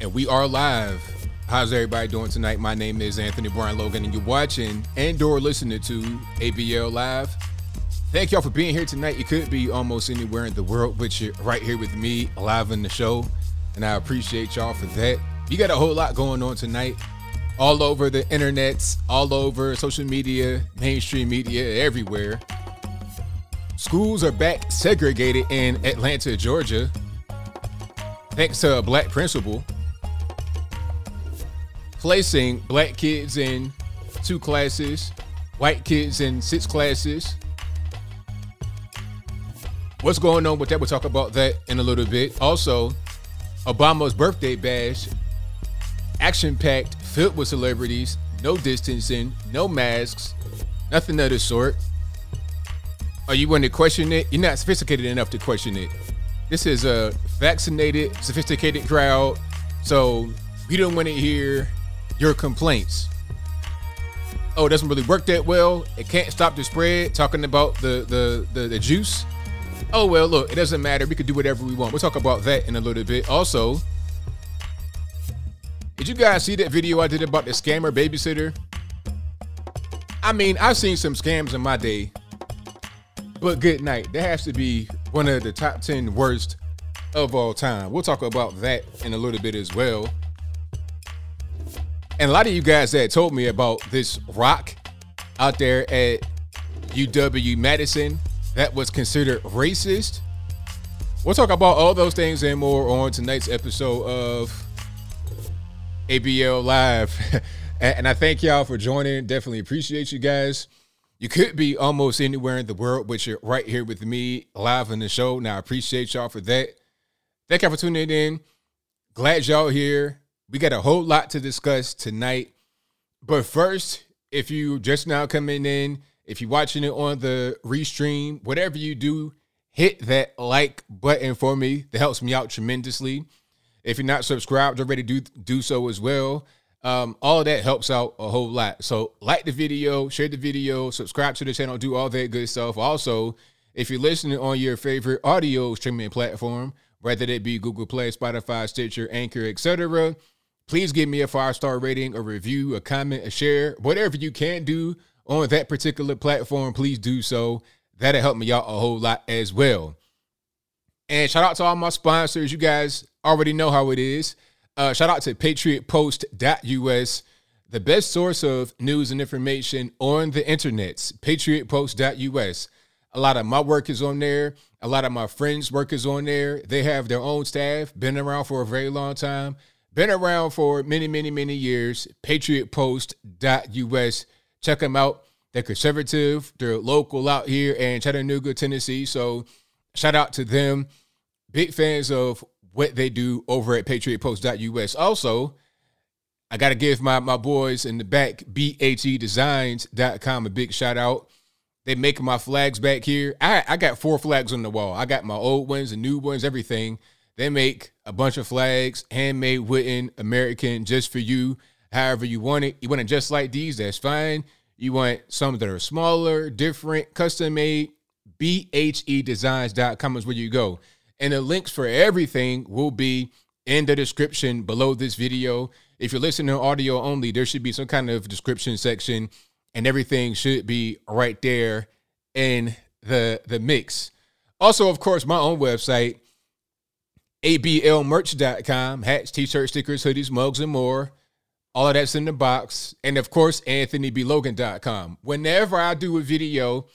and we are live. How's everybody doing tonight? My name is Anthony Brian Logan, and you're watching and/or listening to ABL Live. Thank y'all for being here tonight. You could be almost anywhere in the world, but you're right here with me, live in the show, and I appreciate y'all for that. You got a whole lot going on tonight, all over the internets, all over social media, mainstream media, everywhere. Schools are back segregated in Atlanta, Georgia, thanks to a black principal placing black kids in two classes, white kids in six classes. What's going on with that? We'll talk about that in a little bit. Also, Obama's birthday bash, action packed, filled with celebrities, no distancing, no masks, nothing of the sort. Are you going to question it? You're not sophisticated enough to question it. This is a vaccinated, sophisticated crowd, so we don't want to hear your complaints. Oh, it doesn't really work that well. It can't stop the spread. Talking about the the the, the juice. Oh well, look, it doesn't matter. We could do whatever we want. We'll talk about that in a little bit. Also, did you guys see that video I did about the scammer babysitter? I mean, I've seen some scams in my day, but good night. That has to be one of the top 10 worst of all time. We'll talk about that in a little bit as well. And a lot of you guys that told me about this rock out there at UW Madison that was considered racist. We'll talk about all those things and more on tonight's episode of ABL Live. and I thank y'all for joining. Definitely appreciate you guys. You could be almost anywhere in the world, but you're right here with me live in the show. Now, I appreciate y'all for that. Thank y'all for tuning in. Glad y'all here. We got a whole lot to discuss tonight. But first, if you just now coming in, if you're watching it on the restream, whatever you do, hit that like button for me. That helps me out tremendously. If you're not subscribed already, do do so as well. Um, all that helps out a whole lot. So like the video, share the video, subscribe to the channel, do all that good stuff. Also, if you're listening on your favorite audio streaming platform, whether it be Google Play, Spotify, Stitcher, Anchor, etc., please give me a five star rating, a review, a comment, a share, whatever you can do on that particular platform. Please do so. That'll help me out a whole lot as well. And shout out to all my sponsors. You guys already know how it is. Uh, shout out to patriotpost.us, the best source of news and information on the internet. Patriotpost.us. A lot of my work is on there. A lot of my friends' work is on there. They have their own staff, been around for a very long time, been around for many, many, many years. Patriotpost.us. Check them out. They're conservative. They're local out here in Chattanooga, Tennessee. So shout out to them. Big fans of what they do over at patriotpost.us. Also, I got to give my, my boys in the back, bhedesigns.com, a big shout out. They make my flags back here. I, I got four flags on the wall. I got my old ones, the new ones, everything. They make a bunch of flags, handmade, wooden, American, just for you, however you want it. You want it just like these, that's fine. You want some that are smaller, different, custom made. BHEdesigns.com is where you go. And the links for everything will be in the description below this video. If you're listening to audio only, there should be some kind of description section, and everything should be right there in the the mix. Also, of course, my own website, ablmerch.com, hats, t-shirts, stickers, hoodies, mugs, and more. All of that's in the box. And of course, anthonyblogan.com. Whenever I do a video,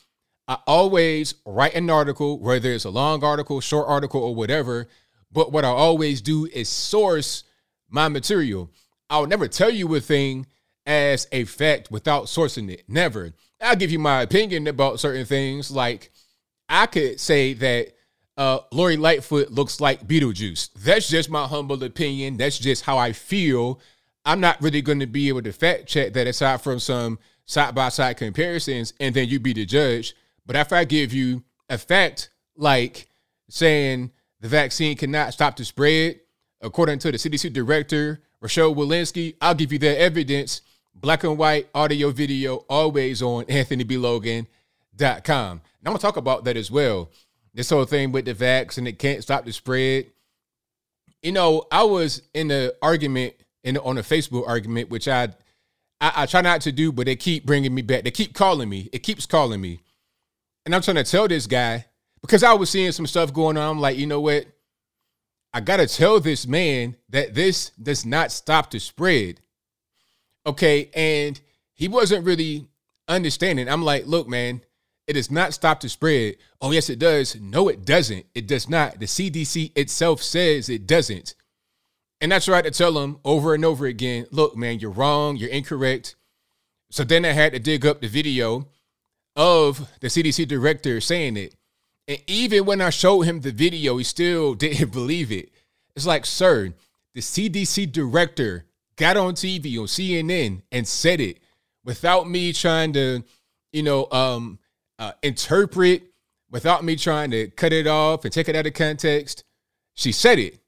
I always write an article, whether it's a long article, short article, or whatever. But what I always do is source my material. I'll never tell you a thing as a fact without sourcing it. Never. I'll give you my opinion about certain things. Like I could say that uh, Lori Lightfoot looks like Beetlejuice. That's just my humble opinion. That's just how I feel. I'm not really going to be able to fact check that aside from some side by side comparisons, and then you be the judge. But if I give you a fact like saying the vaccine cannot stop the spread, according to the CDC director, Rochelle Walensky, I'll give you that evidence, black and white, audio, video, always on anthonyblogan.com. And I'm going to talk about that as well. This whole thing with the vax and it can't stop the spread. you know, I was in the argument in on a Facebook argument, which I, I I try not to do, but they keep bringing me back. They keep calling me. It keeps calling me, and I'm trying to tell this guy because I was seeing some stuff going on. I'm like, you know what? I gotta tell this man that this does not stop the spread. Okay, and he wasn't really understanding. I'm like, look, man, it does not stop the spread. Oh, yes, it does. No, it doesn't. It does not. The CDC itself says it doesn't. And that's right to tell them over and over again look, man, you're wrong. You're incorrect. So then I had to dig up the video of the CDC director saying it. And even when I showed him the video, he still didn't believe it. It's like, sir, the CDC director got on TV on CNN and said it without me trying to, you know, um, uh, interpret, without me trying to cut it off and take it out of context. She said it,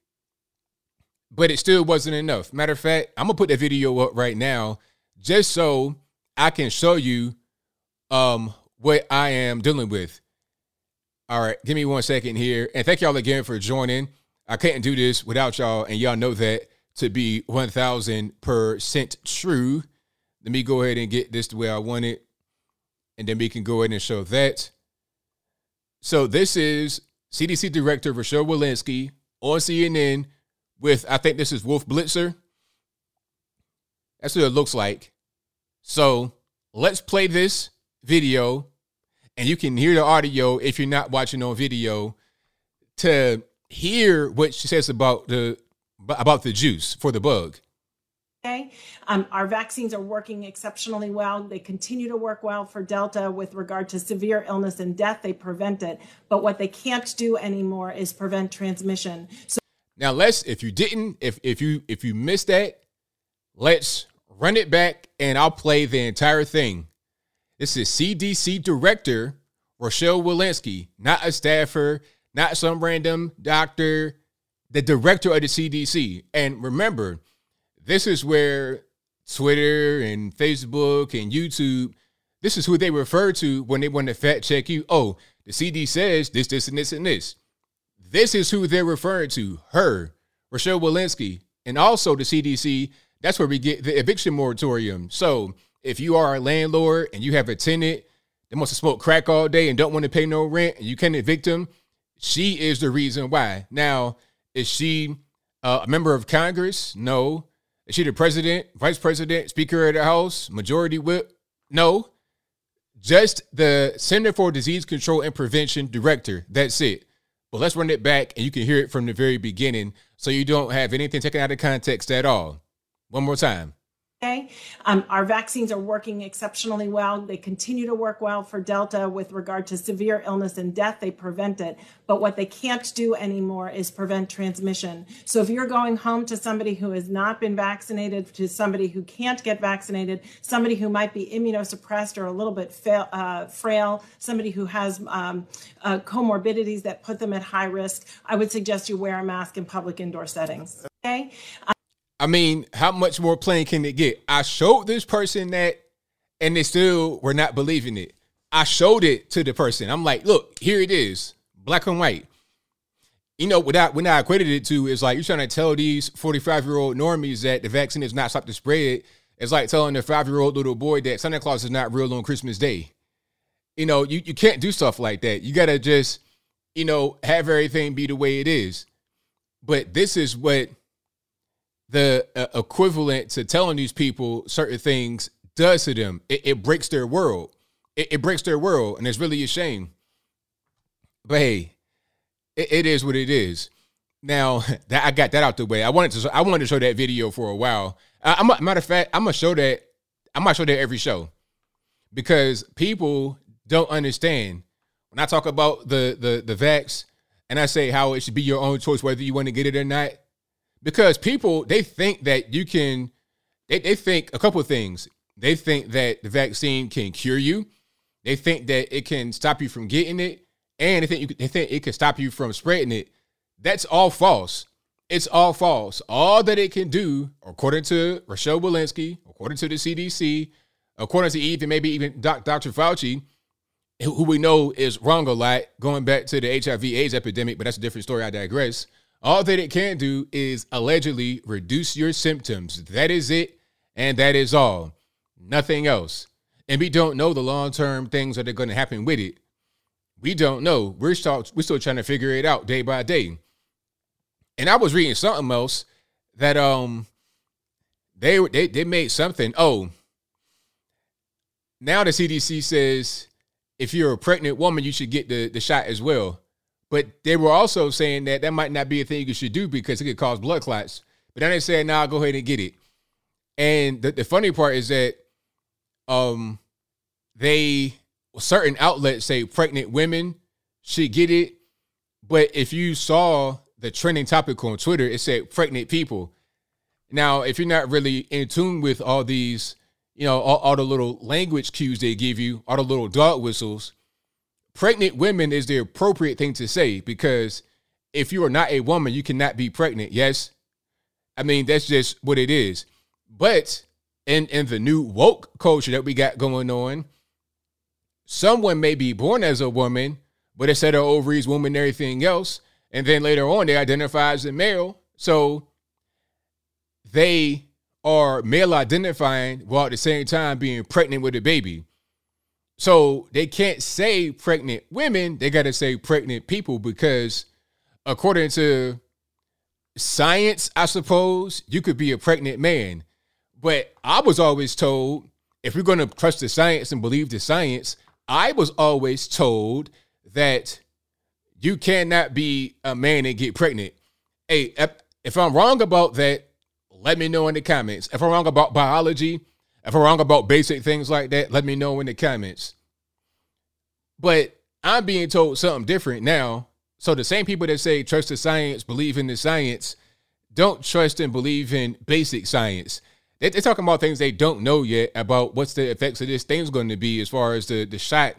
but it still wasn't enough. Matter of fact, I'm gonna put that video up right now just so I can show you um, what I am dealing with. All right, give me one second here. And thank y'all again for joining. I can't do this without y'all, and y'all know that to be 1000% true. Let me go ahead and get this the way I want it. And then we can go ahead and show that. So this is CDC Director Rochelle Walensky on CNN with, I think this is Wolf Blitzer. That's what it looks like. So let's play this video and you can hear the audio if you're not watching on video to hear what she says about the about the juice for the bug. Um, our vaccines are working exceptionally well. They continue to work well for Delta with regard to severe illness and death. They prevent it. But what they can't do anymore is prevent transmission. So now let's if you didn't, if if you if you missed that, let's run it back and I'll play the entire thing. This is CDC Director Rochelle Walensky, not a staffer, not some random doctor, the director of the CDC. And remember, this is where Twitter and Facebook and YouTube, this is who they refer to when they want to fact check you. Oh, the CD says this, this, and this, and this. This is who they're referring to, her, Rochelle Walensky, and also the CDC. That's where we get the eviction moratorium. So if you are a landlord and you have a tenant that wants to smoke crack all day and don't want to pay no rent and you can't evict them, she is the reason why. Now, is she uh, a member of Congress? No. Is she the president, vice president, speaker of the House, majority whip? No. Just the Center for Disease Control and Prevention director. That's it. But let's run it back and you can hear it from the very beginning so you don't have anything taken out of context at all. One more time. Okay. Um, our vaccines are working exceptionally well. They continue to work well for Delta with regard to severe illness and death. They prevent it. But what they can't do anymore is prevent transmission. So if you're going home to somebody who has not been vaccinated, to somebody who can't get vaccinated, somebody who might be immunosuppressed or a little bit fa- uh, frail, somebody who has um, uh, comorbidities that put them at high risk, I would suggest you wear a mask in public indoor settings. Okay. I mean, how much more plain can it get? I showed this person that, and they still were not believing it. I showed it to the person. I'm like, look, here it is, black and white. You know, without when I equated it to is like you're trying to tell these 45 year old normies that the vaccine is not stop the spread. It's like telling a five year old little boy that Santa Claus is not real on Christmas Day. You know, you, you can't do stuff like that. You gotta just, you know, have everything be the way it is. But this is what the uh, equivalent to telling these people certain things does to them. It, it breaks their world. It, it, breaks their world, and it's really a shame. But hey, it, it is what it is. Now that I got that out the way, I wanted to I wanted to show that video for a while. I, am matter of fact, I'm gonna show that. I'm gonna show that every show because people don't understand when I talk about the the the vax and I say how it should be your own choice whether you want to get it or not because people they think that you can they, they think a couple of things. They think that the vaccine can cure you. They think that it can stop you from getting it. And they think you they think it can stop you from spreading it. That's all false. It's all false. All that it can do according to rochelle walensky according to the cdc according to even maybe even Doc, dr fauci who we know is wrong a lot going back to the hiv aids epidemic but that's a different story i digress All that it can do is allegedly reduce your symptoms. That is it, and that is all. Nothing else. And we don't know the long term things that are going to happen with it. We don't know. We're still we're still trying to figure it out day by day. And I was reading something else that um they they they made something. Oh, now the CDC says if you're a pregnant woman, you should get the, the shot as well. But they were also saying that that might not be a thing you should do because it could cause blood clots. But then they said, "Nah, go ahead and get it." And the, the funny part is that um they certain outlets say pregnant women should get it, but if you saw the trending topic on Twitter, it said pregnant people. Now, if you're not really in tune with all these, you know, all, all the little language cues they give you, all the little dog whistles, pregnant women is the appropriate thing to say because if you are not a woman, you cannot be pregnant. Yes. I mean, that's just what it is. But in, in the new woke culture that we got going on, someone may be born as a woman, but instead of ovaries, woman, everything else, and then later on they identify as a male. So they are male identifying while at the same time being pregnant with a baby. So they can't say pregnant women, they got to say pregnant people because according to science, I suppose, you could be a pregnant man. But I was always told if you're going to trust the science and believe the science, I was always told that you cannot be a man and get pregnant. Hey, if I'm wrong about that, let me know in the comments. If I'm wrong about biology, if I'm wrong about basic things like that, let me know in the comments. But I'm being told something different now. So the same people that say trust the science, believe in the science, don't trust and believe in basic science. They're talking about things they don't know yet about what's the effects of this thing's going to be as far as the, the shot.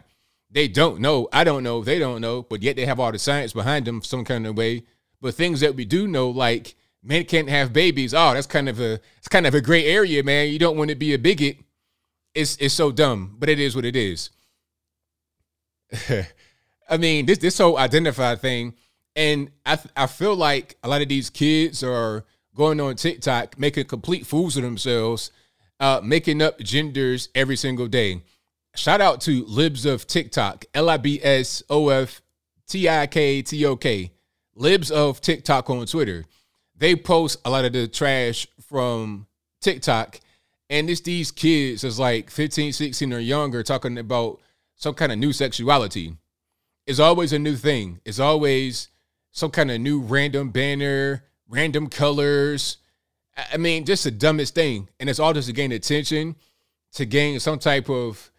They don't know. I don't know. They don't know. But yet they have all the science behind them some kind of way. But things that we do know, like men can't have babies. Oh, that's kind of a it's kind of a gray area, man. You don't want to be a bigot. It's it's so dumb, but it is what it is. I mean, this this whole identify thing, and I I feel like a lot of these kids are going on TikTok making complete fools of themselves, uh, making up genders every single day. Shout out to Libs of TikTok, L I B S O F T I K T O K, Libs of TikTok on Twitter they post a lot of the trash from TikTok. And it's these kids that's like 15, 16 or younger talking about some kind of new sexuality. It's always a new thing. It's always some kind of new random banner, random colors. I mean, just the dumbest thing. And it's all just to gain attention, to gain some type of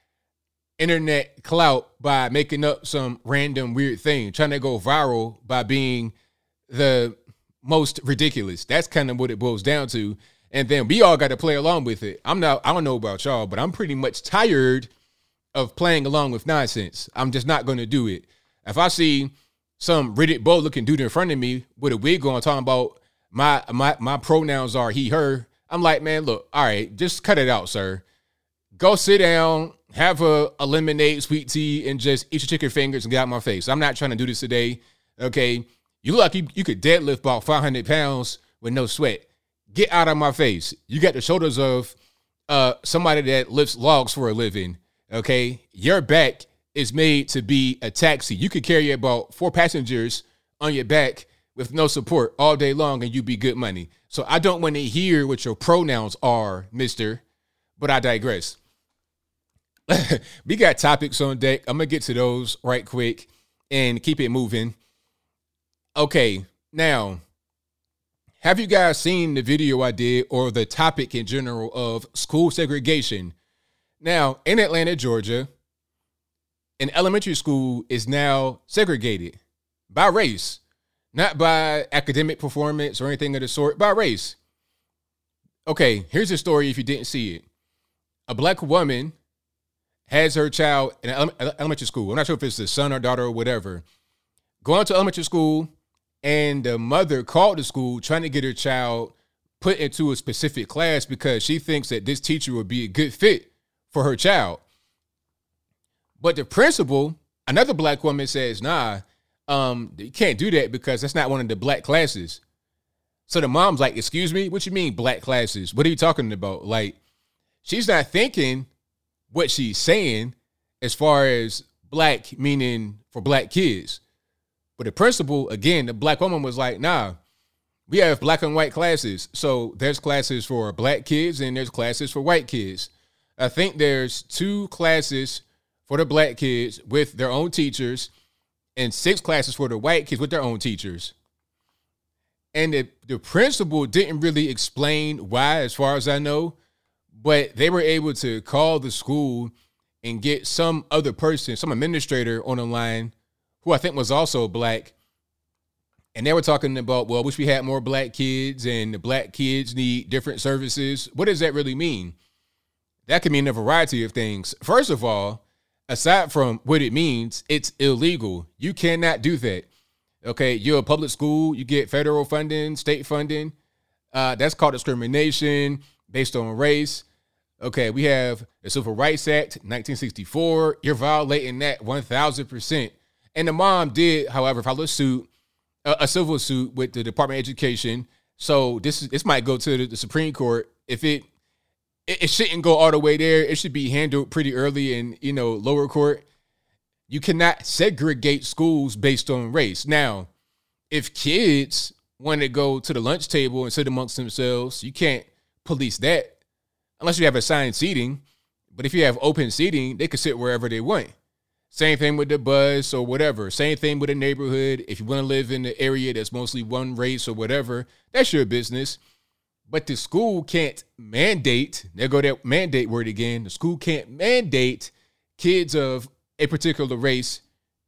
internet clout by making up some random weird thing, trying to go viral by being the most ridiculous. That's kind of what it boils down to. And then we all got to play along with it. I'm not, I don't know about y'all, but I'm pretty much tired of playing along with nonsense. I'm just not going to do it. If I see some Riddick Bowe looking dude in front of me with a wig on talking about my my my pronouns are he her, I'm like, man, look, all right, just cut it out, sir. Go sit down, have a, a lemonade, sweet tea, and just eat your chicken fingers and get out my face. I'm not trying to do this today. Okay. You look like you, you could deadlift about 500 pounds with no sweat. Get out of my face. You got the shoulders of uh, somebody that lifts logs for a living. Okay. Your back is made to be a taxi. You could carry about four passengers on your back with no support all day long and you'd be good money. So I don't want to hear what your pronouns are, mister, but I digress. we got topics on deck. I'm going to get to those right quick and keep it moving. Okay, now, have you guys seen the video I did or the topic in general of school segregation? Now, in Atlanta, Georgia, an elementary school is now segregated by race, not by academic performance or anything of the sort, by race. Okay, here's a story if you didn't see it. A black woman has her child in elementary school. I'm not sure if it's the son or daughter or whatever. Going to elementary school, and the mother called the school trying to get her child put into a specific class because she thinks that this teacher would be a good fit for her child. But the principal, another black woman says, nah, um, you can't do that because that's not one of the black classes. So the mom's like, excuse me, what you mean black classes? What are you talking about? Like, she's not thinking what she's saying as far as black meaning for black kids. But the principal, again, the black woman was like, nah, we have black and white classes. So there's classes for black kids and there's classes for white kids. I think there's two classes for the black kids with their own teachers and six classes for the white kids with their own teachers. And the, the principal didn't really explain why, as far as I know, but they were able to call the school and get some other person, some administrator on the line who I think was also black. And they were talking about, well, wish we had more black kids and the black kids need different services. What does that really mean? That can mean a variety of things. First of all, aside from what it means, it's illegal. You cannot do that. Okay, you're a public school, you get federal funding, state funding. Uh, that's called discrimination based on race. Okay, we have the Civil Rights Act, 1964. You're violating that 1000%. And the mom did, however, file a suit, a, a civil suit with the Department of Education. So this is this might go to the, the Supreme Court. If it, it it shouldn't go all the way there, it should be handled pretty early in you know lower court. You cannot segregate schools based on race. Now, if kids want to go to the lunch table and sit amongst themselves, you can't police that unless you have assigned seating. But if you have open seating, they can sit wherever they want. Same thing with the bus or whatever. Same thing with the neighborhood. If you want to live in the area that's mostly one race or whatever, that's your business. But the school can't mandate, there go that mandate word again. The school can't mandate kids of a particular race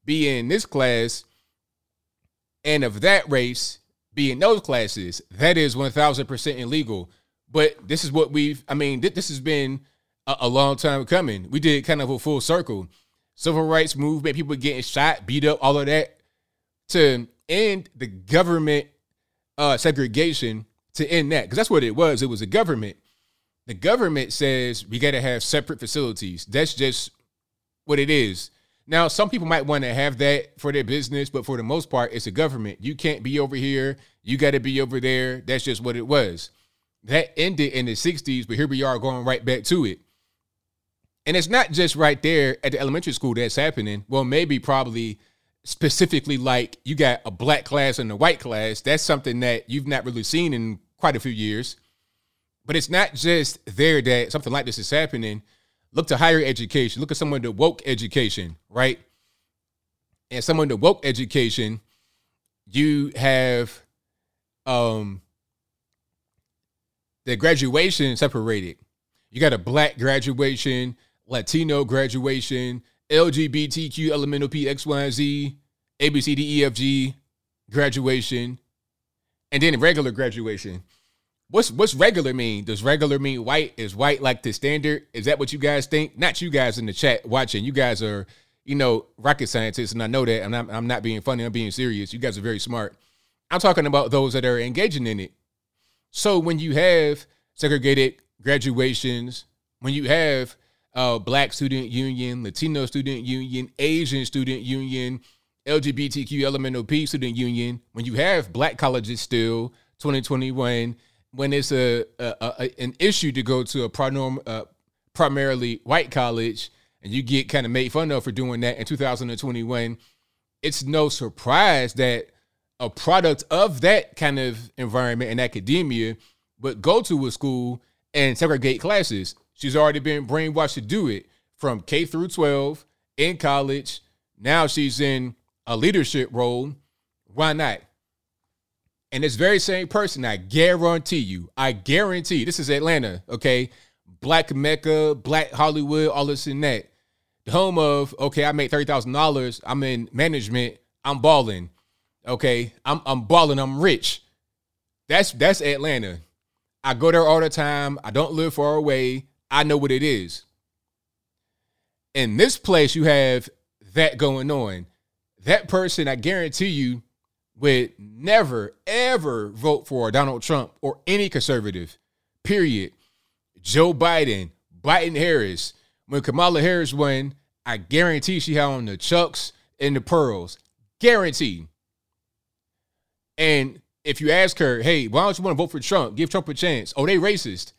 be in this class and of that race be in those classes. That is 1000% illegal. But this is what we've, I mean, th- this has been a, a, long time coming. We did kind of a full circle. Civil rights movement, people getting shot, beat up, all of that to end the government uh, segregation, to end that. Because that's what it was. It was a government. The government says we got to have separate facilities. That's just what it is. Now, some people might want to have that for their business, but for the most part, it's a government. You can't be over here. You got to be over there. That's just what it was. That ended in the 60s, but here we are going right back to it. And it's not just right there at the elementary school that's happening. Well, maybe probably specifically like you got a black class and a white class. That's something that you've not really seen in quite a few years. But it's not just there that something like this is happening look to higher education. Look at someone to woke education, right? And someone to woke education, you have um the graduation separated. You got a black graduation, Latino graduation, LGBTQ elemental P X Y Z, A B C D E F G graduation, and then regular graduation. What's what's regular mean? Does regular mean white? Is white like the standard? Is that what you guys think? Not you guys in the chat watching. You guys are, you know, rocket scientists, and I know that. And I'm, I'm not being funny. I'm being serious. You guys are very smart. I'm talking about those that are engaging in it. So when you have segregated graduations, when you have uh, Black Student Union, Latino Student Union, Asian Student Union, LGBTQ Elemental P Student Union, when you have Black colleges still, 2021 when it's a, a, a, an issue to go to a pronorm, uh, primarily white college and you get kind of made fun of for doing that in 2021 it's no surprise that a product of that kind of environment in academia would go to a school and segregate classes she's already been brainwashed to do it from k through 12 in college now she's in a leadership role why not and this very same person, I guarantee you, I guarantee this is Atlanta, okay? Black Mecca, Black Hollywood, all this and that. The home of, okay, I make $30,000. I'm in management. I'm balling. Okay. I'm, I'm balling. I'm rich. That's, that's Atlanta. I go there all the time. I don't live far away. I know what it is. In this place, you have that going on. That person, I guarantee you, would never, ever vote for Donald Trump or any conservative, period. Joe Biden, Biden Harris. When Kamala Harris won, I guarantee she had on the chucks and the pearls. Guaranteed. And if you ask her, hey, why don't you want to vote for Trump? Give Trump a chance. Oh, they racist.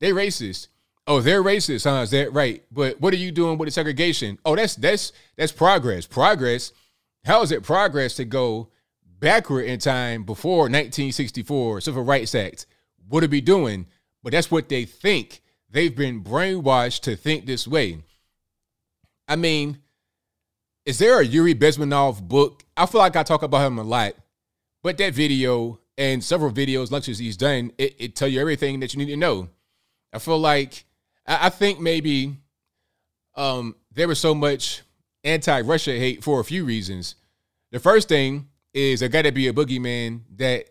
They racist. Oh, they're racist, huh? Is that right? But what are you doing with the segregation? Oh, that's that's that's progress. Progress. How is it progress to go backward in time before 1964 Civil Rights Act? What are we doing? But that's what they think. They've been brainwashed to think this way. I mean, is there a Yuri Bezmenov book? I feel like I talk about him a lot, but that video and several videos, lectures he's done, it, it tell you everything that you need to know. I feel like I, think maybe um, there was so much anti-Russia hate for a few reasons. The first thing is there got to be a boogeyman that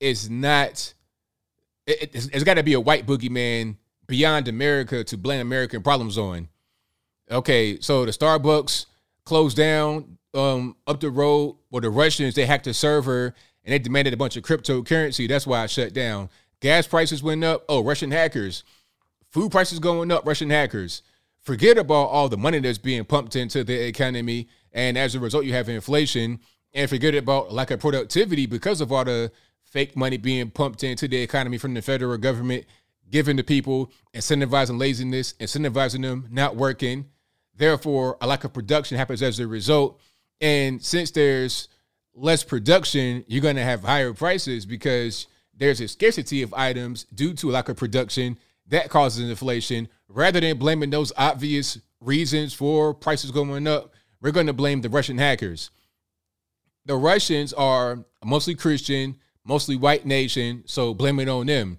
is not. It, it's, it's got to be a white boogeyman beyond America to blame American problems on. Okay, so the Starbucks closed down um, up the road. Well, the Russians they hacked the server and they demanded a bunch of cryptocurrency. That's why I shut down. Gas prices went up. Oh, Russian hackers. Food prices going up. Russian hackers. Forget about all the money that's being pumped into the economy, and as a result, you have inflation. And forget about lack of productivity because of all the fake money being pumped into the economy from the federal government, giving the people, incentivizing laziness, incentivizing them not working. Therefore, a lack of production happens as a result. And since there's less production, you're going to have higher prices because there's a scarcity of items due to lack of production that causes inflation. Rather than blaming those obvious reasons for prices going up, we're going to blame the Russian hackers. The Russians are mostly Christian, mostly white nation, so blame it on them.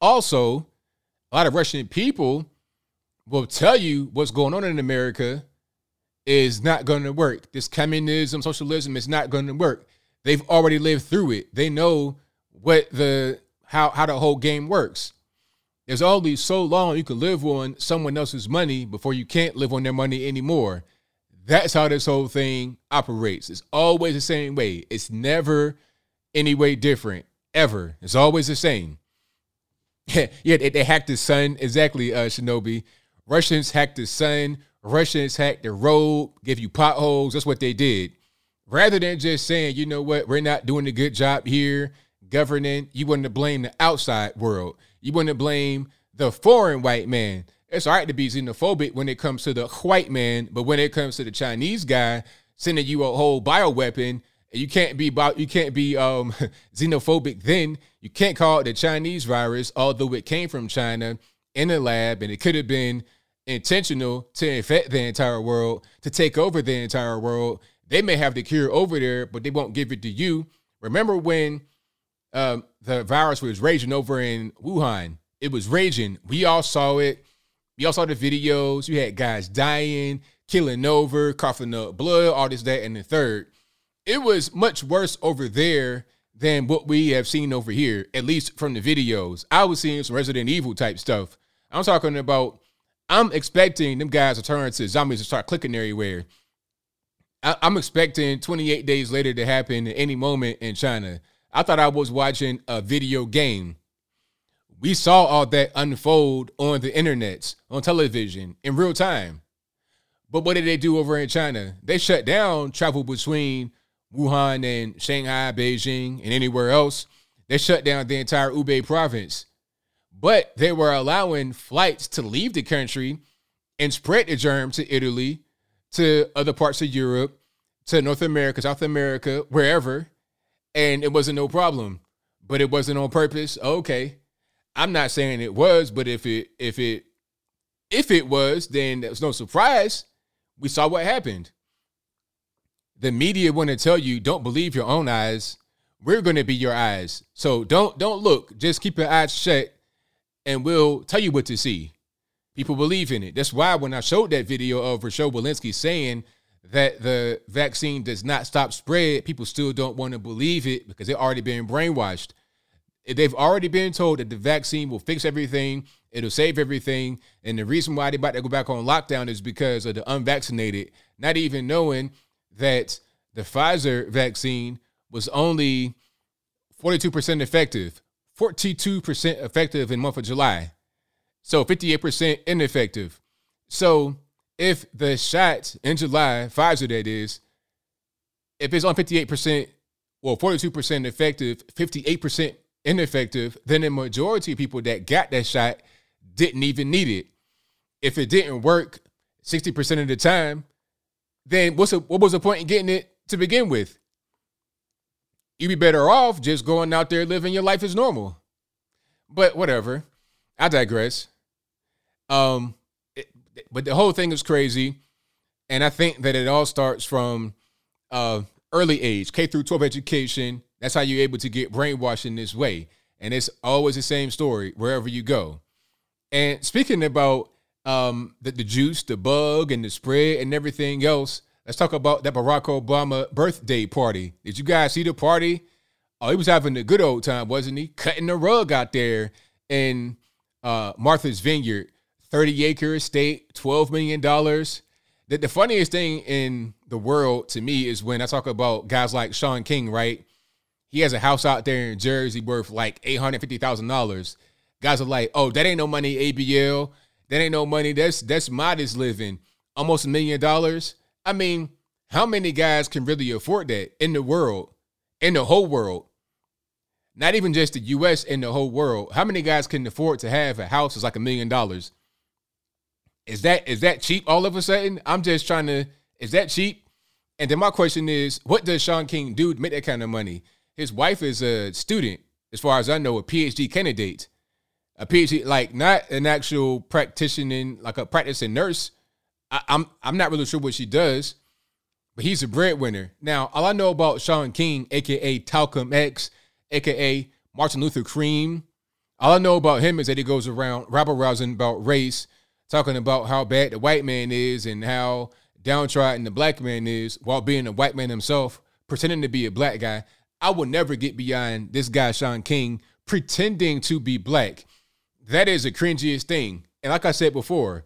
Also, a lot of Russian people will tell you what's going on in America is not going to work. This communism, socialism is not going to work. They've already lived through it. They know what the how how the whole game works. There's only so long you can live on someone else's money before you can't live on their money anymore. That's how this whole thing operates. It's always the same way. It's never any way different ever. It's always the same. yeah, they, they hacked the sun exactly, uh, Shinobi. Russians hacked the sun. Russians hacked the road, give you potholes. That's what they did. Rather than just saying, you know what, we're not doing a good job here governing, you want to blame the outside world. You to blame the foreign white man. It's all right to be xenophobic when it comes to the white man, but when it comes to the Chinese guy sending you a whole bioweapon, you can't be you can't be um, xenophobic. Then you can't call it the Chinese virus, although it came from China in a lab, and it could have been intentional to infect the entire world, to take over the entire world. They may have the cure over there, but they won't give it to you. Remember when um, the virus was raging over in Wuhan? It was raging. We all saw it. We all saw the videos. You had guys dying, killing over, coughing up blood, all this, that, and the third. It was much worse over there than what we have seen over here, at least from the videos. I was seeing some Resident Evil type stuff. I'm talking about I'm expecting them guys to turn to zombies and start clicking everywhere. I, am expecting 28 days later to happen at any moment in China. I thought I was watching a video game. We saw all that unfold on the internet, on television, in real time. But what did they do over in China? They shut down travel between Wuhan and Shanghai, Beijing, and anywhere else. They shut down the entire Hubei province. But they were allowing flights to leave the country and spread the germ to Italy, to other parts of Europe, to North America, South America, wherever. And it wasn't no problem. But it wasn't on purpose. Okay. I'm not saying it was, but if it if it if it was, then there's no surprise. We saw what happened. The media want to tell you don't believe your own eyes. We're going to be your eyes. So don't don't look. Just keep your eyes shut and we'll tell you what to see. People believe in it. That's why when I showed that video of Rochelle Walensky saying that the vaccine does not stop spread, people still don't want to believe it because they've already been brainwashed. They've already been told that the vaccine will fix everything, it'll save everything. And the reason why they're about to go back on lockdown is because of the unvaccinated, not even knowing that the Pfizer vaccine was only 42% effective. 42% effective in month of July. So 58% ineffective. So if the shot in July, Pfizer that is, if it's on 58%, well, 42% effective, 58% ineffective, then the majority of people that got that shot didn't even need it. If it didn't work 60% of the time, then what's what was the point in getting it to begin with? You'd be better off just going out there living your life as normal. But whatever. I digress. Um, but the whole thing is crazy, and I think that it all starts from uh, early age, K through 12 education. That's how you're able to get brainwashed in this way, and it's always the same story wherever you go. And speaking about um, the, the juice, the bug, and the spread, and everything else, let's talk about that Barack Obama birthday party. Did you guys see the party? Oh, he was having a good old time, wasn't he? Cutting the rug out there in uh, Martha's Vineyard, 30 acre estate, $12 million. The, the funniest thing in the world to me is when I talk about guys like Shaun King, right? He has a house out there in Jersey worth like $850,000. Guys are like, oh, that ain't no money, ABL. That ain't no money. That's that's modest living. Almost a million dollars. I mean, how many guys can really afford that in the world? In the whole world. Not even just the US in the whole world. How many guys can afford to have a house that's like a million dollars? Is that is that cheap all of a sudden? I'm just trying to is that cheap? And then my question is, what does Shaun King do to make that kind of money? His wife is a student, as far as I know, a PhD candidate. A PhD, like not an actual practicing, like a practicing nurse. I, I'm I'm not really sure what she does, but he's a breadwinner. Now, all I know about Shaun King, aka Talcum X, aka Martin Luther Cream, all I know about him is that he goes around rabble rousing about race, talking about how bad the white man is and how downtrodden the black man is, while being a white man himself, pretending to be a black guy. I will never get beyond this guy, Shaun King, pretending to be black. That is the cringiest thing. And like I said before,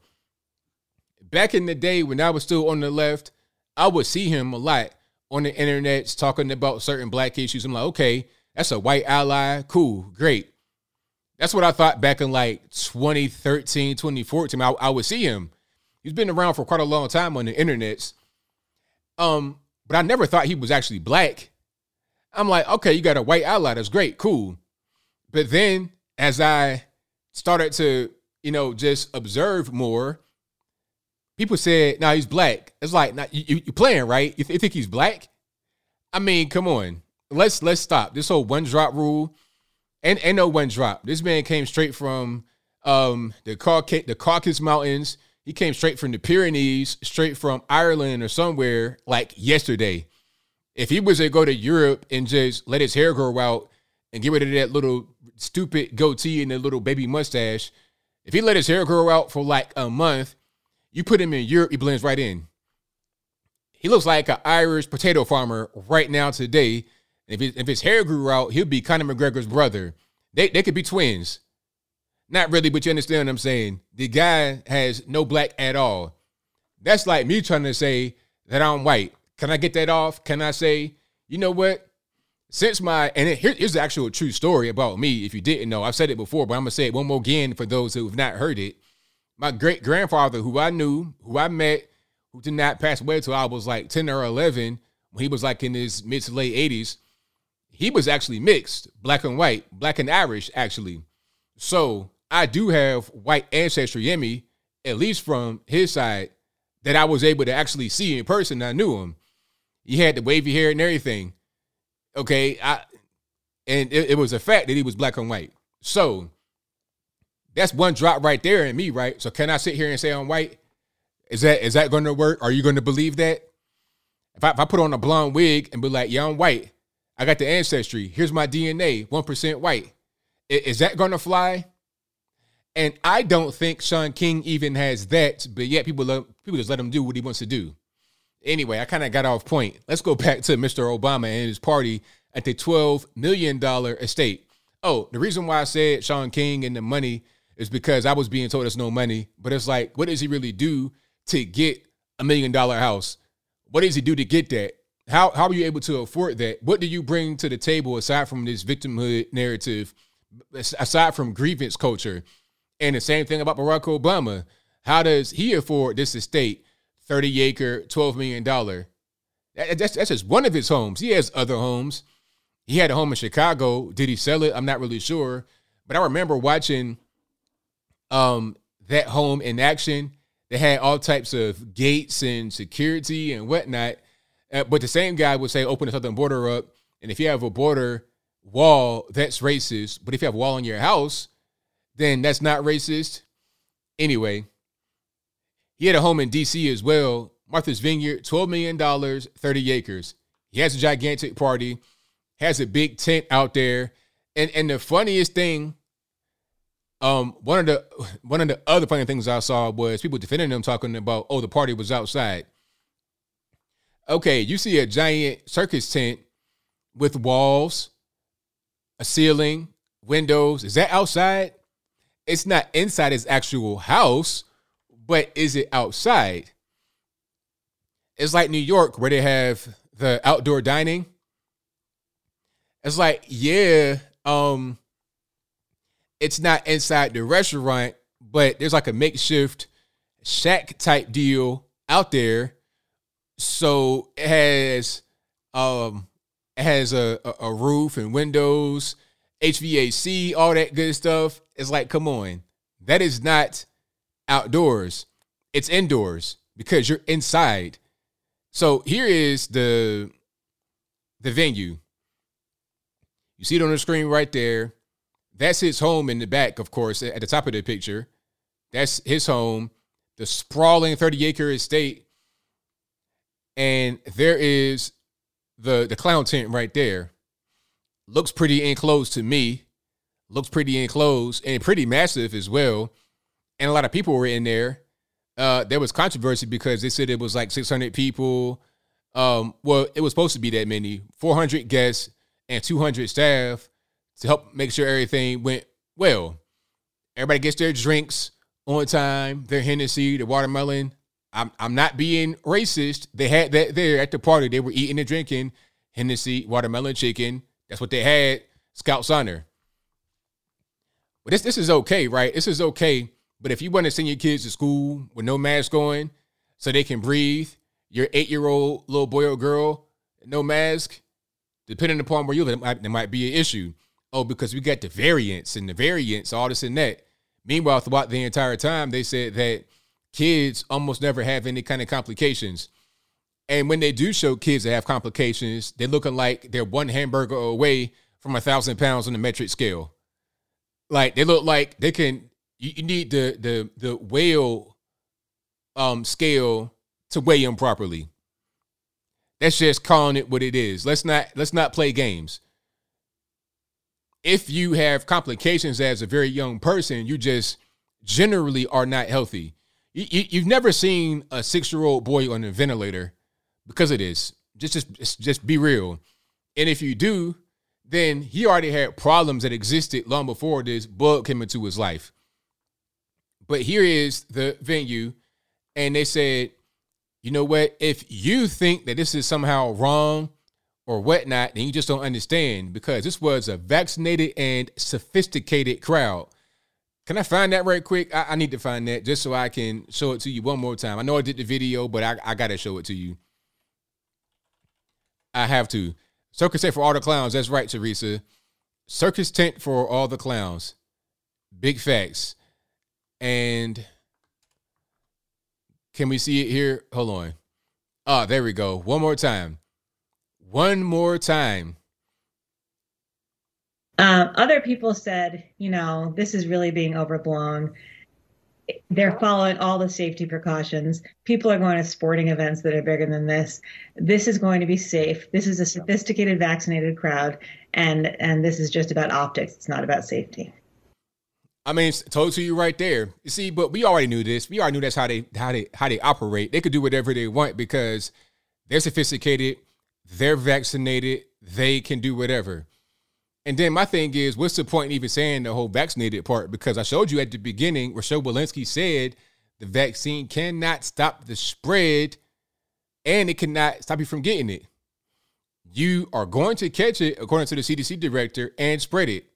back in the day when I was still on the left, I would see him a lot on the internet talking about certain black issues. I'm like, okay, that's a white ally. Cool, great. That's what I thought back in like 2013, 2014. I, I would see him. He's been around for quite a long time on the internet. Um, but I never thought he was actually black. I'm like, okay, you got a white ally. That's great, cool. But then as I started to, you know, just observe more, people said, "Now nah, he's black." It's like, nah, you, you playing right? You, th- you think he's black? I mean, come on, let's let's stop this whole one drop rule. And and no one drop. This man came straight from um the Cauca- the Caucasus Mountains. He came straight from the Pyrenees, straight from Ireland or somewhere like yesterday. If he was to go to Europe and just let his hair grow out and get rid of that little stupid goatee and that little baby mustache, if he let his hair grow out for like a month, you put him in Europe, he blends right in. He looks like an Irish potato farmer right now today. If his, if his hair grew out, he'd be Conor McGregor's brother. They they could be twins. Not really, but you understand what I'm saying. The guy has no black at all. That's like me trying to say that I'm white. Can I get that off? Can I say, you know what? Since my and here, here's the actual true story about me. If you didn't know, I've said it before, but I'm gonna say it one more again for those who have not heard it. My great grandfather, who I knew, who I met, who did not pass away until I was like 10 or 11, when he was like in his mid to late 80s, he was actually mixed, black and white, black and Irish, actually. So I do have white ancestry in me, at least from his side, that I was able to actually see in person. I knew him. He had the wavy hair and everything. Okay, I and it, it was a fact that he was black and white. So that's one drop right there in me, right? So can I sit here and say I'm white? Is that is that going to work? Are you going to believe that? If I, if I put on a blonde wig and be like, yeah, I'm white. I got the ancestry. Here's my DNA, 1% white. Is, that going to fly? And I don't think Shaun King even has that, but yet people love, people just let him do what he wants to do. Anyway, I kind of got off point. Let's go back to Mr. Obama and his party at the $12 million estate. Oh, the reason why I said Shaun King and the money is because I was being told there's no money, but it's like, what does he really do to get a million dollar house? What does he do to get that? How how are you able to afford that? What do you bring to the table aside from this victimhood narrative, aside from grievance culture? And the same thing about Barack Obama. How does he afford this estate, 30 acre, $12 million? That's, that's just one of his homes. He has other homes. He had a home in Chicago. Did he sell it? I'm not really sure. But I remember watching um, that home in action. They had all types of gates and security and whatnot. Uh, but the same guy would say, open the southern border up. And if you have a border wall, that's racist. But if you have a wall in your house, then that's not racist. Anyway, he had a home in DC as well. Martha's Vineyard, $12 million, 30 acres. He has a gigantic party, has a big tent out there. And and the funniest thing, um, one of the one of the other funny things I saw was people defending him talking about, oh, the party was outside. Okay, you see a giant circus tent with walls, a ceiling, windows. Is that outside? It's not inside his actual house, but is it outside? It's like New York where they have the outdoor dining. It's like, yeah, um, it's not inside the restaurant, but there's like a makeshift shack type deal out there. So it has um it has a, a, a roof and windows, HVAC, all that good stuff. It's like, come on. That is not outdoors. It's indoors because you're inside. So here is the the venue. You see it on the screen right there. That's his home in the back, of course, at the top of the picture. That's his home, the sprawling 30 acre estate. And there is the the clown tent right there. Looks pretty enclosed to me. Looks pretty enclosed and pretty massive as well. And a lot of people were in there uh, there was controversy because they said it was like 600 people. Um, well, it was supposed to be that many 400 guests and 200 staff to help make sure everything went well. Everybody gets their drinks on time, their Hennessy, the watermelon. I'm, I'm not being racist. They had that there at the party. They were eating and drinking Hennessy, watermelon chicken. That's what they had. Scout's honor. But this this is okay, right? This is okay but if you want to send your kids to school with no mask on so they can breathe, your eight year old little boy or girl, no mask, depending upon where you live, there might be an issue. Oh, because we got the variants and the variants, all this and that. Meanwhile, throughout the entire time, they said that kids almost never have any kind of complications. And when they do show kids that have complications, they're looking like they're one hamburger away from a thousand pounds on the metric scale. Like they look like they can you, you need the the the whale um scale to weigh them properly. That's just calling it what it is. Let's not let's not play games. If you have complications as a very young person, you just generally are not healthy. You, you, you've never seen a six year old boy on a ventilator because of this. Just just just be real. And if you do, then he already had problems that existed long before this bug came into his life. But here is the venue, and they said, you know what? If you think that this is somehow wrong or whatnot, then you just don't understand because this was a vaccinated and sophisticated crowd. Can I find that right quick? I, I, need to find that just so I can show it to you one more time. I know I did the video, but I, I got to show it to you. I have to. Circus tent for all the clowns. That's right, Teresa. Circus tent for all the clowns. Big facts. And can we see it here? Hold on. Ah, there we go. One more time. One more time. Um, other people said, you know, this is really being overblown. They're following all the safety precautions. People are going to sporting events that are bigger than this. This is going to be safe. This is a sophisticated, vaccinated crowd, and and this is just about optics. It's not about safety. I mean, told to you right there. You see, but we already knew this. We already knew that's how they how they how they operate. They could do whatever they want because they're sophisticated, they're vaccinated, they can do whatever. And then my thing is, what's the point in even saying the whole vaccinated part? Because I showed you at the beginning, Rochelle Walensky said the vaccine cannot stop the spread and it cannot stop you from getting it. You are going to catch it, according to the CDC director, and spread it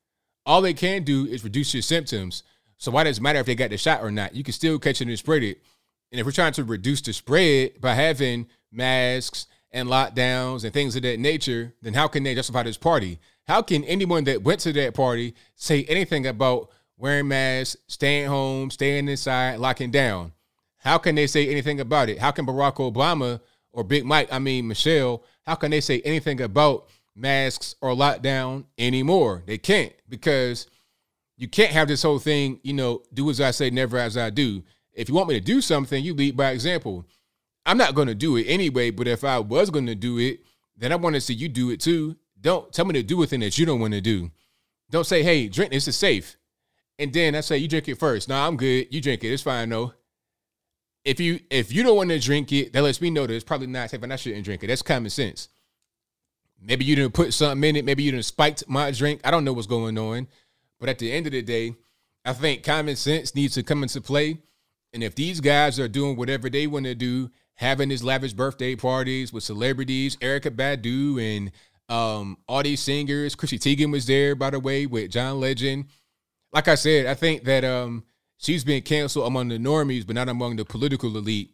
all they can do is reduce your symptoms. So why does it matter if they got the shot or not? You can still catch it and spread it. And if we're trying to reduce the spread by having masks and lockdowns and things of that nature, then how can they justify this party? How can anyone that went to that party say anything about wearing masks, staying home, staying inside, locking down? How can they say anything about it? How can Barack Obama or Big Mike, I mean Michelle, how can they say anything about masks or lockdown anymore? They can't because you can't have this whole thing, you know, do as I say, never as I do. If you want me to do something, you lead by example. I'm not going to do it anyway, but if I was going to do it, then I want to see you do it too. Don't tell me to do a thing that you don't want to do. Don't say, hey, drink this is safe. And then I say, you drink it first. No, I'm good. You drink it. It's fine though. If you if you don't want to drink it, that lets me know that it's probably not safe and I shouldn't drink it. That's common sense. Maybe you didn't put something in it. Maybe you didn't spiked my drink. I don't know what's going on. But at the end of the day, I think common sense needs to come into play. And if these guys are doing whatever they want to do, having these lavish birthday parties with celebrities, Erykah Badu and um, all these singers, Chrissy Teigen was there, by the way, with John Legend. Like I said, I think that um, she's been canceled among the normies, but not among the political elite.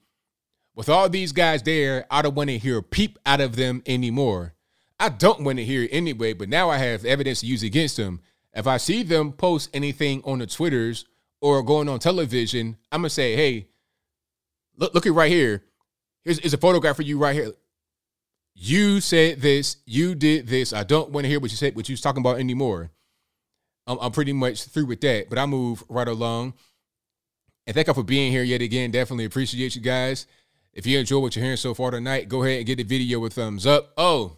With all these guys there, I don't want to hear a peep out of them anymore. I don't want to hear it anyway, but now I have evidence to use against them. If I see them post anything on the Twitters or going on television, I'm gonna say, hey, look, look at right here. Here's, here's a photograph for you right here. You said this, you did this. I don't want to hear what you said, what you was talking about anymore. I'm, I'm pretty much through with that, but I move right along. And thank you for being here yet again. Definitely appreciate you guys. If you enjoy what you're hearing so far tonight, go ahead and get the video a thumbs up. Oh,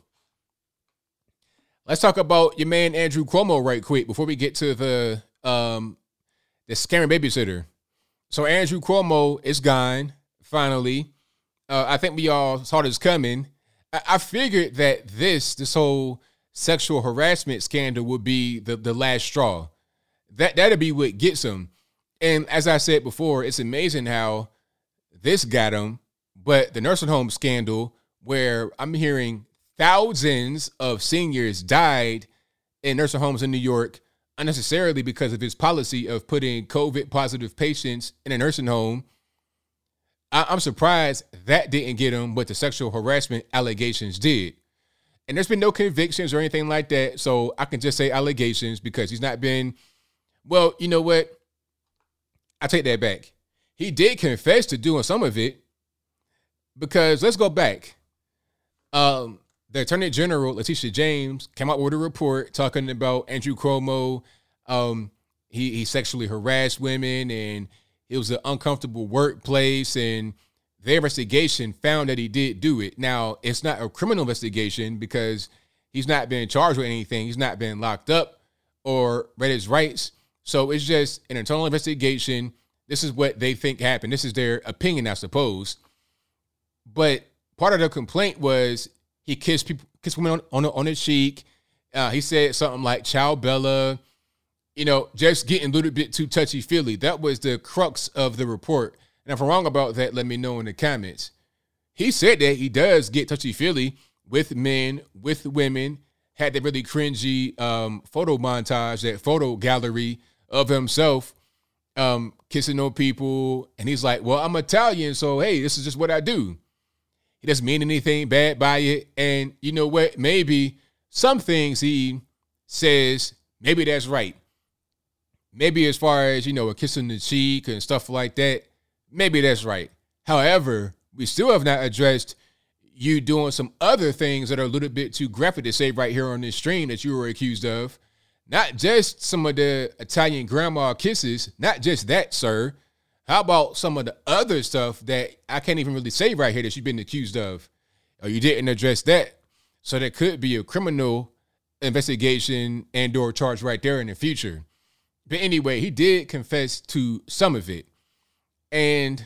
let's talk about your man Andrew Cuomo right quick before we get to the um the scamming babysitter. So Andrew Cuomo is gone finally. Uh, I think we all saw this coming. I, figured that this this whole sexual harassment scandal would be the the last straw. That that'd be what gets him. And as I said before, it's amazing how this got him, but the nursing home scandal, where I'm hearing thousands of seniors died in nursing homes in New York unnecessarily because of his policy of putting COVID positive patients in a nursing home. I- am surprised that didn't get him, but the sexual harassment allegations did. And there's been no convictions or anything like that. So I can just say allegations because he's not been, well, you know what? I take that back. He did confess to doing some of it because let's go back. Um, the Attorney General Letitia James came out with a report talking about Andrew Cuomo. Um, he he sexually harassed women, and it was an uncomfortable workplace. And their investigation found that he did do it. Now it's not a criminal investigation because he's not been charged with anything. He's not been locked up or read his rights. So it's just an internal investigation. This is what they think happened. This is their opinion, I suppose. But part of the complaint was he kissed people, kissed women on on, on the cheek. Uh, he said something like "Ciao Bella," you know, just getting a little bit too touchy feely. That was the crux of the report. And if I'm wrong about that, let me know in the comments. He said that he does get touchy feely with men, with women. Had that really cringy um, photo montage, that photo gallery of himself um, kissing on people, and he's like, "Well, I'm Italian, so hey, this is just what I do." He doesn't mean anything bad by it. And you know what? Maybe some things he says, maybe that's right. Maybe as far as, you know, a kiss on the cheek and stuff like that, maybe that's right. However, we still have not addressed you doing some other things that are a little bit too graphic to say right here on this stream that you were accused of. Not just some of the Italian grandma kisses, not just that, sir. How about some of the other stuff that I can't even really say right here that you've been accused of? Or you didn't address that. So there could be a criminal investigation and or charge right there in the future. But anyway, he did confess to some of it. And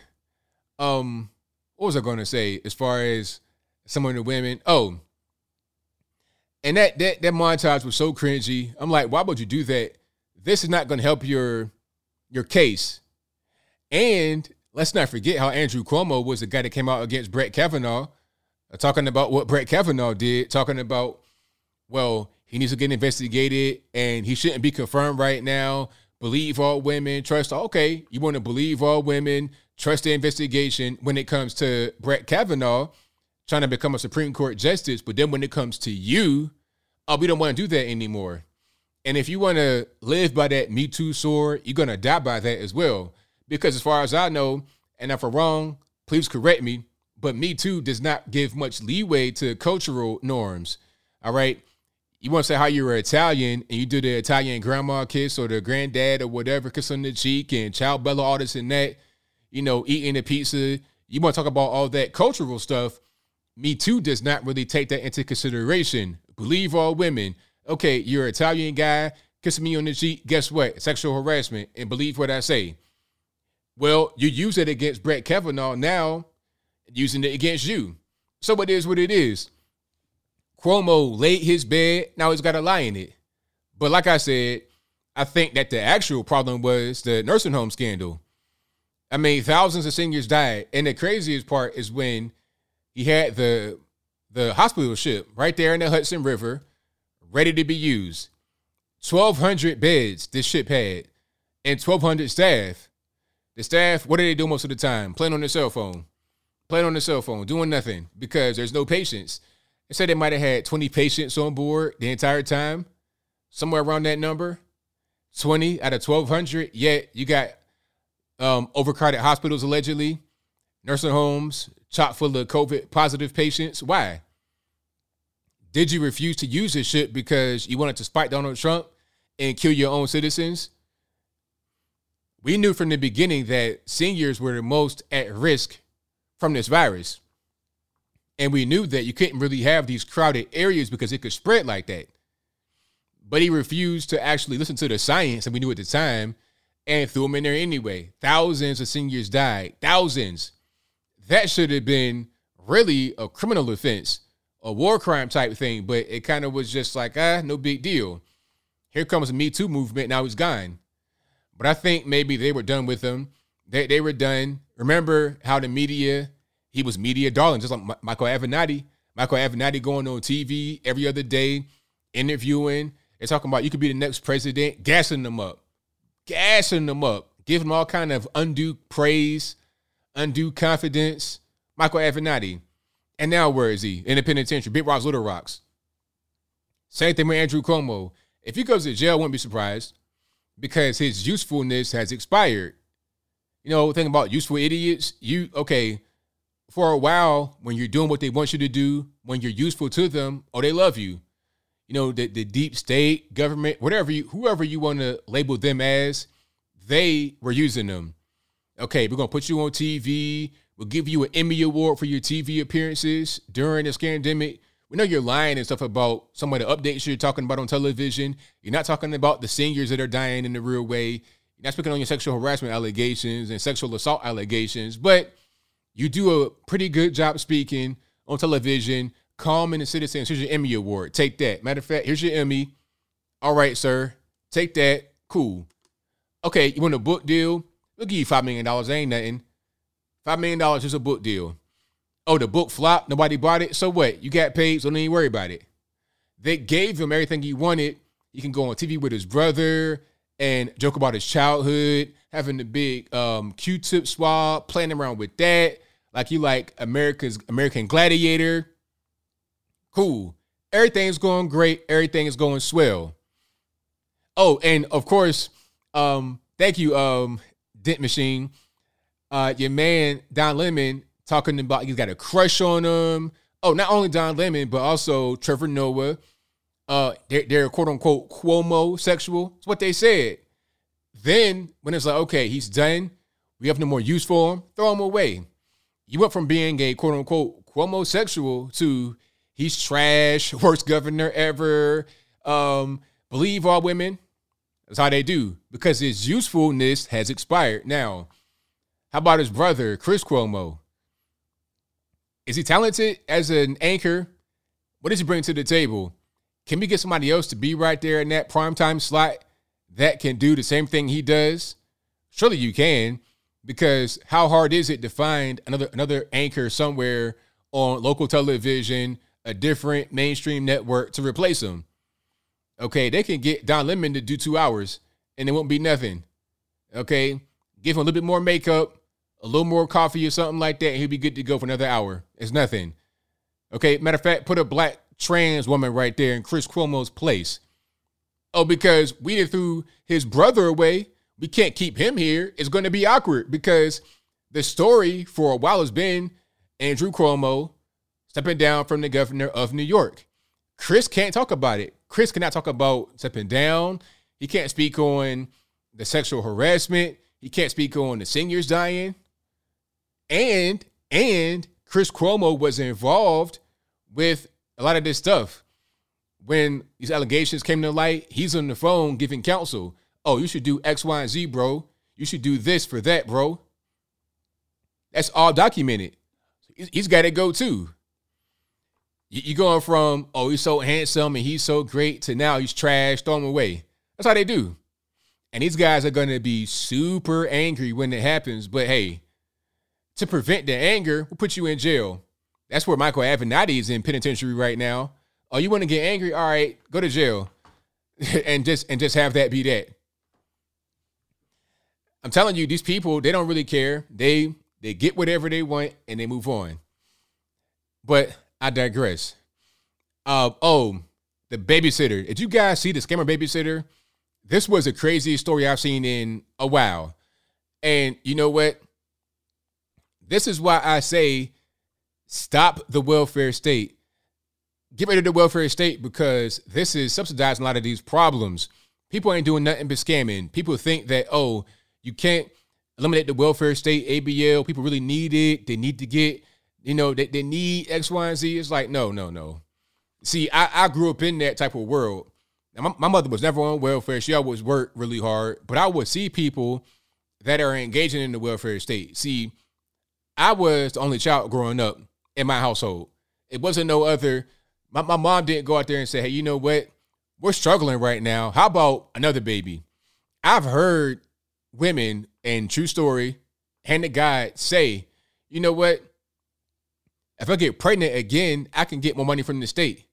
um what was I going to say as far as some of the women? Oh, and that that that montage was so cringy. I'm like, why would you do that? This is not going to help your your case. And let's not forget how Andrew Cuomo was the guy that came out against Brett Kavanaugh, uh, talking about what Brett Kavanaugh did, talking about, well, he needs to get investigated and he shouldn't be confirmed right now. Believe all women, trust. Okay, you want to believe all women, trust the investigation when it comes to Brett Kavanaugh trying to become a Supreme Court justice, but then when it comes to you, oh, we don't want to do that anymore. And if you want to live by that Me Too sword, you're going to die by that as well. Because as far as I know, and if I'm wrong, please correct me, but Me Too does not give much leeway to cultural norms. All right. You want to say how you're Italian and you do the Italian grandma kiss or the granddad or whatever kiss on the cheek and Ciao Bella, all this and that, you know, eating the pizza. You want to talk about all that cultural stuff. Me Too does not really take that into consideration. Believe all women okay, you're an Italian guy kissing me on the cheek. Guess what? Sexual harassment. And believe what I say. Well, you use it against Brett Kavanaugh now, using it against you. So it is what it is. Cuomo laid his bed. Now he's got a lie in it. But like I said, I think that the actual problem was the nursing home scandal. I mean, thousands of seniors died, and the craziest part is when he had the the hospital ship right there in the Hudson River ready to be used. 1,200 beds this ship had and 1,200 staff. The staff, what do they do most of the time? Playing on their cell phone. Playing on their cell phone, doing nothing because there's no patients. They said they might have had 20 patients on board the entire time, somewhere around that number. 20 out of 1,200. Yet you got um, overcrowded hospitals allegedly, nursing homes chock full of COVID positive patients. Why? Did you refuse to use this shit because you wanted to spite Donald Trump and kill your own citizens? We knew from the beginning that seniors were the most at risk from this virus. And we knew that you couldn't really have these crowded areas because it could spread like that. But he refused to actually listen to the science, and we knew at the time, and threw them in there anyway. Thousands of seniors died. Thousands. That should have been really a criminal offense a war crime type thing, but it kind of was just like, ah, no big deal. Here comes the Me Too movement. Now he's gone. But I think maybe they were done with him. They, they were done. Remember how the media, he was media darling, just like Michael Avenatti. Michael Avenatti going on TV every other day, interviewing. They're talking about you could be the next president, gassing them up, gassing them up, giving them all kind of undue praise, undue confidence. Michael Avenatti. And now where is he? In the penitentiary. Big Rocks, Little Rocks. Same thing with Andrew Cuomo. If he goes to jail, I wouldn't be surprised because his usefulness has expired. You know, think about useful idiots. You okay, for a while, when you're doing what they want you to do, when you're useful to them, oh, they love you. You know, the, the deep state, government, whatever you whoever you want to label them as, they were using them. Okay, we're gonna put you on TV. We'll give you an Emmy Award for your TV appearances during this pandemic. We know you're lying and stuff about some of the updates you're talking about on television. You're not talking about the seniors that are dying in the real way. You're not speaking on your sexual harassment allegations and sexual assault allegations, but you do a pretty good job speaking on television, calming the citizens. Here's your Emmy Award. Take that. Matter of fact, here's your Emmy. All right, sir. Take that. Cool. Okay, you want a book deal? We'll give you $5 million. Ain't nothing. Five million dollars is a book deal. Oh, the book flopped. Nobody bought it. So what? You got paid, so don't even worry about it. They gave him everything he wanted. He can go on TV with his brother and joke about his childhood, having the big um, Q-tip swab, playing around with that, like you like America's American Gladiator. Cool. Everything's going great. Everything is going swell. Oh, and of course, um, thank you, um, Dent Machine uh, your man Don Lemon talking about he's got a crush on him. Oh, not only Don Lemon, but also Trevor Noah. Uh, they're, they're quote unquote Cuomo sexual. It's what they said. Then when it's like, okay, he's done, we have no more use for him, throw him away. You went from being a quote unquote Cuomo sexual to he's trash, worst governor ever. Um, believe all women. That's how they do because his usefulness has expired. Now, how about his brother, Chris Cuomo? Is he talented as an anchor? What does he bring to the table? Can we get somebody else to be right there in that primetime slot that can do the same thing he does? Surely you can, because how hard is it to find another another anchor somewhere on local television, a different mainstream network to replace him? Okay, they can get Don Lemon to do two hours and it won't be nothing. Okay, give him a little bit more makeup, a little more coffee or something like that, and he'll be good to go for another hour. It's nothing. Okay, matter of fact, put a black trans woman right there in Chris Cuomo's place. Oh, because we threw his brother away, we can't keep him here. It's going to be awkward because the story for a while has been Andrew Cuomo stepping down from the governor of New York. Chris can't talk about it. Chris cannot talk about stepping down. He can't speak on the sexual harassment. He can't speak on the seniors dying. And and Chris Cuomo was involved with a lot of this stuff. When these allegations came to light, he's on the phone giving counsel. Oh, you should do X, Y, and Z, bro. You should do this for that, bro. That's all documented. He's got to go too. You're going from, oh, he's so handsome and he's so great to now he's trash, throw him away. That's how they do. And these guys are going to be super angry when it happens. But hey, to prevent the anger, we'll put you in jail. That's where Michael Avenatti is in penitentiary right now. Oh, you want to get angry? All right, go to jail, and just and just have that be that. I'm telling you, these people they don't really care. They they get whatever they want and they move on. But I digress. Uh, oh, the babysitter. Did you guys see the scammer babysitter? This was the craziest story I've seen in a while. And you know what? This is why I say stop the welfare state. Get rid of the welfare state because this is subsidizing a lot of these problems. People ain't doing nothing but scamming. People think that, oh, you can't eliminate the welfare state, ABL. People really need it. They need to get, you know, they, they need X, Y, and Z. It's like, no, no, no. See, I, I grew up in that type of world. My, my mother was never on welfare. She always worked really hard. But I would see people that are engaging in the welfare state. See, I was the only child growing up in my household. It wasn't no other. My, my mom didn't go out there and say, hey, you know what? We're struggling right now. How about another baby? I've heard women, and true story, hand to God, say, you know what? If I get pregnant again, I can get more money from the state.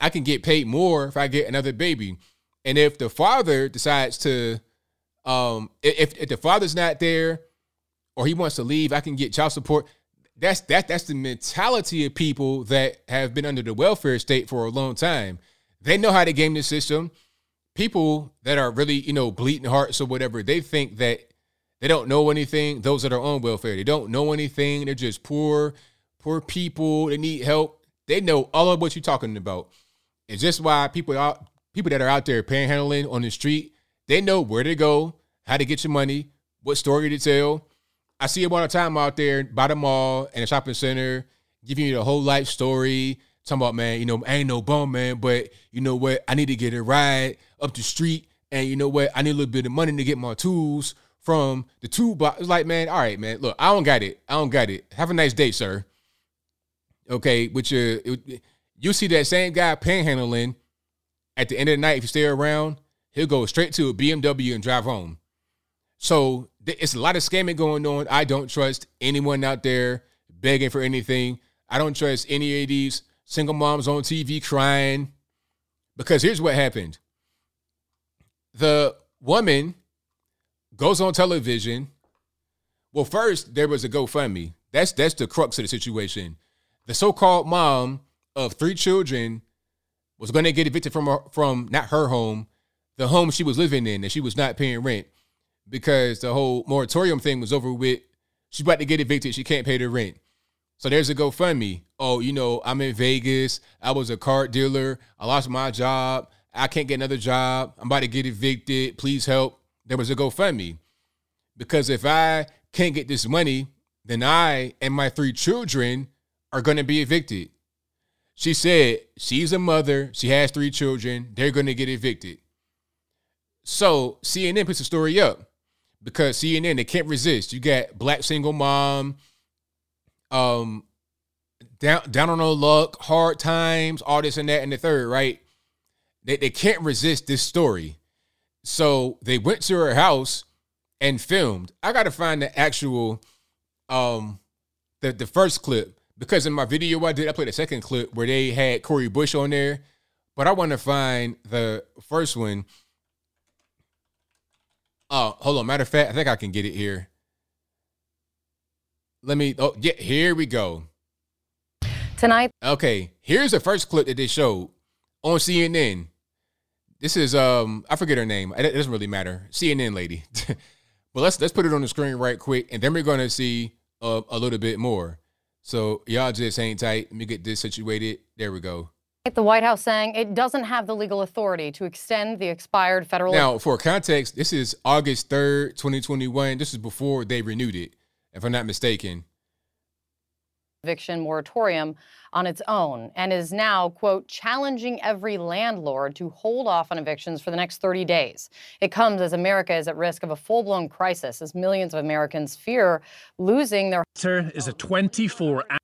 I can get paid more if I get another baby. And if the father decides to, um, if, if the father's not there or he wants to leave, I can get child support. That's that that's the mentality of people that have been under the welfare state for a long time. They know how to game the system. People that are really, you know, bleeding hearts or whatever, they think that they don't know anything. Those that are on welfare, they don't know anything. They're just poor, poor people. They need help. They know all of what you're talking about. It's just why people out people that are out there panhandling on the street, they know where to go, how to get your money, what story to tell. I see them all the time out there by the mall and the shopping center, giving you the whole life story. Talking about, man, you know, I ain't no bum, man, but you know what? I need to get a ride up the street. And you know what? I need a little bit of money to get my tools from the toolbox. It's like, man, all right, man. Look, I don't got it. I don't got it. Have a nice day, sir. Okay, which uh, you see that same guy panhandling at the end of the night. If you stay around, he'll go straight to a BMW and drive home. So it's a lot of scamming going on. I don't trust anyone out there begging for anything. I don't trust any of these single moms on TV crying. Because here's what happened the woman goes on television. Well, first, there was a GoFundMe. That's that's the crux of the situation. The so-called mom of three children was going to get evicted from her, from not her home, the home she was living in, and she was not paying rent because the whole moratorium thing was over with. She's about to get evicted. She can't pay the rent. So there's a GoFundMe. Oh, you know, I'm in Vegas. I was a car dealer. I lost my job. I can't get another job. I'm about to get evicted. Please help. There was a GoFundMe. Because if I can't get this money, then I and my three children are going to be evicted. She said she's a mother. She has three children. They're going to get evicted. So CNN puts the story up because CNN they can't resist. You got black single mom, um, down down on her luck, hard times, all this and that and the third, right? They they can't resist this story, so they went to her house and filmed. I got to find the actual, um, the the first clip because in my video I did I played a second clip where they had Cori Bush on there, but I want to find the first one Oh, hold on. Matter of fact, I think I can get it here. Let me. Oh, yeah. Here we go. Tonight. Okay, here's the first clip that they showed on CNN. This is um I forget her name. It doesn't really matter. CNN lady. but let's let's put it on the screen right quick, and then we're gonna see uh, a little bit more. So y'all just hang tight. Let me get this situated. There we go. The White House saying it doesn't have the legal authority to extend the expired federal. Now, for context, this is August 3rd, 2021. This is before they renewed it, if I'm not mistaken. Eviction moratorium on its own and is now, quote, challenging every landlord to hold off on evictions for the next 30 days. It comes as America is at risk of a full blown crisis as millions of Americans fear losing their. Is a 24 hour.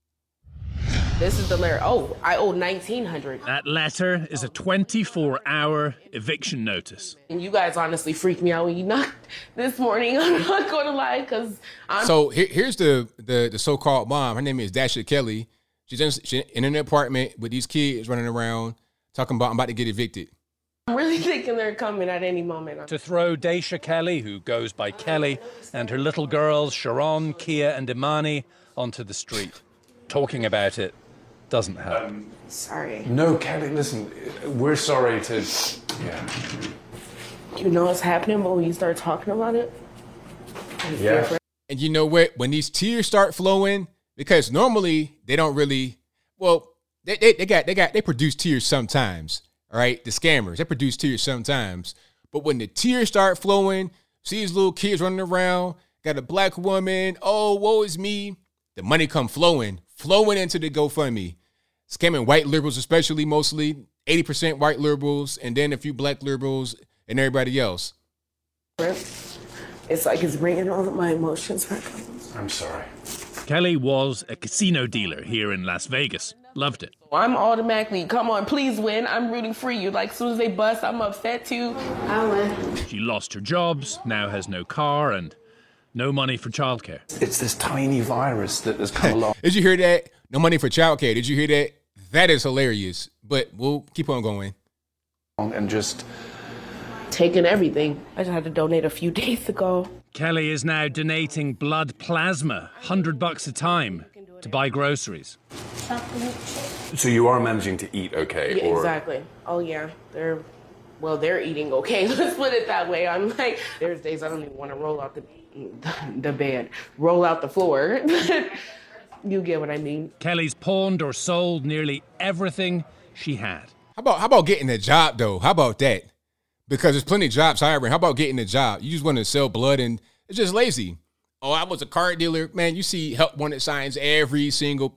This is the letter. Oh, I owe nineteen hundred. That letter is a 24-hour eviction notice. And you guys honestly freaked me out when you knocked this morning. I'm not going to lie, because I'm. So here, here's the, the the so-called mom. Her name is Dasha Kelly. She's in, she's in an apartment with these kids running around talking about I'm about to get evicted. I'm really thinking they're coming at any moment. To throw Daisha Kelly, who goes by Kelly, and her little girls Sharon, Kia, and Imani onto the street. Talking about it doesn't help. Um, sorry. No, Kelly, listen, we're sorry to. Yeah. You know what's happening, but when you start talking about it, yeah. And you know what? When these tears start flowing, because normally they don't really, well, they, they, they got they got they produce tears sometimes. All right, the scammers they produce tears sometimes, but when the tears start flowing, see these little kids running around, got a black woman. Oh, woe is me. The money come flowing, flowing into the GoFundMe scamming white liberals, especially mostly 80% white liberals, and then a few black liberals and everybody else. It's like it's bringing all of my emotions back. I'm sorry. Kelly was a casino dealer here in Las Vegas. Loved it. I'm automatically, come on, please win. I'm rooting for you. Like, as soon as they bust, I'm upset too. I win. She lost her jobs, now has no car, and no money for childcare. It's this tiny virus that has come along. Did you hear that? No money for childcare. Did you hear that? That is hilarious. But we'll keep on going. And just taking everything. I just had to donate a few days ago. Kelly is now donating blood plasma, 100 bucks a time, to buy groceries. So you are managing to eat okay? Yeah, or... Exactly. Oh, yeah. They're, well, they're eating okay. Let's put it that way. I'm like, there's days I don't even want to roll out the, the bed, roll out the floor. You get what I mean. Kelly's pawned or sold nearly everything she had. How about how about getting a job though? How about that? Because there's plenty of jobs hiring. How about getting a job? You just want to sell blood and it's just lazy. Oh, I was a car dealer. Man, you see help wanted signs every single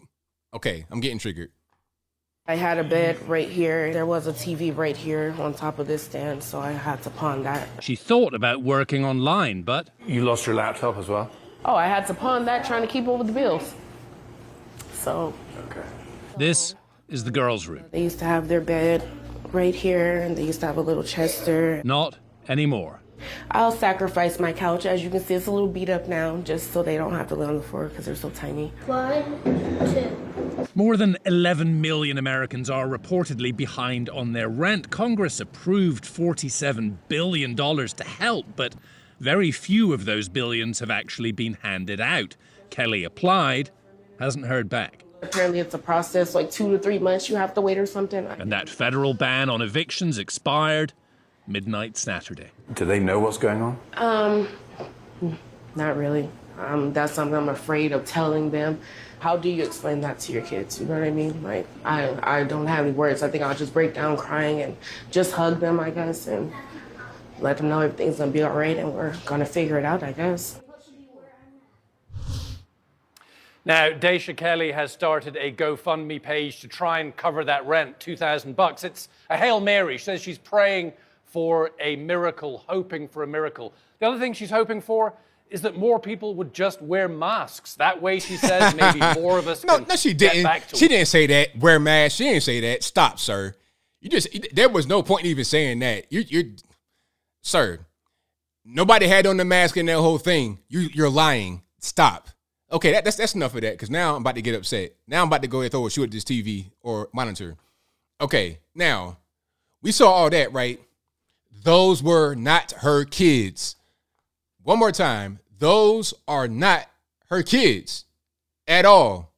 Okay, I'm getting triggered. I had a bed right here. There was a TV right here on top of this stand, so I had to pawn that. She thought about working online, but you lost your laptop as well. Oh, I had to pawn that trying to keep up with the bills. So. Okay. This is the girls' room. They used to have their bed right here, and they used to have a little chester. Not anymore. I'll sacrifice my couch. As you can see, it's a little beat up now, just so they don't have to lay on the floor because they're so tiny. One, two. More than 11 million Americans are reportedly behind on their rent. Congress approved $47 billion to help, but very few of those billions have actually been handed out. Kelly applied hasn't heard back. Apparently, it's a process like two to three months you have to wait or something. And that federal ban on evictions expired midnight Saturday. Do they know what's going on? Um, not really. Um, that's something I'm afraid of telling them. How do you explain that to your kids? You know what I mean? Like, I, I don't have any words. I think I'll just break down crying and just hug them, I guess, and let them know everything's gonna be all right and we're gonna figure it out, I guess. Now, Daisha Kelly has started a GoFundMe page to try and cover that rent, 2,000 bucks. It's a Hail Mary. She says she's praying for a miracle, hoping for a miracle. The other thing she's hoping for is that more people would just wear masks. That way, she says, maybe more of us no, no, she didn't. she didn't say that. Wear masks. She didn't say that. Stop, sir. You just there was no point in even saying that. You, you're, sir. Nobody had on the mask in that whole thing. You, you're lying. Stop. Okay, that, that's that's enough of that because now I'm about to get upset. Now I'm about to go and throw a shoe at this TV or monitor. Okay, now we saw all that, right? Those were not her kids. One more time, those are not her kids at all.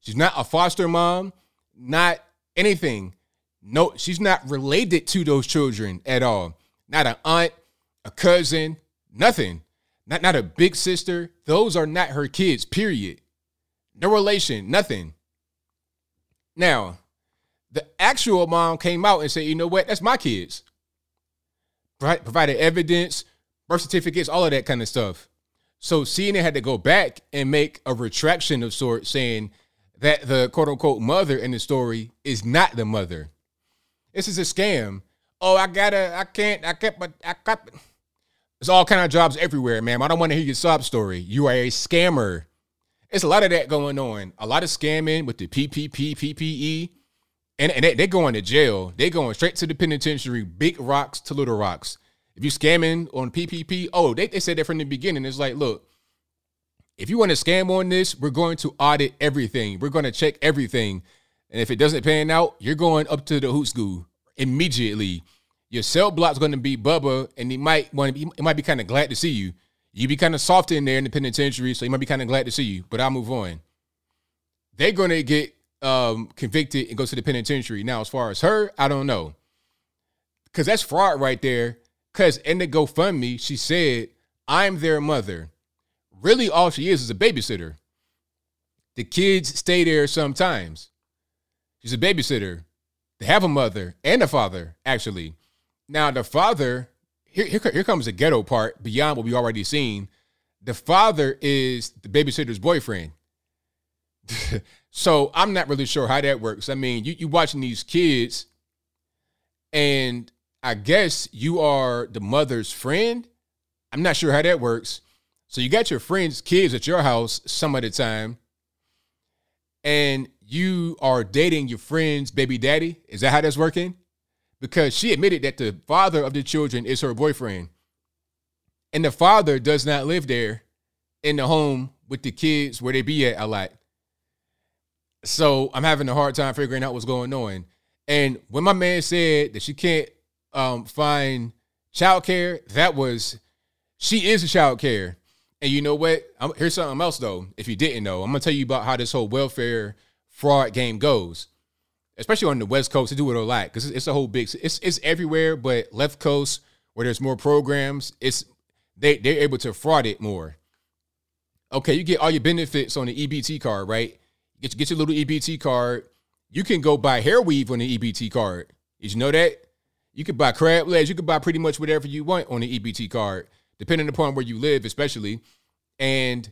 She's not a foster mom, not anything. No, she's not related to those children at all. Not an aunt, a cousin, nothing. Not not a big sister. Those are not her kids, period. No relation, nothing. Now, the actual mom came out and said, you know what? That's my kids. Provided evidence, birth certificates, all of that kind of stuff. So CNN had to go back and make a retraction of sorts saying that the quote unquote mother in the story is not the mother. This is a scam. Oh, I gotta, I can't, I can't, but I got. There's all kind of jobs everywhere, ma'am. I don't want to hear your sob story. You are a scammer. It's a lot of that going on. A lot of scamming with the PPP, PPE. And, and they, they're going to jail. They're going straight to the penitentiary, big rocks to little rocks. If you're scamming on PPP, oh, they, they said that from the beginning. It's like, look, if you want to scam on this, we're going to audit everything. We're going to check everything. And if it doesn't pan out, you're going up to the hoot school immediately. Your cell block's going to be Bubba, and he might want to be, he might be kind of glad to see you. You be kind of soft in there in the penitentiary, so he might be kind of glad to see you. But I'll move on. They're going to get um, convicted and go to the penitentiary. Now, as far as her, I don't know. Because that's fraud right there. Because in the GoFundMe, she said, I'm their mother. Really, all she is is a babysitter. The kids stay there sometimes. She's a babysitter. They have a mother and a father, actually. Now, the father, here, here, here comes the ghetto part beyond what we already seen. The father is the babysitter's boyfriend. So I'm not really sure how that works. I mean, you you watching these kids, and I guess you are the mother's friend. I'm not sure how that works. So you got your friends' kids at your house some of the time, and you are dating your friend's baby daddy. Is that how that's working? Because she admitted that the father of the children is her boyfriend. And the father does not live there in the home with the kids where they be at a lot. So I'm having a hard time figuring out what's going on. And when my man said that she can't um, find childcare, that was she is a child care. And you know what? I'm, here's something else though. If you didn't know, I'm gonna tell you about how this whole welfare fraud game goes. Especially on the West Coast, they do it a lot because it's, it's a whole big. It's it's everywhere, but left coast where there's more programs, it's they they're able to fraud it more. Okay, you get all your benefits on the EBT card, right? Get, get your little EBT card. You can go buy hair weave on the EBT card. Did you know that? You could buy crab legs. You could buy pretty much whatever you want on the EBT card, depending upon where you live, especially. And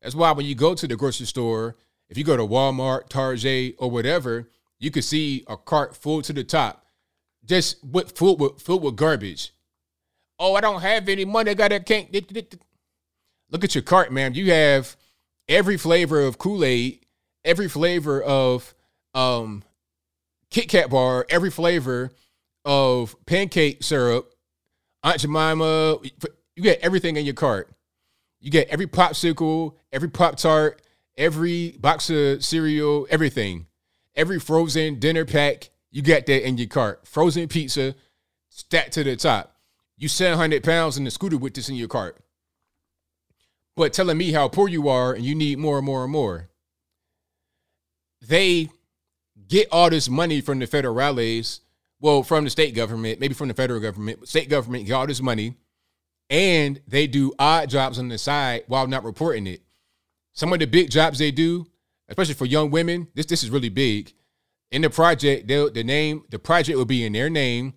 that's why when you go to the grocery store, if you go to Walmart, Target, or whatever, you could see a cart full to the top, just with full with filled with garbage. Oh, I don't have any money. I got a can't. Look at your cart, man. You have every flavor of Kool Aid every flavor of um, Kit Kat bar, every flavor of pancake syrup, Aunt Jemima. You get everything in your cart. You get every popsicle, every Pop Tart, every box of cereal, everything. Every frozen dinner pack, you got that in your cart. Frozen pizza, stacked to the top. You 700 pounds in the scooter with this in your cart. But telling me how poor you are and you need more and more and more they get all this money from the federal rallies, well, from the state government, maybe from the federal government, state government get all this money, and they do odd jobs on the side while not reporting it. Some of the big jobs they do, especially for young women, this this is really big. In the project, they'll the name, the project will be in their name.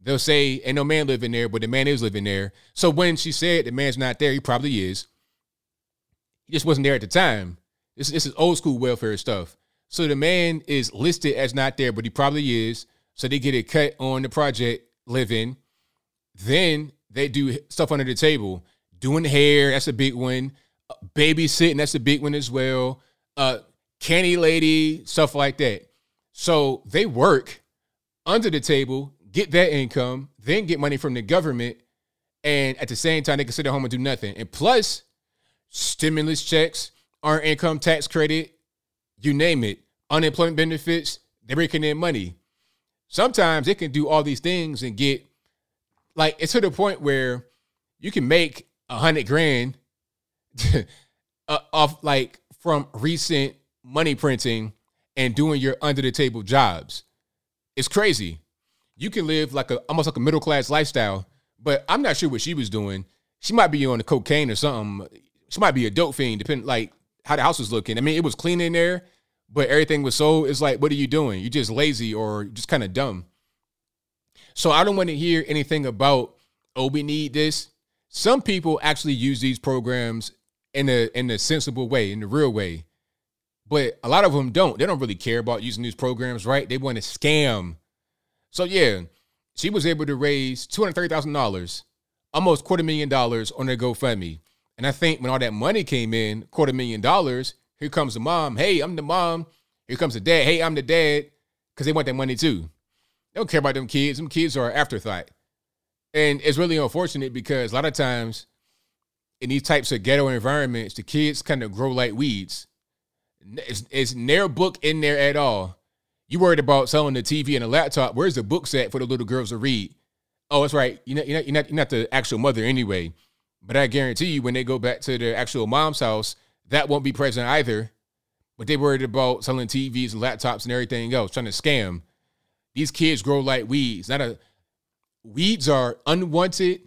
They'll say, ain't no man living there, but the man is living there. So when she said the man's not there, he probably is. He just wasn't there at the time. This, this is old school welfare stuff. So the man is listed as not there, but he probably is. So they get it cut on the project living. Then they do stuff under the table, doing hair. That's a big one. Babysitting. That's a big one as well. Uh, candy lady, stuff like that. So they work under the table, get that income, then get money from the government, and at the same time they can sit at home and do nothing. And plus, stimulus checks, earned income tax credit, you name it, unemployment benefits, they're making in money. Sometimes they can do all these things and get like it's to the point where you can make a hundred grand uh, off like from recent money printing and doing your under the table jobs. It's crazy. You can live like a almost like a middle class lifestyle, but I'm not sure what she was doing. She might be on the cocaine or something. She might be a dope fiend, depending like how the house was looking. I mean, it was clean in there, but everything was so. It's like, what are you doing? You just lazy or just kind of dumb. So I don't want to hear anything about oh we need this. Some people actually use these programs in a in a sensible way, in the real way. But a lot of them don't. They don't really care about using these programs, right? They want to scam. So yeah, she was able to raise two hundred thirty thousand dollars, almost quarter million dollars on their GoFundMe. And I think when all that money came in, quarter million dollars, here comes the mom. Hey, I'm the mom. Here comes the dad. Hey, I'm the dad. Because they want that money too. They don't care about them kids. Them kids are afterthought. And it's really unfortunate because a lot of times in these types of ghetto environments, the kids kind of grow like weeds. It's, it's never book in there at all. You worried about selling the TV and the laptop. Where's the book set for the little girls to read? Oh, that's right. You're not, you're not, you're not, you're not the actual mother anyway. But I guarantee you, when they go back to their actual mom's house, that won't be present either. But they worried about selling TVs and laptops and everything else, trying to scam. These kids grow like weeds. Not a weeds are unwanted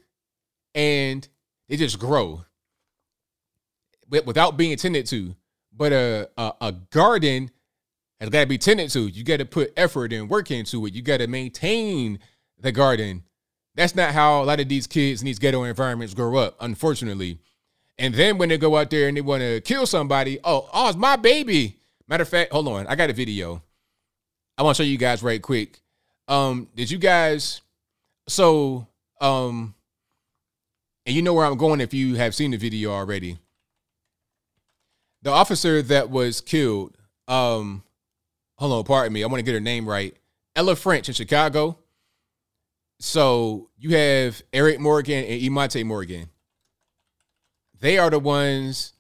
and they just grow without being tended to. But a a, a garden has got to be tended to. You got to put effort and work into it. You got to maintain the garden. That's not how a lot of these kids in these ghetto environments grow up, unfortunately. And then when they go out there and they want to kill somebody, oh, oh, it's my baby. Matter of fact, hold on, I got a video. I want to show you guys right quick. Um, did you guys? So, um, and you know where I'm going if you have seen the video already. The officer that was killed, um, hold on, pardon me, I want to get her name right. Ella French in Chicago. So you have Eric Morgan and Emonte Morgan. They are the ones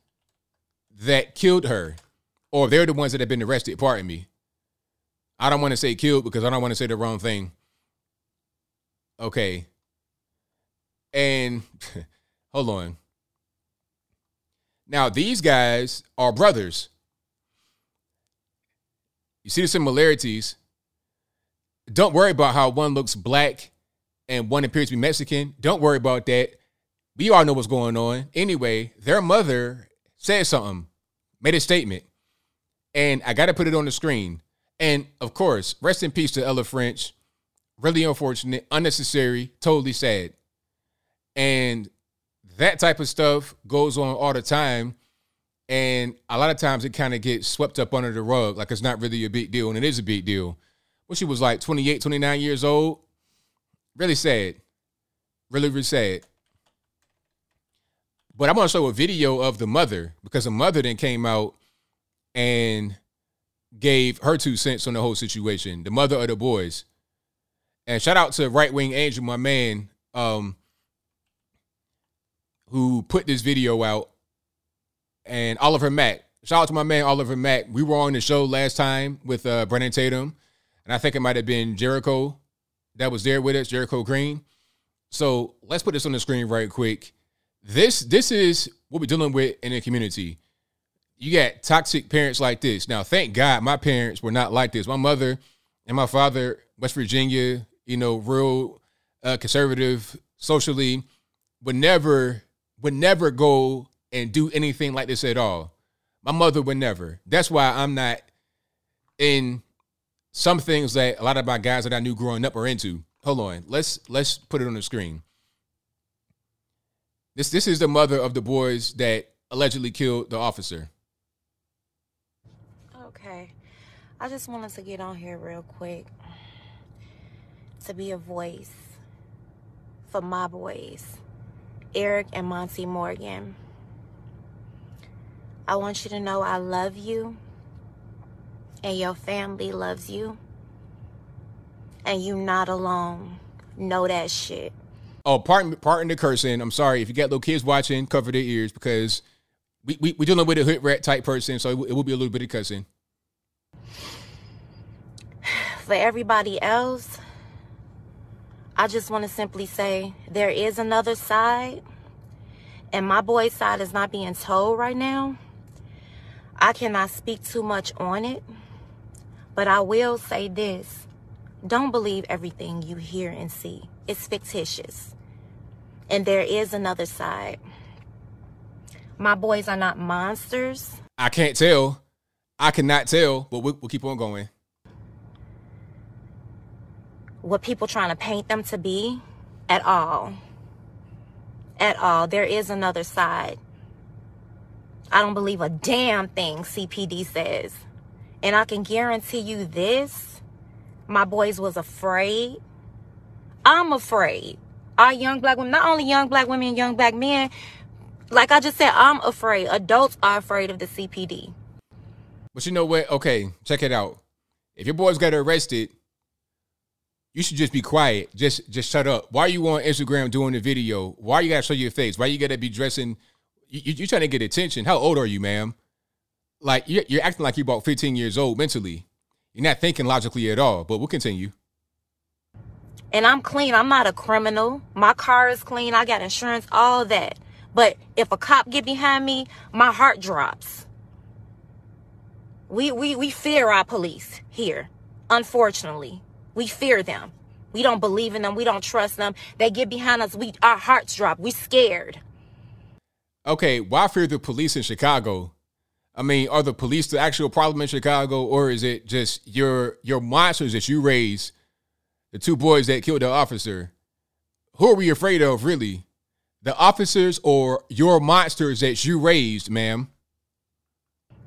that killed her, or they're the ones that have been arrested. Pardon me. I don't want to say killed because I don't want to say the wrong thing. Okay. And hold on. Now, these guys are brothers. You see the similarities. Don't worry about how one looks black and one appears to be Mexican. Don't worry about that. We all know what's going on. Anyway, their mother said something, made a statement, and I got to put it on the screen. And of course, rest in peace to Ella French. Really unfortunate, unnecessary, totally sad. And that type of stuff goes on all the time. And a lot of times it kind of gets swept up under the rug, like it's not really a big deal. And it is a big deal. Well, she was like 28, 29 years old. Really sad. Really, really sad. But I want to show a video of the mother because the mother then came out and gave her two cents on the whole situation. The mother of the boys. And shout out to Right Wing Angel, my man, um, who put this video out. And Oliver Mack. Shout out to my man Oliver Mack. We were on the show last time with uh, Brandon Tatum. And I think it might have been Jericho that was there with us, Jericho Green. So let's put this on the screen right quick. This this is what we're dealing with in the community. You got toxic parents like this. Now, thank God my parents were not like this. My mother and my father, West Virginia, you know, real uh, conservative socially, would never would never go and do anything like this at all. My mother would never. That's why I'm not in some things that a lot of my guys that I knew growing up are into. Hold on. Let's let's put it on the screen. This this is the mother of the boys that allegedly killed the officer. Okay. I just wanted to get on here real quick to be a voice for my boys, Eric and Monty Morgan. I want you to know I love you and your family loves you and you're not alone. Know that shit. Oh, pardon, pardon the cursing. I'm sorry if you got little kids watching. Cover their ears because we we we dealing with a hood rat type person, so it, it will be a little bit of cussing. For everybody else, I just want to simply say there is another side, and my boy's side is not being told right now. I cannot speak too much on it, but I will say this. Don't believe everything you hear and see. It's fictitious. And there is another side. My boys are not monsters. I can't tell. I cannot tell, but we'll, we'll keep on going. What people trying to paint them to be at all. At all. There is another side. I don't believe a damn thing CPD says. And I can guarantee you this. My boys was afraid. I'm afraid. Our young black women, not only young black women, young black men, like I just said, I'm afraid. Adults are afraid of the CPD. But you know what? Okay, check it out. If your boys got arrested, you should just be quiet. Just just shut up. Why are you on Instagram doing the video? Why you gotta show your face? Why you gotta be dressing? You, you, are trying to get attention. How old are you, ma'am? Like you're, you're acting like you're about 15 years old mentally. You're not thinking logically at all. But we'll continue. And I'm clean. I'm not a criminal. My car is clean. I got insurance, all that. But if a cop get behind me, my heart drops. We we we fear our police here. Unfortunately, we fear them. We don't believe in them. We don't trust them. They get behind us. We our hearts drop. We scared. Okay, why fear the police in Chicago? I mean, are the police the actual problem in Chicago, or is it just your your monsters that you raised, the two boys that killed the officer? Who are we afraid of, really? The officers or your monsters that you raised, ma'am?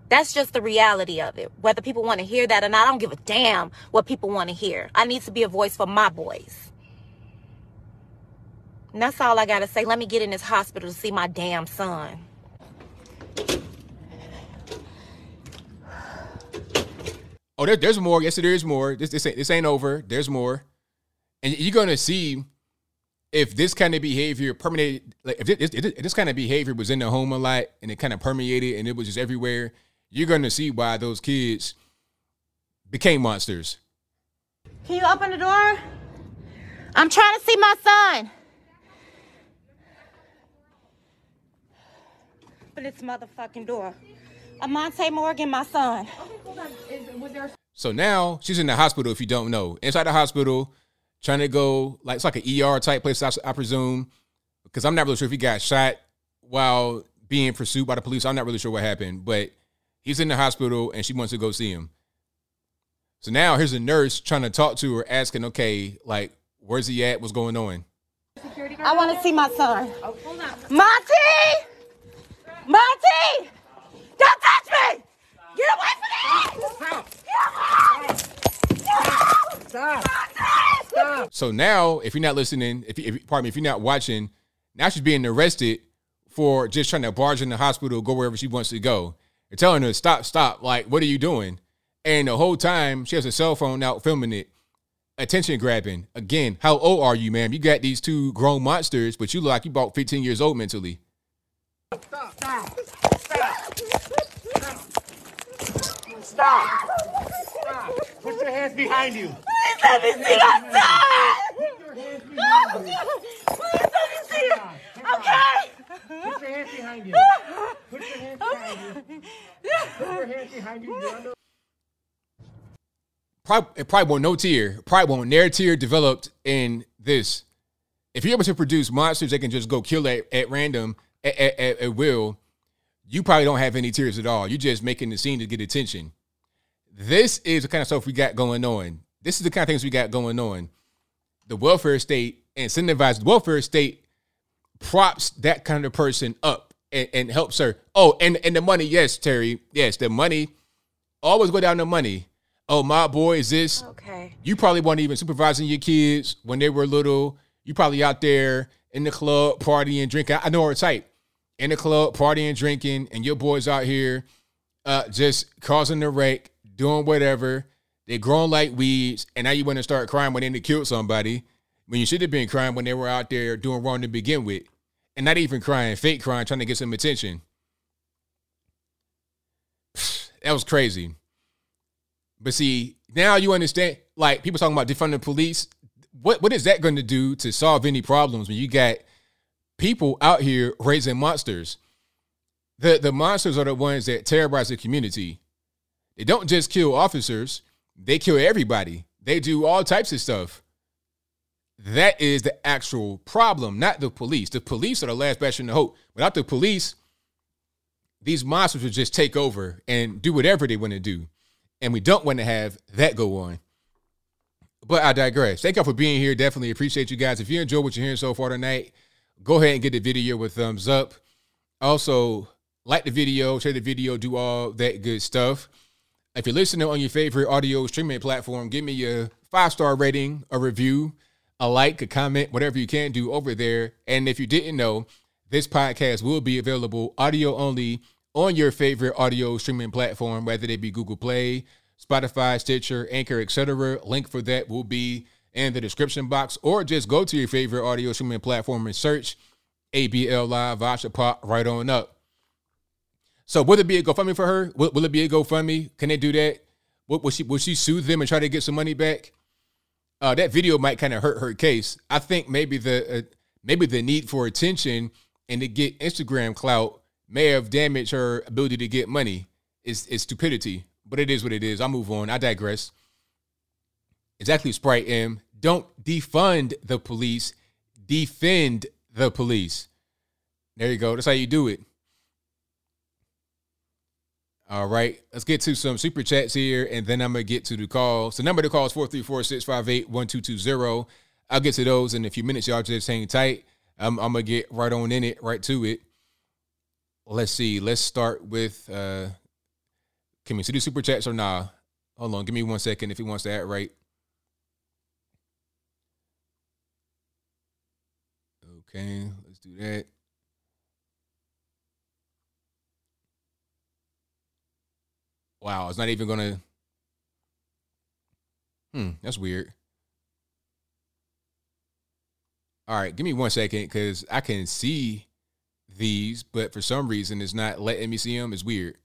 That's just the reality of it. Whether people want to hear that or not, I don't give a damn what people want to hear. I need to be a voice for my boys. And that's all I got to say. Let me get in this hospital to see my damn son. Oh, there, there's more. Yes, there is more. This, this, ain't, this ain't over. There's more. And you're going to see if this kind of behavior permeated, like if this, if this kind of behavior was in the home a lot and it kind of permeated and it was just everywhere, you're going to see why those kids became monsters. Can you open the door? I'm trying to see my son. Open this motherfucking door. Emonte Morgan, my son. So now she's in the hospital. If you don't know, inside the hospital, trying to go like it's like an ER type place, I, I presume, because I'm not really sure if he got shot while being pursued by the police. I'm not really sure what happened, but he's in the hospital and she wants to go see him. So now here's a nurse trying to talk to her, asking, "Okay, like where's he at? What's going on?" I want to see my son. Oh, hold on. Monty! Monty! Don't touch me! Get away from me! Stop! Stop! Stop! Stop! So now, if you're not listening, if, if pardon me, if you're not watching, now she's being arrested for just trying to barge in the hospital, go wherever she wants to go. They're telling her, stop, stop. Like, what are you doing? And the whole time she has a cell phone out filming it, attention grabbing. Again, how old are you, ma'am? You got these two grown monsters, but you look like you about 15 years old mentally. Stop, stop, stop. Stop. Stop. Put your hands behind you. Please let me see my son. Put your hands behind you. Please let me see him. Okay. Put your hands behind you. Put your hands behind you. Put your hands behind you. Probably, it probably won't no tear. Probably won't near tear developed in this. If you're able to produce monsters that can just go kill at, at random at, at, at will, you probably don't have any tears at all. You're just making the scene to get attention. This is the kind of stuff we got going on. This is the kind of things we got going on. The welfare state incentivizes the welfare state props that kind of person up and, and helps her. Oh, and, and the money, yes, Terry. Yes, the money. Always go down the money. Oh, my boy is this. Okay. You probably weren't even supervising your kids when they were little. You probably out there in the club partying, drinking. I know her type in the club, partying, drinking, and your boys out here uh, just causing the wreck, doing whatever. They're growing like weeds, and now you want to start crying when they killed somebody when you should have been crying when they were out there doing wrong to begin with, and not even crying, fake crying, trying to get some attention. That was crazy. But see, now you understand. Like people talking about defunding police. What what is that going to do to solve any problems when you got people out here raising monsters. the the monsters are the ones that terrorize the community. They don't just kill officers; they kill everybody. They do all types of stuff. That is the actual problem, not the police. The police are the last bastion of hope. Without the police, these monsters would just take over and do whatever they want to do. And we don't want to have that go on. But I digress. Thank y'all for being here. Definitely appreciate you guys. If you enjoy what you're hearing so far tonight, go ahead and get the video with thumbs up. Also, like the video, share the video, do all that good stuff. If you're listening on your favorite audio streaming platform, give me a five star rating, a review, a like, a comment, whatever you can do over there. And if you didn't know, this podcast will be available audio only on your favorite audio streaming platform, whether it be Google Play, Spotify, Stitcher, Anchor, etc. Link for that will be in the description box, or just go to your favorite audio streaming platform and search ABL Live Vasha Pop right on up. So will it be a GoFundMe for her? Will, will it be a GoFundMe? Can they do that? Will, will she will she sue them and try to get some money back? Uh, that video might kind of hurt her case. I think maybe the uh, maybe the need for attention and to get Instagram clout may have damaged her ability to get money. Is is stupidity, but it is what it is. I'll move on. I digress. Exactly, Sprite M. Don't defund the police. Defend the police. There you go. That's how you do it. All right, let's get to some super chats here, and then I'm gonna get to the calls. The number to call is 434-658-1220. I'll get to those in a few minutes. Y'all just hang tight. I'm, I'm gonna get right on in it, right to it. Let's see. Let's start with uh can we see the super chats or nah? Hold on, give me one second if he wants to add right. Okay, let's do that. Wow, it's not even gonna. Hmm, that's weird. All right, give me one second because I can see these, but for some reason it's not letting me see them. It's weird.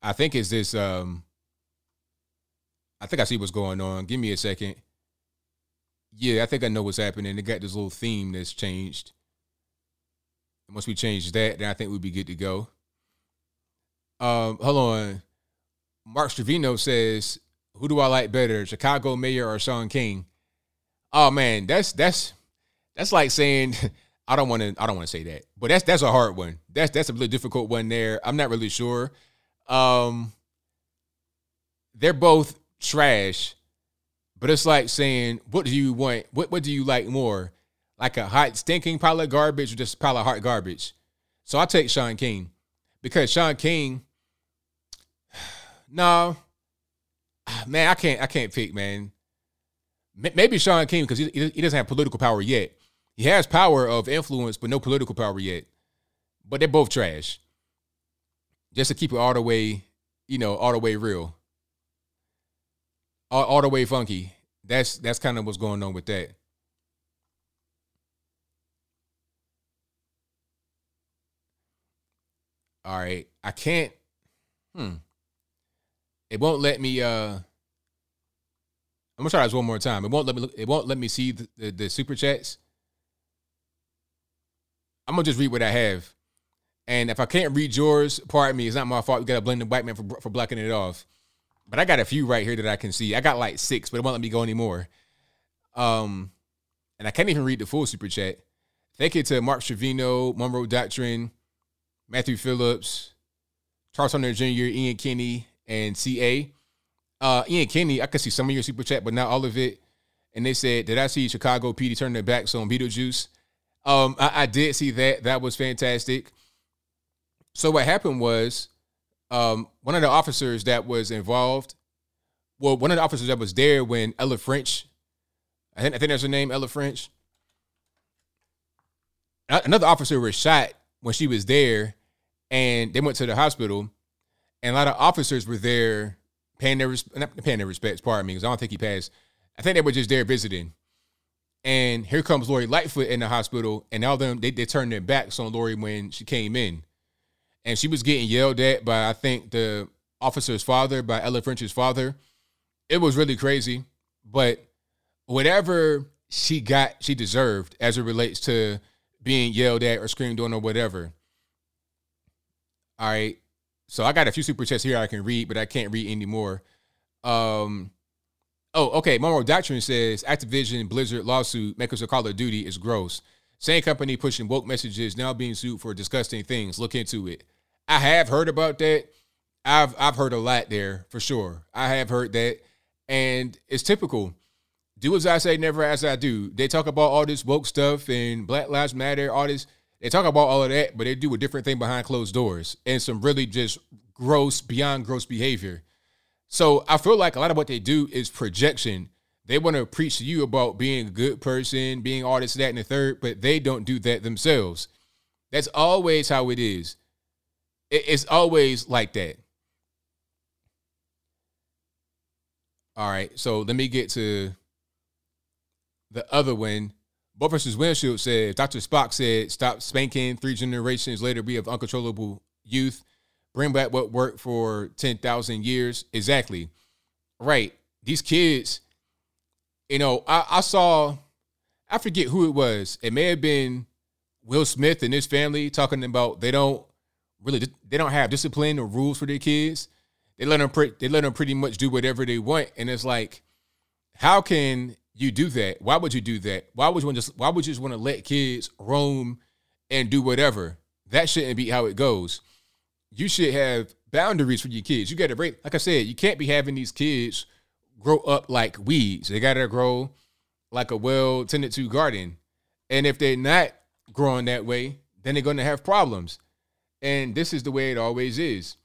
I think it's this. Um, I think I see what's going on. Give me a second. Yeah, I think I know what's happening. They got this little theme that's changed. And once we change that, then I think we'd be good to go. Um, hold on. Mark Stravino says, "Who do I like better, Chicago Mayor or Shaun King?" Oh man, that's that's that's like saying I don't want to I don't want to say that, but that's that's a hard one. That's that's a really difficult one there. I'm not really sure. Um, they're both trash, but it's like saying, what do you want? What what do you like more? Like a hot stinking pile of garbage or just a pile of hot garbage? So I take Shaun King because Shaun King. No, man, I can't. I can't pick, man. Maybe Shaun King because he, he doesn't have political power yet. He has power of influence, but no political power yet. But they're both trash. Just to keep it all the way, you know, all the way real, all, all the way funky. That's that's kind of what's going on with that. All right, I can't. Hmm. It won't let me. Uh, I'm gonna try this one more time. It won't let me. It won't let me see the, the, the super chats. I'm gonna just read what I have, and if I can't read yours, pardon me. It's not my fault. We gotta blame the white man for for blocking it off. But I got a few right here that I can see. I got like six, but it won't let me go anymore. Um, and I can't even read the full super chat. Thank you to Mark Trevino, Monroe Doctrine, Matthew Phillips, Charles Hunter Jr., Ian Kinney, and CA. Uh, Ian Kinney, I could see some of your super chat, but not all of it. And they said, Did I see Chicago PD turn their backs on Beetlejuice? Um, I, I did see that. That was fantastic. So what happened was um, one of the officers that was involved, well, one of the officers that was there when Ella French, I think, I think that's her name, Ella French. Another officer was shot when she was there, and they went to the hospital, and a lot of officers were there paying their not paying their respects. Pardon me, because I don't think he passed. I think they were just there visiting. And here comes Lori Lightfoot in the hospital, and all them they, they turned their backs on Lori when she came in, and she was getting yelled at by I think the officer's father, by Ella French's father. It was really crazy, but whatever she got, she deserved as it relates to being yelled at or screamed on or whatever. All right. So I got a few super chats here I can read, but I can't read anymore. Um, oh, okay. Monroe Doctrine says Activision Blizzard lawsuit makers of Call of Duty is gross. Same company pushing woke messages now being sued for disgusting things. Look into it. I have heard about that. I've I've heard a lot there for sure. I have heard that, and it's typical. Do as I say, never as I do. They talk about all this woke stuff and Black Lives Matter, all this. They talk about all of that, but they do a different thing behind closed doors and some really just gross, beyond gross behavior. So I feel like a lot of what they do is projection. They want to preach to you about being a good person, being all this, that, and the third, but they don't do that themselves. That's always how it is. It's always like that. All right, so let me get to the other one. Bo versus Windshield said Dr. Spock said, Stop spanking. Three generations later, we have uncontrollable youth. Bring back what worked for 10,000 years. Exactly. Right. These kids, you know, I, I saw, I forget who it was. It may have been Will Smith and his family talking about they don't really, they don't have discipline or rules for their kids. They let them, pre- they let them pretty much do whatever they want. And it's like, how can you do that? Why would you do that? Why would you just why would you just want to let kids roam and do whatever? That shouldn't be how it goes. You should have boundaries for your kids. You got to break, like I said, you can't be having these kids grow up like weeds. They got to grow like a well tended to garden. And if they're not growing that way, then they're going to have problems. And this is the way it always is.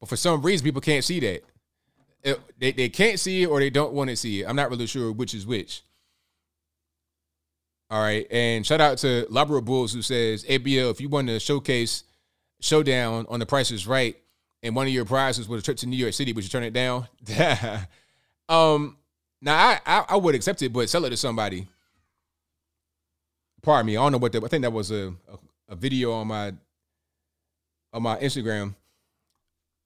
But for some reason, people can't see that it, they, they can't see it or they don't want to see it. I'm not really sure which is which. All right. And shout out to Labra Bulls who says, ABL, if you want to showcase showdown on the Price is Right and one of your prizes was a trip to New York City, would you turn it down? um, now I, I, I would accept it, but sell it to somebody. Pardon me. I don't know what that. I think that was a, a, a video on my on my Instagram.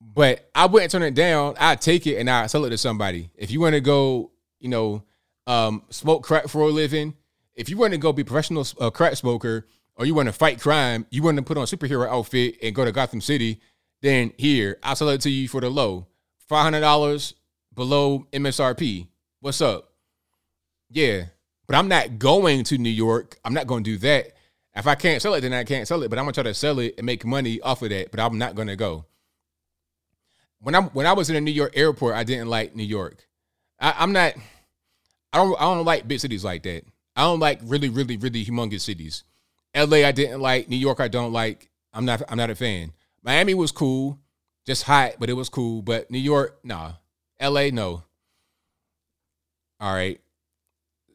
But I wouldn't turn it down. I'd take it and I'd sell it to somebody. If you want to go, you know, um, smoke crack for a living, if you want to go be professional uh, crack smoker, or you want to fight crime, you want to put on a superhero outfit and go to Gotham City, then here, I'll sell it to you for the low. $500 below MSRP. What's up? Yeah. But I'm not going to New York. I'm not going to do that. If I can't sell it, then I can't sell it. But I'm going to try to sell it and make money off of that. But I'm not going to go when I when I was in a New York airport, I didn't like New York. I, am not. I don't. I don't like big cities like that. I don't like really, really, really humongous cities. L.A. I didn't like. New York I don't like. I'm not. I'm not a fan. Miami was cool, just hot, but it was cool. But New York, nah. L.A. no. All right.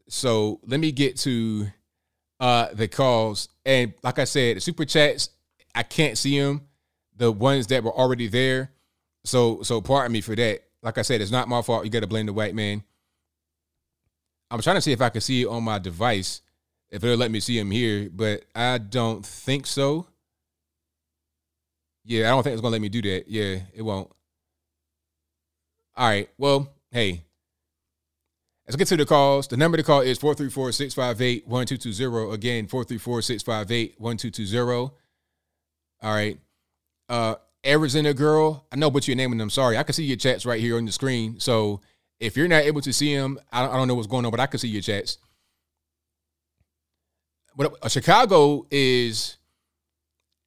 So let me get to uh the calls. And like I said, super chats, I can't see them. The ones that were already there. So so pardon me for that. Like I said, it's not my fault. You got to blame the white man. I'm trying to see if I can see it on my device, if it'll let me see him here, but I don't think so. Yeah, I don't think it's gonna let me do that. Yeah, it won't. All right. Well, hey. Let's get to the calls. The number to call is 434-658-1220. Again, 434-658-1220. All right. Uh Arizona girl, I know but you're naming them. Sorry, I can see your chats right here on the screen. So if you're not able to see them, I don't, I don't know what's going on, but I can see your chats. But uh, Chicago is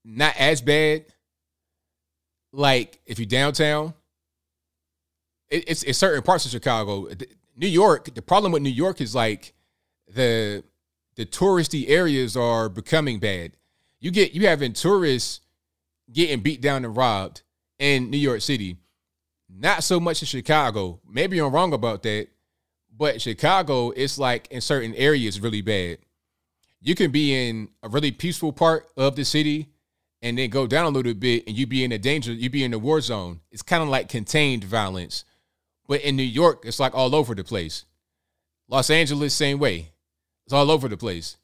not as bad. Like if you're downtown, it, it's it's certain parts of Chicago. New York, the problem with New York is like the the touristy areas are becoming bad. You get you having tourists getting beat down and robbed in New York City. Not so much in Chicago. Maybe I'm wrong about that, but Chicago, it's like in certain areas really bad. You can be in a really peaceful part of the city and then go down a little bit and you be in a danger, you be in the war zone. It's kind of like contained violence. But in New York, it's like all over the place. Los Angeles, same way. It's all over the place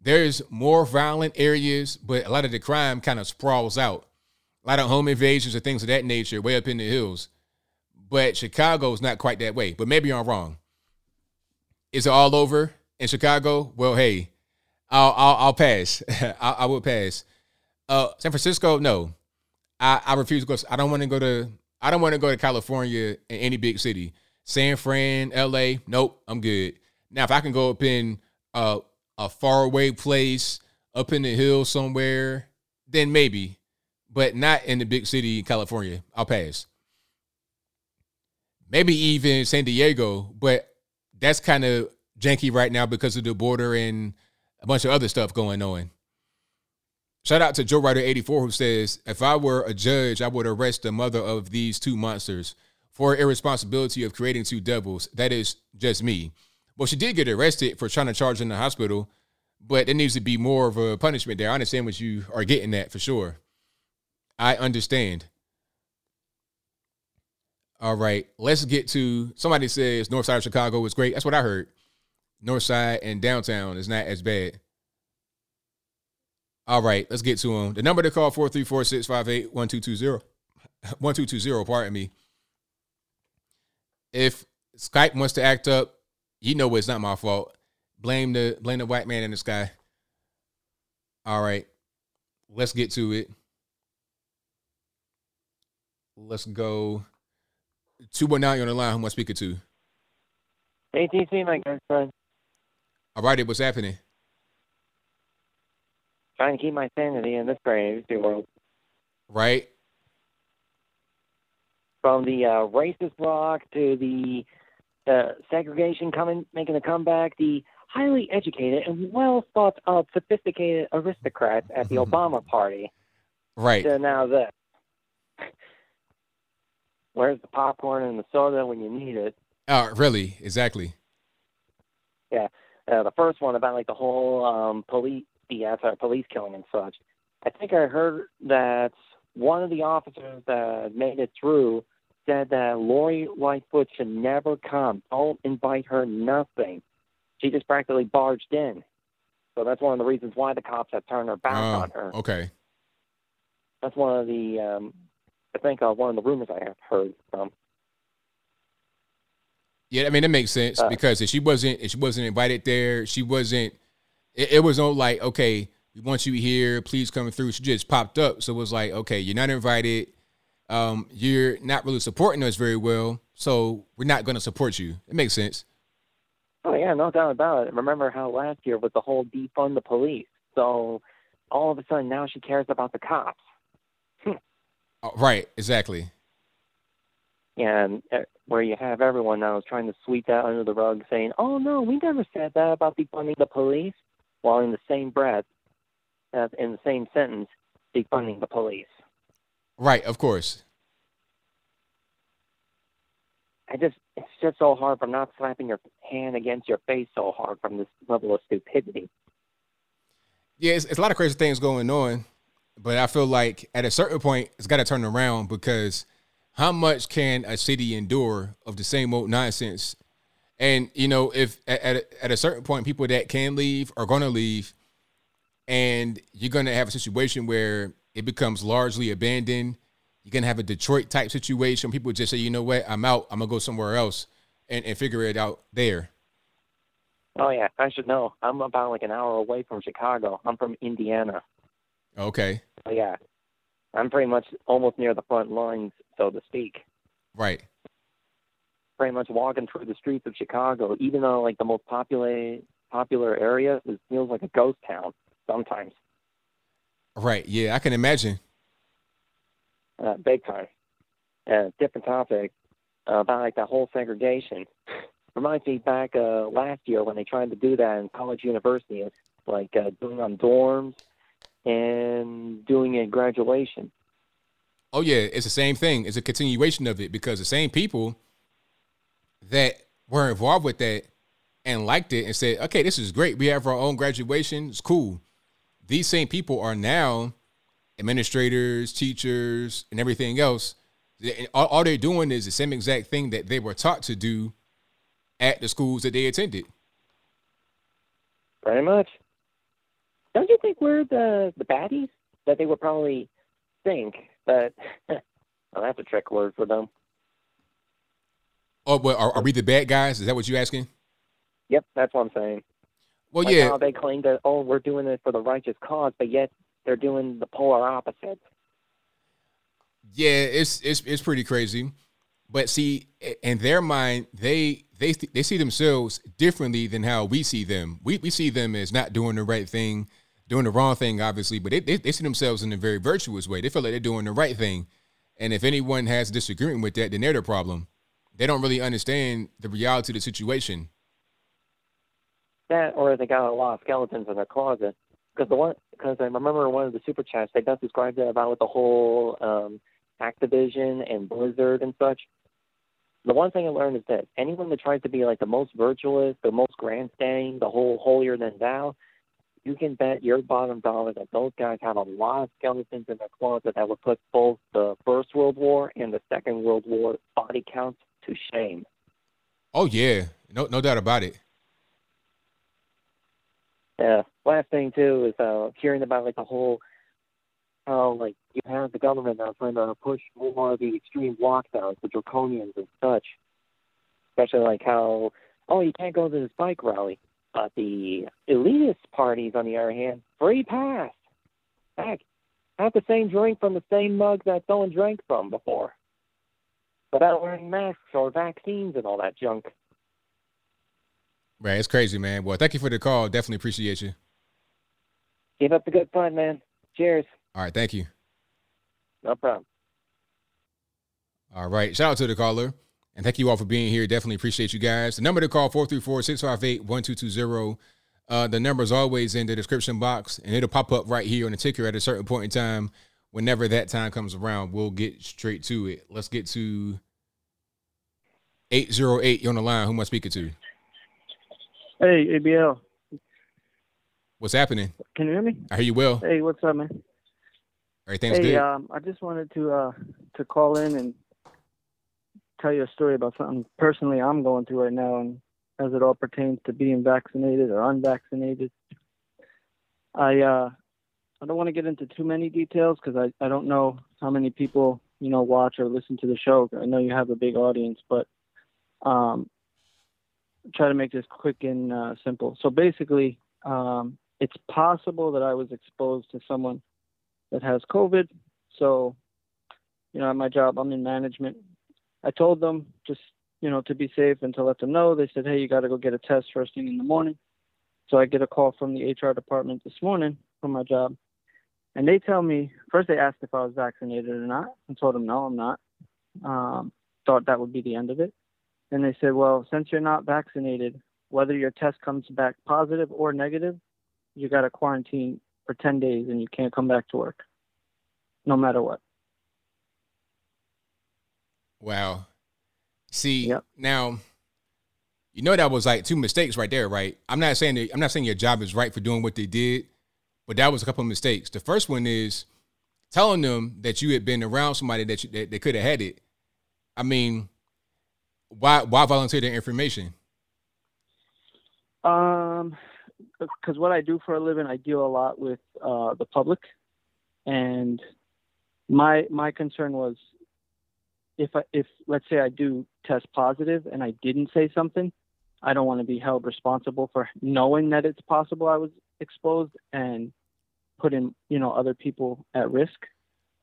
there's more violent areas, but a lot of the crime kind of sprawls out. A lot of home invasions and things of that nature way up in the hills. But Chicago is not quite that way. But maybe I'm wrong. Is it all over in Chicago? Well, hey, I'll I'll, I'll pass. I, I will pass. Uh, San Francisco, no. I, I refuse to go. I don't want to go to. I don't want to go to California in any big city. San Fran, L.A. Nope, I'm good. Now, if I can go up in a a faraway place, up in the hills somewhere, then maybe, but not in the big city, California. I'll pass. Maybe even San Diego, but that's kind of janky right now because of the border and a bunch of other stuff going on. Shout out to Joe Ryder 84 who says, If I were a judge, I would arrest the mother of these two monsters for irresponsibility of creating two devils. That is just me. Well, she did get arrested for trying to charge in the hospital, but there needs to be more of a punishment there. I understand what you are getting at for sure. I understand. All right, let's get to somebody says North Side of Chicago is great. That's what I heard. North Side and downtown is not as bad. All right, let's get to them. The number to call 434 658 1220. 1220, pardon me. If Skype wants to act up, you know it's not my fault. Blame the blame the white man in the sky. All right. Let's get to it. Let's go. 219 on the line. Who am I speaking to? ATC, my good friend. All righty, what's happening? Trying to keep my sanity in this crazy world. Right. From the uh, racist rock to the uh, segregation coming, making a comeback, the highly educated and well thought of, sophisticated aristocrats at the Obama party. Right. So now this. Where's the popcorn and the soda when you need it? Oh, really? Exactly. Yeah. Uh, the first one about like the whole um, police BS or police killing and such. I think I heard that one of the officers that made it through said that Lori Lightfoot should never come. Don't invite her nothing. She just practically barged in. So that's one of the reasons why the cops have turned their back Oh, on her. okay. That's one of the, um, I think, uh, one of the rumors I have heard from. Yeah, I mean that makes sense Uh, because if she wasn't if she wasn't invited there, she wasn't. It, it was no like okay, we want you here, please come through. She just popped up, so it was like okay, you're not invited. Um, you're not really supporting us very well, so we're not going to support you. It makes sense. Oh yeah, no doubt about it. Remember how last year was the whole defund the police? So all of a sudden now she cares about the cops. Uh, right, exactly. and uh, where you have everyone now is trying to sweep that under the rug, saying, "Oh no, we never said that about defunding the police," while in the same breath, uh, in the same sentence, defunding the police. Right, of course. I just, it's just so hard from not slapping your hand against your face so hard from this level of stupidity. Yeah, it's, it's a lot of crazy things going on, but I feel like at a certain point it's got to turn around because how much can a city endure of the same old nonsense? And you know, if at at a, at a certain point people that can leave are going to leave, and you're going to have a situation where it becomes largely abandoned. You can have a Detroit type situation. People just say, you know what, I'm out. I'm gonna go somewhere else and, and figure it out there. Oh yeah, I should know. I'm about like an hour away from Chicago. I'm from Indiana. Okay, So yeah, I'm pretty much almost near the front lines, so to speak. right. pretty much walking through the streets of Chicago, even though like the most popular popular area, it feels like a ghost town sometimes, Right. Yeah, I can imagine. uh, big time. Uh, different topic uh, about like that whole segregation. Reminds me back uh, last year when they tried to do that in college universities, like uh, doing on dorms and doing a graduation. Oh yeah, it's the same thing. It's a continuation of it because the same people that were involved with that and liked it and said, "Okay, this is great. We have our own graduation. It's cool." These same people are now administrators, teachers, and everything else. All, all they're doing is the same exact thing that they were taught to do at the schools that they attended. Pretty much. Don't you think we're the the baddies that they would probably think? But well, that's a trick word for them. Oh, but are, are we the bad guys? Is that what you're asking? Yep, that's what I'm saying. Well, like yeah. How they claim that oh we're doing it for the righteous cause, but yet they're doing the polar opposite. Yeah, it's it's it's pretty crazy. But see, in their mind, they they they see themselves differently than how we see them. We we see them as not doing the right thing, doing the wrong thing, obviously. But they they, they see themselves in a very virtuous way. They feel like they're doing the right thing. And if anyone has disagreement with that, then they're the problem. They don't really understand the reality of the situation. That or they got a lot of skeletons in their closet. Because the one, because I remember one of the super chats they does describe that about with the whole um, Activision and Blizzard and such. The one thing I learned is that anyone that tries to be like the most virtuous, the most grandstanding, the whole holier than thou, you can bet your bottom dollar that those guys have a lot of skeletons in their closet that would put both the First World War and the Second World War body counts to shame. Oh yeah, no no doubt about it. Yeah. Last thing too is uh, hearing about like the whole how like you have the government now trying to push more of the extreme lockdowns, the draconians and such. Especially like how oh you can't go to this bike rally, but the elitist parties on the other hand free pass. Heck, have the same drink from the same mug that someone drank from before, without wearing masks or vaccines and all that junk. Right, it's crazy, man. Well, thank you for the call. Definitely appreciate you. Keep up the good fun, man. Cheers. All right, thank you. No problem. All right. Shout out to the caller. And thank you all for being here. Definitely appreciate you guys. The number to call 434-658-1220. Uh, the number is always in the description box, and it'll pop up right here on the ticker at a certain point in time. Whenever that time comes around, we'll get straight to it. Let's get to 808. You're on the line. Who am I speaking to? Hey, ABL. What's happening? Can you hear me? I hear you well. Hey, what's up, man? Everything's hey, good. um, I just wanted to uh to call in and tell you a story about something personally I'm going through right now, and as it all pertains to being vaccinated or unvaccinated. I uh I don't want to get into too many details because I I don't know how many people you know watch or listen to the show. I know you have a big audience, but um try to make this quick and uh, simple. So basically, um, it's possible that I was exposed to someone that has COVID. So, you know, at my job, I'm in management. I told them just, you know, to be safe and to let them know. They said, hey, you got to go get a test first thing in the morning. So I get a call from the HR department this morning from my job. And they tell me, first they asked if I was vaccinated or not. I told them, no, I'm not. Um, thought that would be the end of it. And they said, well, since you're not vaccinated, whether your test comes back positive or negative, you got to quarantine for 10 days and you can't come back to work, no matter what. Wow. See, now you know that was like two mistakes right there, right? I'm not saying that, I'm not saying your job is right for doing what they did, but that was a couple of mistakes. The first one is telling them that you had been around somebody that you, that, that could have had it. I mean, why why volunteer their information? Um, because what I do for a living, I deal a lot with uh, the public, and my my concern was if I, if let's say I do test positive and I didn't say something, I don't want to be held responsible for knowing that it's possible I was exposed and putting you know other people at risk.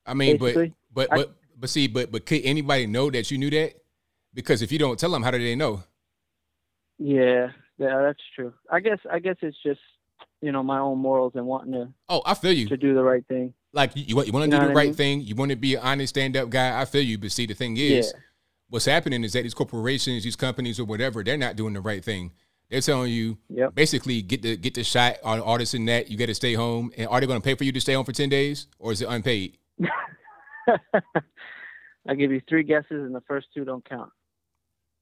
I mean, basically. but but but but see, but but could anybody know that you knew that? Because if you don't tell them, how do they know? Yeah, yeah, that's true. I guess I guess it's just you know my own morals and wanting to Oh, I feel you. to do the right thing. Like you, you want you want You to know do the right mean? thing. You want to be an honest, stand up guy. I feel you. But see, the thing is, Yeah. what's happening is that these corporations, these companies, or whatever, they're not doing the right thing. They're telling you basically get the get the shot on all this and that. You got to stay home. And are they going to pay for you to stay home for ten days, or is it unpaid? I give you three guesses and the first two don't count.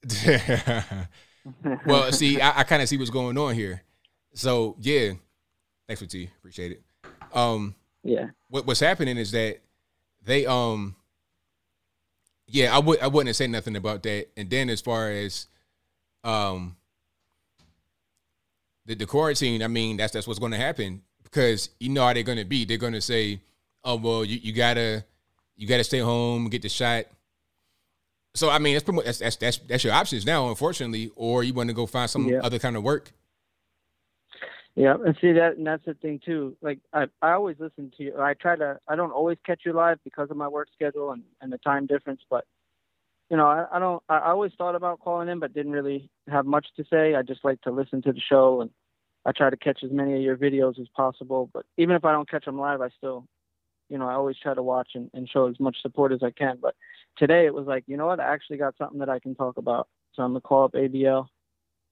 well, see, I, I kind of see what's going on here. So yeah, thanks for T. Appreciate it. Um, yeah. What what's happening is that they um, yeah, I would I wouldn't have said nothing about that. And then as far as um, the the quarantine, I mean that's that's what's going to happen because you know how they're going to be. They're going to say, oh well, you, you gotta you gotta stay home, get the shot. So I mean, that's pretty much, that's, that's that's that's your options now, unfortunately. Or you want to go find some Yeah. other kind of work. Yeah, and see that, and that's the thing too. Like I, I always listen to you. I try to. I don't always catch you live because of my work schedule and, and the time difference. But you know, I, I don't. I always thought about calling in, but didn't really have much to say. I just like to listen to the show, and I try to catch as many of your videos as possible. But even if I don't catch them live, I still, you know, I always try to watch and, and show as much support as I can. But today it was like, you know what? I actually got something that I can talk about. So I'm gonna call up ABL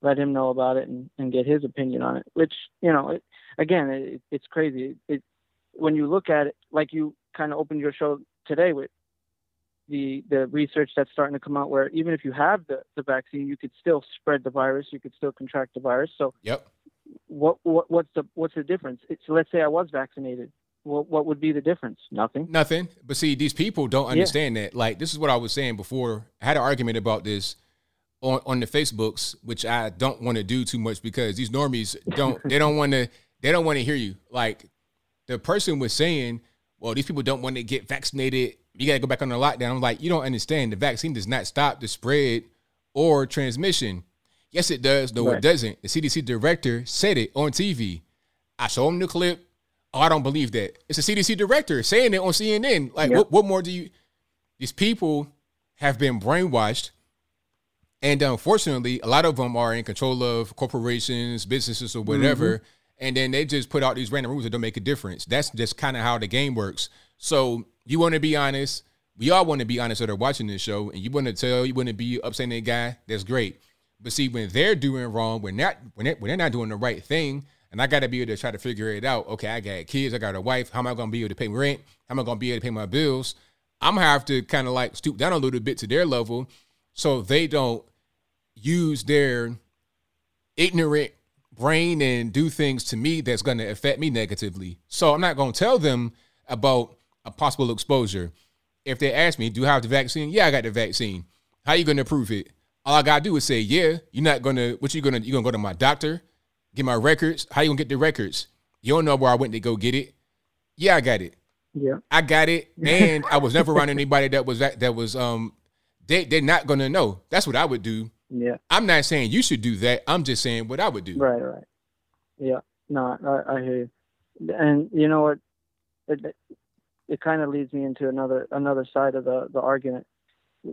let him know about it and, and get his opinion on it. Which you know, it, again, it, it's crazy. It, it when you look at it, like you kind of opened your show today with the the research that's starting to come out, where even if you have the the vaccine, you could still spread the virus, you could still contract the virus. So yep. What what what's the what's the difference? It's let's say I was vaccinated. What what would be the difference? Nothing. Nothing. But see, these people don't understand yeah. that. Like this is what I was saying before. I had an argument about this on, on the Facebooks, which I don't want to do too much because these normies don't they don't want to they don't want to hear you. Like the person was saying, well, these people don't want to get vaccinated. You got to go back on the lockdown. I'm like, you don't understand. The vaccine does not stop the spread or transmission. Yes, it does. No, right. it doesn't. The CDC director said it on TV. I showed him the clip. Oh, I don't believe that. It's a CDC director saying it on CNN. Like, yep. what, what more do you? These people have been brainwashed and unfortunately, a lot of them are in control of corporations, businesses, or whatever. Mm-hmm. And then they just put out these random rules that don't make a difference. That's just kind of how the game works. So you want to be honest. We all want to be honest that are watching this show, and you want to tell, you want to be upsetting a guy. That's great. But see, when they're doing wrong, when not when they're, when they're not doing the right thing, and I got to be able to try to figure it out. Okay, I got kids, I got a wife. How am I going to be able to pay rent? How am I going to be able to pay my bills? I'm gonna have to kind of like stoop down a little bit to their level, so they don't use their ignorant brain and do things to me that's going to affect me negatively. So I'm not going to tell them about a possible exposure. If they ask me, "Do I have the vaccine?" Yeah, I got the vaccine. How you going to prove it? All I gotta do is say, "Yeah." You're not gonna. What you gonna? you're gonna go to my doctor, get my records? How you gonna get the records? You don't know where I went to go get it. Yeah, I got it. Yeah, I got it, and I was never around anybody that was that that was um. They they're not gonna know. That's what I would do. Yeah. I'm not saying you should do that. I'm just saying what I would do. Right, right. Yeah. No, I, I hear you. And you know what? It, it kind of leads me into another another side of the, the argument.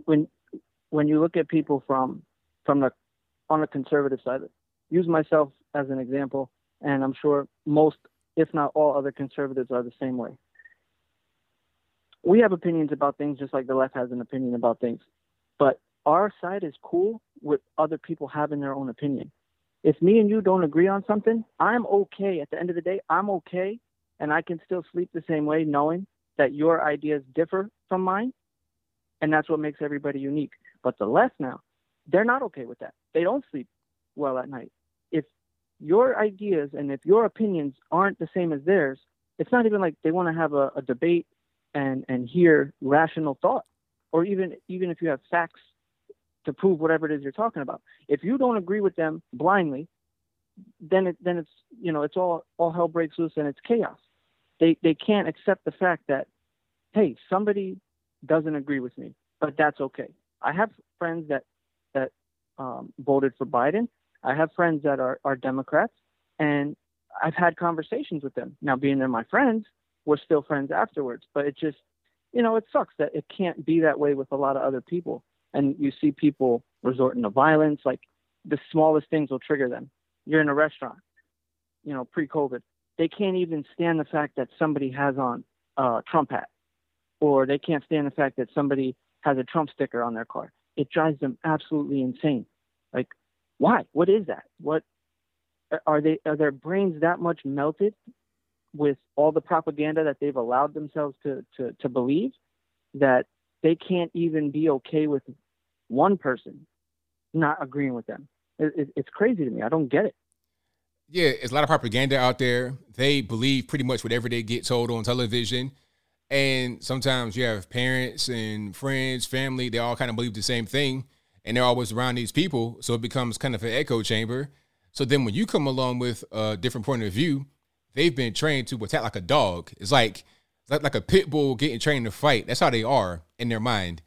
When when you look at people from from the on the conservative side, use myself as an example, and I'm sure most, if not all, other conservatives are the same way. We have opinions about things just like the left has an opinion about things, but our side is cool with other people having their own opinion. If me and you don't agree on something, I'm okay. At the end of the day, I'm okay. And I can still sleep the same way knowing that your ideas differ from mine. And that's what makes everybody unique. But the left now, they're not okay with that. They don't sleep well at night. Your ideas and if your opinions aren't the same as theirs, it's not even like they want to have a, a debate and, and hear rational thought. Or even even if you have facts to prove whatever it is you're talking about. If you don't agree with them blindly, then it then it's you know it's all all hell breaks loose and it's chaos. They they can't accept the fact that hey somebody doesn't agree with me, but that's okay. I have friends that that um, voted for Biden. I have friends that are are Democrats, and I've had conversations with them. Now, being they're my friends, we're still friends afterwards. But it just you know it sucks that it can't be that way with a lot of other people and you see people resorting to violence. Like the smallest things will trigger them. You're in a restaurant, you know, pre-COVID. They can't even stand the fact that somebody has on a Trump hat, or they can't stand the fact that somebody has a Trump sticker on their car. It drives them absolutely insane. Like, why? What is that? What are they? Are their brains that much melted with all the propaganda that they've allowed themselves to to, to believe that they can't even be okay with one person not agreeing with them. It, it, it's crazy to me. I don't get it. Yeah, it's a lot of propaganda out there. They believe pretty much whatever they get told on television. And sometimes you have parents and friends, family, they all kind of believe the same thing. And they're always around these people. So it becomes kind of an echo chamber. So then when you come along with a different point of view, they've been trained to attack like a dog. It's like like, like a pit bull getting trained to fight. That's how they are in their mind.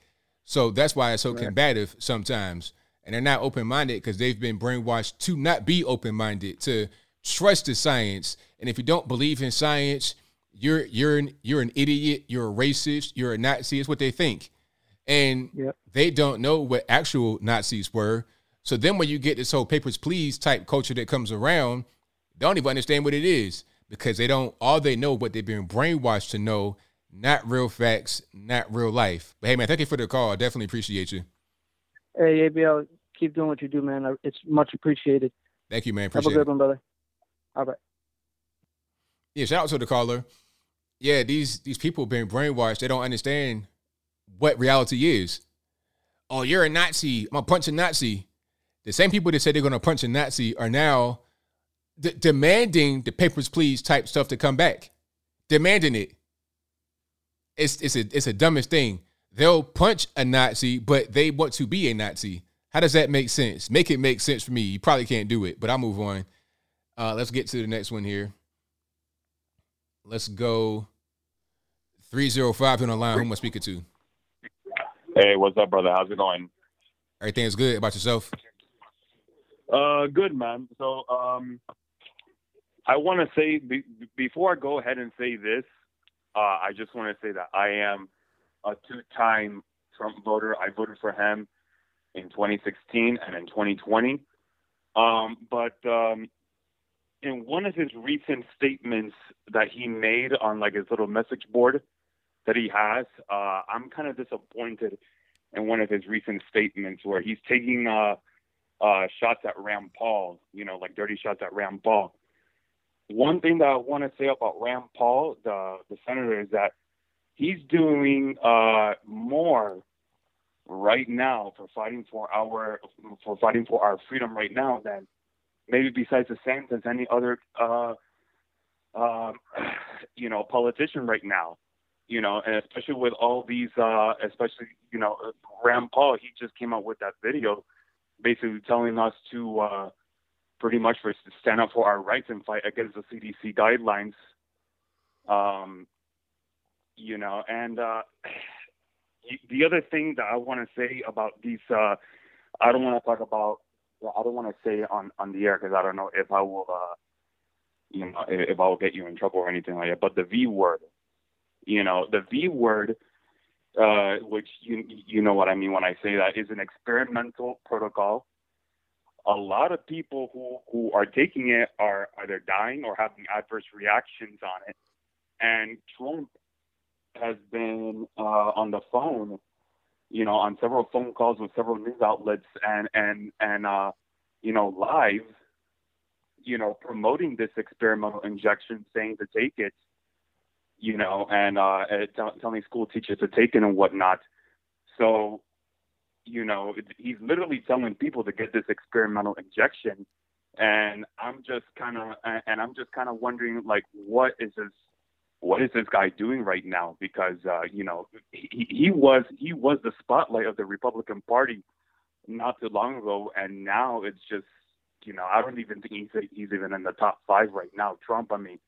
So that's why it's so right. combative sometimes. And they're not open minded because they've been brainwashed to not be open minded, to trust the science. And if you don't believe in science, you're you're an, you're an idiot. You're a racist. You're a Nazi. It's what they think, and Yep. they don't know what actual Nazis were. So then, when you get this whole papers please type culture that comes around, they don't even understand what it is because they don't. All they know what they've been brainwashed to know, not real facts, not real life. But hey, man, thank you for the call. I definitely appreciate you. Hey, ABL, keep doing what you do, man. It's much appreciated. Thank you, man. Have a good it. one, brother. All right. Yeah, shout out to the caller. Yeah, these these people been brainwashed. They don't understand what reality is. Oh, you're a Nazi. I'm gonna punch a Nazi. The same people that said they're gonna punch a Nazi are now d- demanding the papers please type stuff to come back, demanding it. It's it's a it's a dumbest thing. They'll punch a Nazi, but they want to be a Nazi. How does that make sense? Make it make sense for me. You probably can't do it, but I'll move on. Uh, let's get to the next one here. Let's go 305 on the line. Who am I speaking to? Hey, what's up, brother? How's it going? Everything's good about yourself? Uh, good, man. So, um, I want to say be, before I go ahead and say this, uh, I just want to say that I am a two-time Trump voter. I voted for him in 2016 and in 2020. Um, but um, in one of his recent statements that he made on like his little message board that he has, uh, I'm kind of disappointed in one of his recent statements where he's taking uh, uh, shots at Rand Paul, you know, like dirty shots at Rand Paul. One thing that I want to say about Rand Paul, the the senator, is that he's doing uh, more right now for fighting for our for fighting for our freedom right now than maybe besides the same as any other uh, um, you know politician right now. You know, and especially with all these, uh, especially you know, Rand Paul, he just came out with that video, basically telling us to uh, pretty much for stand up for our rights and fight against the CDC guidelines. Um, you know, and uh, the other thing that I want to say about these, uh, I don't want to talk about, I don't want to say on on the air because I don't know if I will, uh, you know, if I will get you in trouble or anything like that. But the V word, you know, the V word, uh, which you you know what I mean when I say that, is an experimental protocol. A lot of people who who are taking it are either dying or having adverse reactions on it, and Trump has been uh, on the phone, you know, on several phone calls with several news outlets and and and uh, you know live, you know, promoting this experimental injection, saying to take it, you know, and uh, uh, tell, telling school teachers to take it and whatnot. So, you know, it, he's literally telling people to get this experimental injection, and I'm just kind of and I'm just kind of wondering like, what is this? what is this guy doing right now? Because uh, you know he, he was he was the spotlight of the Republican Party not too long ago, and now it's just you know I don't even think he's he's even in the top five right now. Trump, I mean,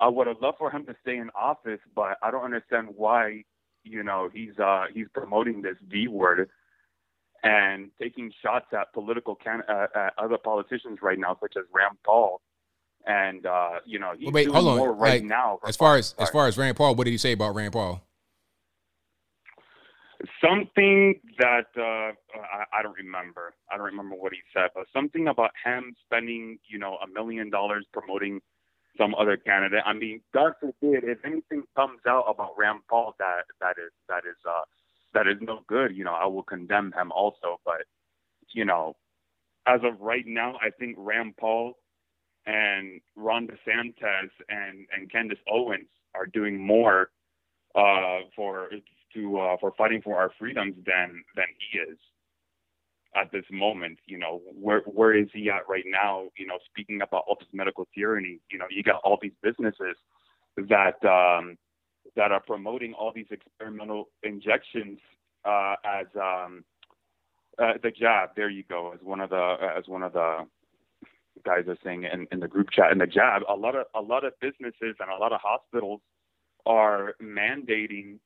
I would have loved for him to stay in office, but I don't understand why you know he's uh, he's promoting this V word and taking shots at political can uh, at other politicians right now, such as Rand Paul and uh, you know he's wait, doing more right Like, now. as far as as far as Rand Paul, what did he say about Rand Paul? something that uh, I, I don't remember. I don't remember what he said, but something about him spending, you know, a million dollars promoting some other candidate. I mean, God forbid if anything comes out about Rand Paul that that is that is uh, that is no good. You know, I will condemn him also. But you know, as of right now, I think Rand Paul and Ron DeSantis and and Candace Owens are doing more uh, for to uh, for fighting for our freedoms than than he is at this moment. You know, where where is he at right now? You know, speaking about all this medical tyranny. You know, you got all these businesses that um, that are promoting all these experimental injections uh, as um, uh, the jab. There you go, as one of the as one of the guys are saying in, in the group chat. And the jab, a lot of a lot of businesses and a lot of hospitals are mandating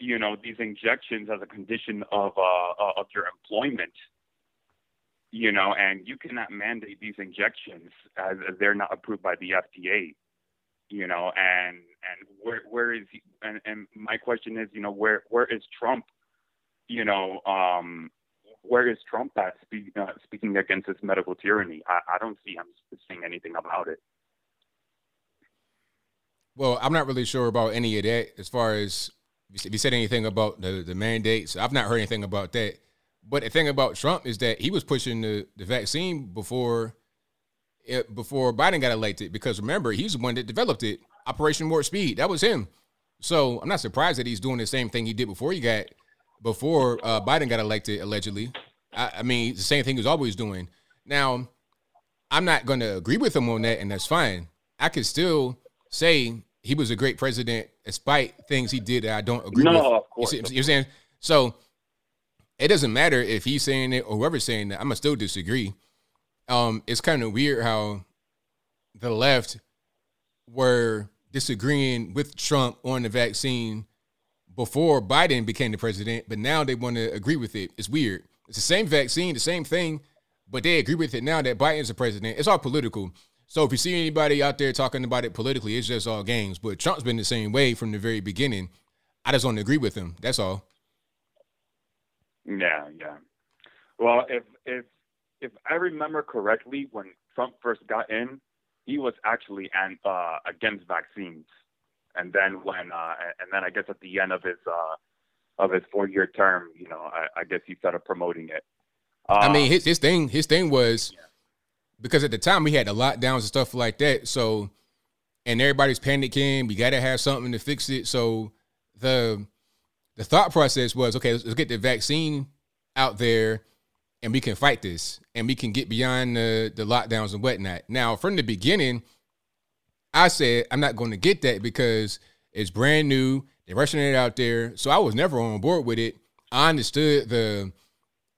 you know these injections as a condition of uh, uh, of your employment you know, and you cannot mandate these injections as, they're not approved by the FDA, you know, and and where where is he, and and my question is, you know, where where is Trump, you know, um, where is Trump at uh, speaking against this medical tyranny? I, I don't see him saying anything about it. Well, I'm not really sure about any of that as far as if you said anything about the, the mandates. I've not heard anything about that. But the thing about Trump is that he was pushing the, the vaccine before it, before Biden got elected because remember, he's the one that developed it. Operation Warp Speed. That was him. So I'm not surprised that he's doing the same thing he did before he got before uh, Biden got elected, allegedly. I, I mean, the same thing he's always doing. Now, I'm not going to agree with him on that, and that's fine. I could still say he was a great president despite things he did that I don't agree no, with. No, of course. You see, you're saying so. It doesn't matter if he's saying it or whoever's saying that. I'm gonna still disagree. Um, it's kind of weird how the left were disagreeing with Trump on the vaccine before Biden became the president, but now they want to agree with it. It's weird. It's the same vaccine, the same thing, but they agree with it now that Biden's the president. It's all political. So if you see anybody out there talking about it politically, it's just all games. But Trump's been the same way from the very beginning. I just don't agree with him. That's all. Yeah, yeah. Well, if if if I remember correctly, when Trump first got in, he was actually an, uh, against vaccines, and then when uh, and then I guess at the end of his uh, of his four year term, you know, I, I, guess he started promoting it. Uh, I mean, his his thing his thing was yeah. Because at the time we had the lockdowns and stuff like that, so and everybody's panicking. We got to have something to fix it. So the the thought process was okay, let's, let's get the vaccine out there and we can fight this and we can get beyond the, the lockdowns and whatnot. Now, from the beginning, I said I'm not going to get that because it's brand new. They're rushing it out there. So I was never on board with it. I understood the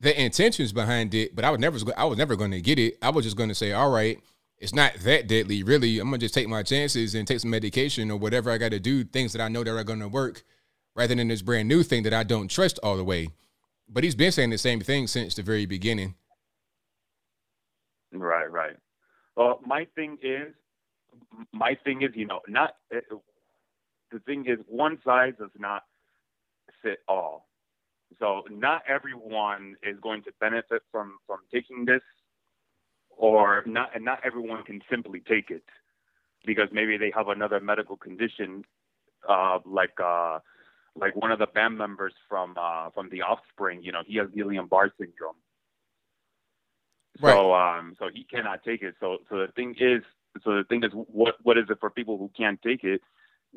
the intentions behind it, but I was never I was never going to get it. I was just going to say, all right, it's not that deadly, really. I'm gonna just take my chances and take some medication or whatever I got to do, things that I know that are going to work rather than this brand new thing that I don't trust all the way. But he's been saying the same thing since the very beginning. Right, right. Well, my thing is, my thing is, you know, not eh, the thing is, one size does not fit all. So not everyone is going to benefit from from taking this, or not, and not everyone can simply take it because maybe they have another medical condition, uh, like uh, like one of the band members from uh, from The Offspring. You know, he has Guillain-Barré syndrome. Right. So um, so he cannot take it. So so the thing is, so the thing is, what what is it for people who can't take it?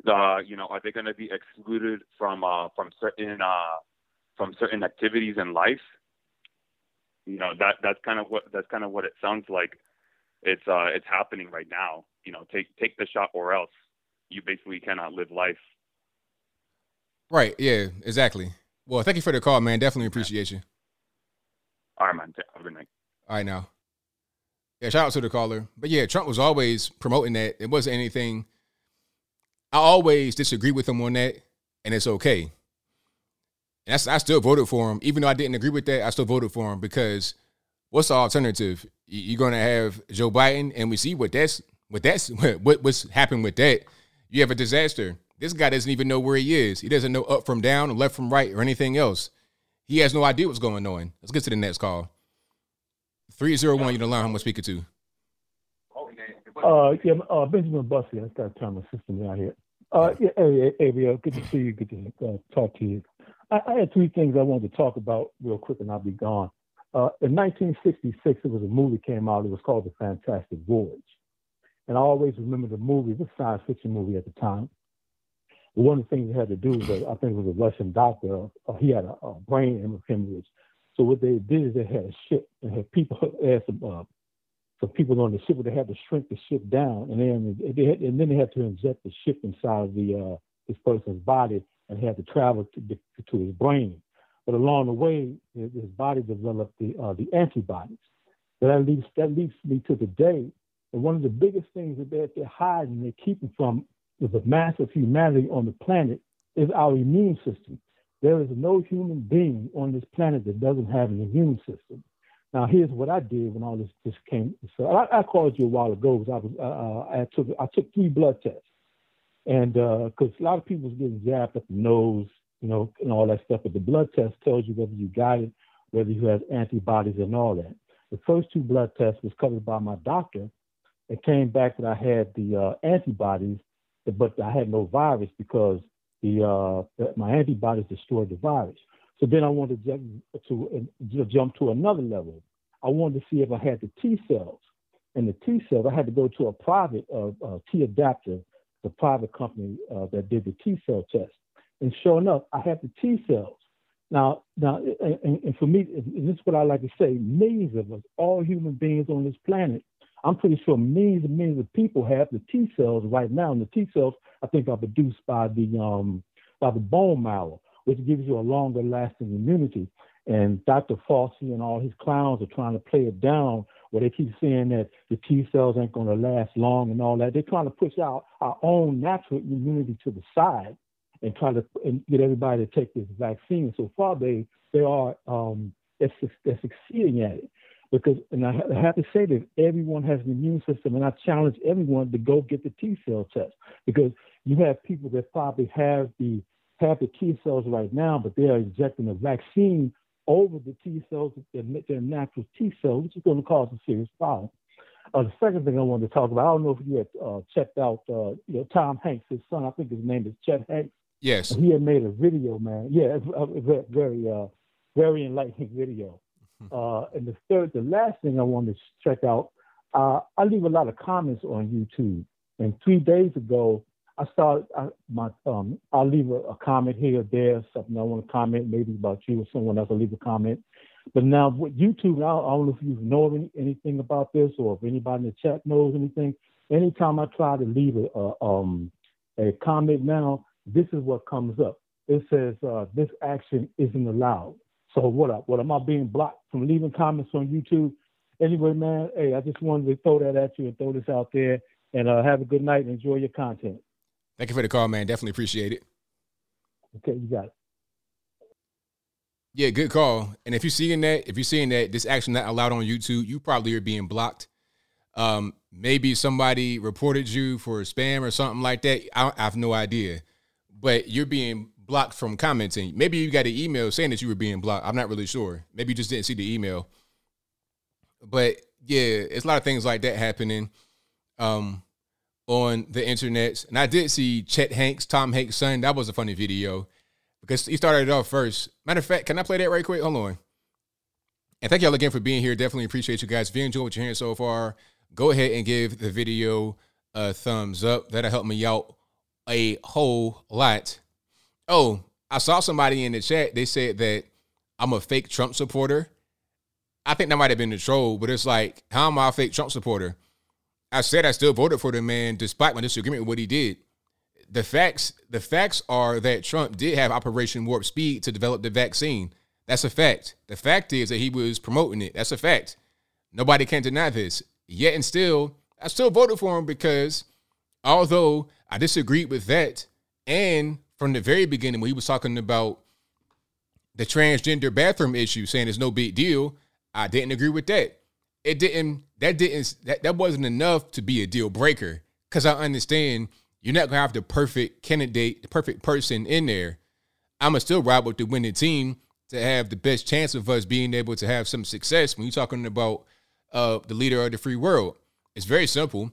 Uh, you know, are they going to be excluded from uh, from certain uh, from certain activities in life? You know, that that's kind of what that's kind of what it sounds like. It's uh, it's happening right now. You know, take take the shot or else you basically cannot live life Right. Yeah. Exactly. Well, thank you for the call, man. Definitely appreciate you. All right, man. Have a good night. All right, now. Yeah, shout out to the caller. But yeah, Trump was always promoting that. It wasn't anything. I always disagree with him on that, and it's okay. And that's, I still voted for him, even though I didn't agree with that. I still voted for him because what's the alternative? You're going to have Joe Biden, and we see what that's what that's what what's happened with that. You have a disaster. This guy doesn't even know where he is. He doesn't know up from down or left from right or anything else. He has no idea what's going on. Let's get to the next call. 301, you don't learn how much speaker to. Uh, yeah, uh, Benjamin Bussy. I got turn my system out here. Uh, yeah, hey, hey, hey, good to see you. Good to uh, talk to you. I, I, had three things I wanted to talk about real quick, and I'll be gone. Uh, in 1966, it was a movie came out. It was called The Fantastic Voyage, and I always remember the movie. It was a science fiction movie at the time one of the things they had to do was, I think it was a Russian doctor, uh, he had a, a brain hemorrhage. So what they did is they had a ship and had people, had some, uh, some people on the ship, they had to shrink the ship down, and then they had, and then they had to inject the ship inside of the uh, this person's body, and had to travel to to his brain. But along the way, his body developed the uh, the antibodies. So that leads that leads me to today. And one of the biggest things that they're, they're hiding, they're keeping from the mass of humanity on the planet is our immune system. There is no human being on this planet that doesn't have an immune system. Now, here's what I did when all this just came. So I, I called you a while ago because I was uh, I took I took three blood tests, and because uh, a lot of people getting jabbed up the nose, you know, and all that stuff. But the blood test tells you whether you got it, whether you have antibodies and all that. The first two blood tests was covered by my doctor. It came back that I had the uh, antibodies, but I had no virus because the, uh, my antibodies destroyed the virus. So then I wanted to, to, to jump to another level. I wanted to see if I had the T cells. And the T cells, I had to go to a private uh, uh, T adapter, the private company uh, that did the T cell test. And sure enough, I had the T cells. Now, now, and, and for me, and this is what I like to say: millions of us, all human beings on this planet, I'm pretty sure millions and millions of people have the T cells right now, and the T cells I think are produced by the um, by the bone marrow which gives you a longer lasting immunity. And Dr. Fauci and all his clowns are trying to play it down where they keep saying that the T cells ain't going to last long and all that. They're trying to push out our own natural immunity to the side and try to and get everybody to take this vaccine. So far, they they are um, they're, they're succeeding at it because and I have to say that everyone has an immune system, and I challenge everyone to go get the T cell test because you have people that probably have the have the T cells right now, but they are injecting a vaccine over the T cells, their natural T cells, which is going to cause a serious problem. Uh, the second thing I wanted to talk about, I don't know if you had uh, checked out, uh, you know, Tom Hanks, his son. I think his name is Chet Hanks. Yes. He had made a video, man. Yeah, a very, uh, very enlightening video. Hmm. Uh, and the third, the last thing I wanted to check out, uh, I leave a lot of comments on YouTube. And three days ago, I started I, my um I'll leave a, a, comment here or there, something I want to comment maybe about you or someone else. I'll leave a comment. But now with YouTube, I, I don't know if you know any, anything about this or if anybody in the chat knows anything. Anytime I try to leave a, a um a comment now, this is what comes up. It says uh, this action isn't allowed. So what? What am I being blocked from leaving comments on YouTube? Anyway, man, hey, I just wanted to throw that at you and throw this out there. And uh, have a good night and enjoy your content. Thank you for the call, man. Definitely appreciate it. Okay, you got it. Yeah, good call. And if you're seeing that, if you're seeing that this action not allowed on YouTube, you probably are being blocked. Um, maybe somebody reported you for spam or something like that. I, I have no idea, but you're being blocked from commenting. Maybe you got an email saying that you were being blocked. I'm not really sure. Maybe you just didn't see the email. But yeah, it's a lot of things like that happening. Um, on the internet. And I did see Chet Hanks, Tom Hanks' son. That was a funny video because he started it off first. Matter of fact, can I play that right quick? Hold on. And thank y'all again for being here. Definitely appreciate you guys. If you enjoyed what you're hearing so far, go ahead and give the video a thumbs up. That'll help me out a whole lot. Oh, I saw somebody in the chat. They said that I'm a fake Trump supporter. I think that might have been the troll, but it's like, how am I a fake Trump supporter? I said I still voted for the man despite my disagreement with what he did. The facts, the facts are that Trump did have Operation Warp Speed to develop the vaccine. That's a fact. The fact is that he was promoting it. That's a fact. Nobody can deny this. Yet and still, I still voted for him because although I disagreed with that, and from the very beginning when he was talking about the transgender bathroom issue, saying it's no big deal, I didn't agree with that it didn't that didn't that, that wasn't enough to be a deal breaker because I understand you're not gonna have the perfect candidate, the perfect person in there. I'ma still ride with the winning team to have the best chance of us being able to have some success when you're talking about uh, the leader of the free world. It's very simple.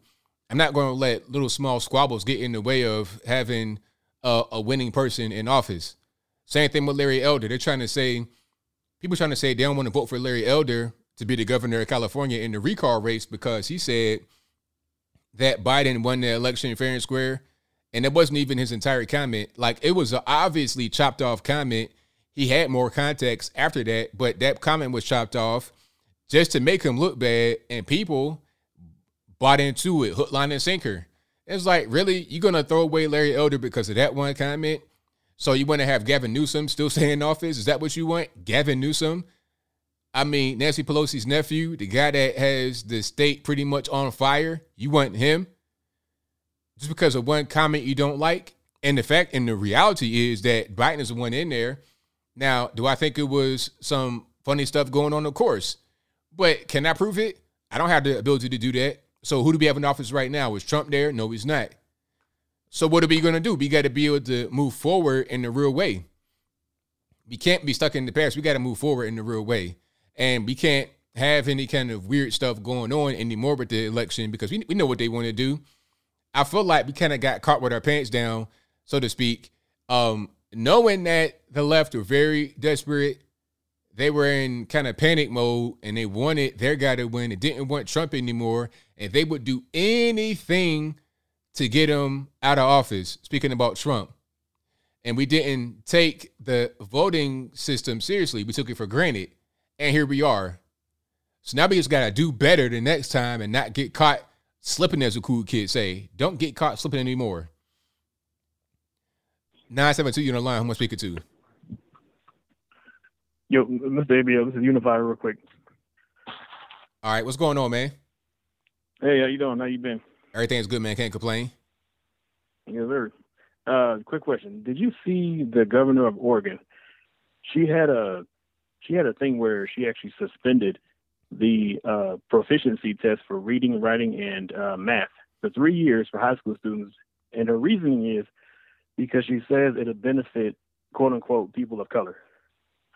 I'm not going to let little small squabbles get in the way of having uh, a winning person in office. Same thing with Larry Elder. They're trying to say, people trying to say they don't want to vote for Larry Elder to be the governor of California in the recall race because he said that Biden won the election fair and square. And it wasn't even his entire comment. Like it was an obviously chopped off comment. He had more context after that, but that comment was chopped off just to make him look bad. And people bought into it, hook, line, and sinker. It's like, really? You're going to throw away Larry Elder because of that one comment? So you want to have Gavin Newsom still stay in office? Is that what you want? Gavin Newsom? I mean, Nancy Pelosi's nephew, the guy that has the state pretty much on fire, you want him just because of one comment you don't like. And the fact and the reality is that Biden is the one in there. Now, do I think it was some funny stuff going on? Of course. But can I prove it? I don't have the ability to do that. So who do we have in office right now? Is Trump there? No, he's not. So what are we going to do? We got to be able to move forward in the real way. We can't be stuck in the past. We got to move forward in the real way. And we can't have any kind of weird stuff going on anymore with the election because we, we know what they want to do. I feel like we kind of got caught with our pants down, so to speak, um, knowing that the left were very desperate. They were in kind of panic mode and they wanted their guy to win. They didn't want Trump anymore. And they would do anything to get him out of office, speaking about Trump. And we didn't take the voting system seriously. We took it for granted. And here we are. So now we just got to do better the next time and not get caught slipping, as a cool kid say. Don't get caught slipping anymore. 972, you're on the line. Who am I speaking to? Yo, Mr. ABL, this is Unify real quick. All right, what's going on, man? Hey, how you doing? How you been? Everything's good, man. Can't complain. Yes, sir. Uh, quick question: Did you see the governor of Oregon? She had a she had a thing where she actually suspended the uh, proficiency test for reading, writing, and uh, math for three years for high school students, and her reasoning is because she says it'll benefit quote unquote people of color.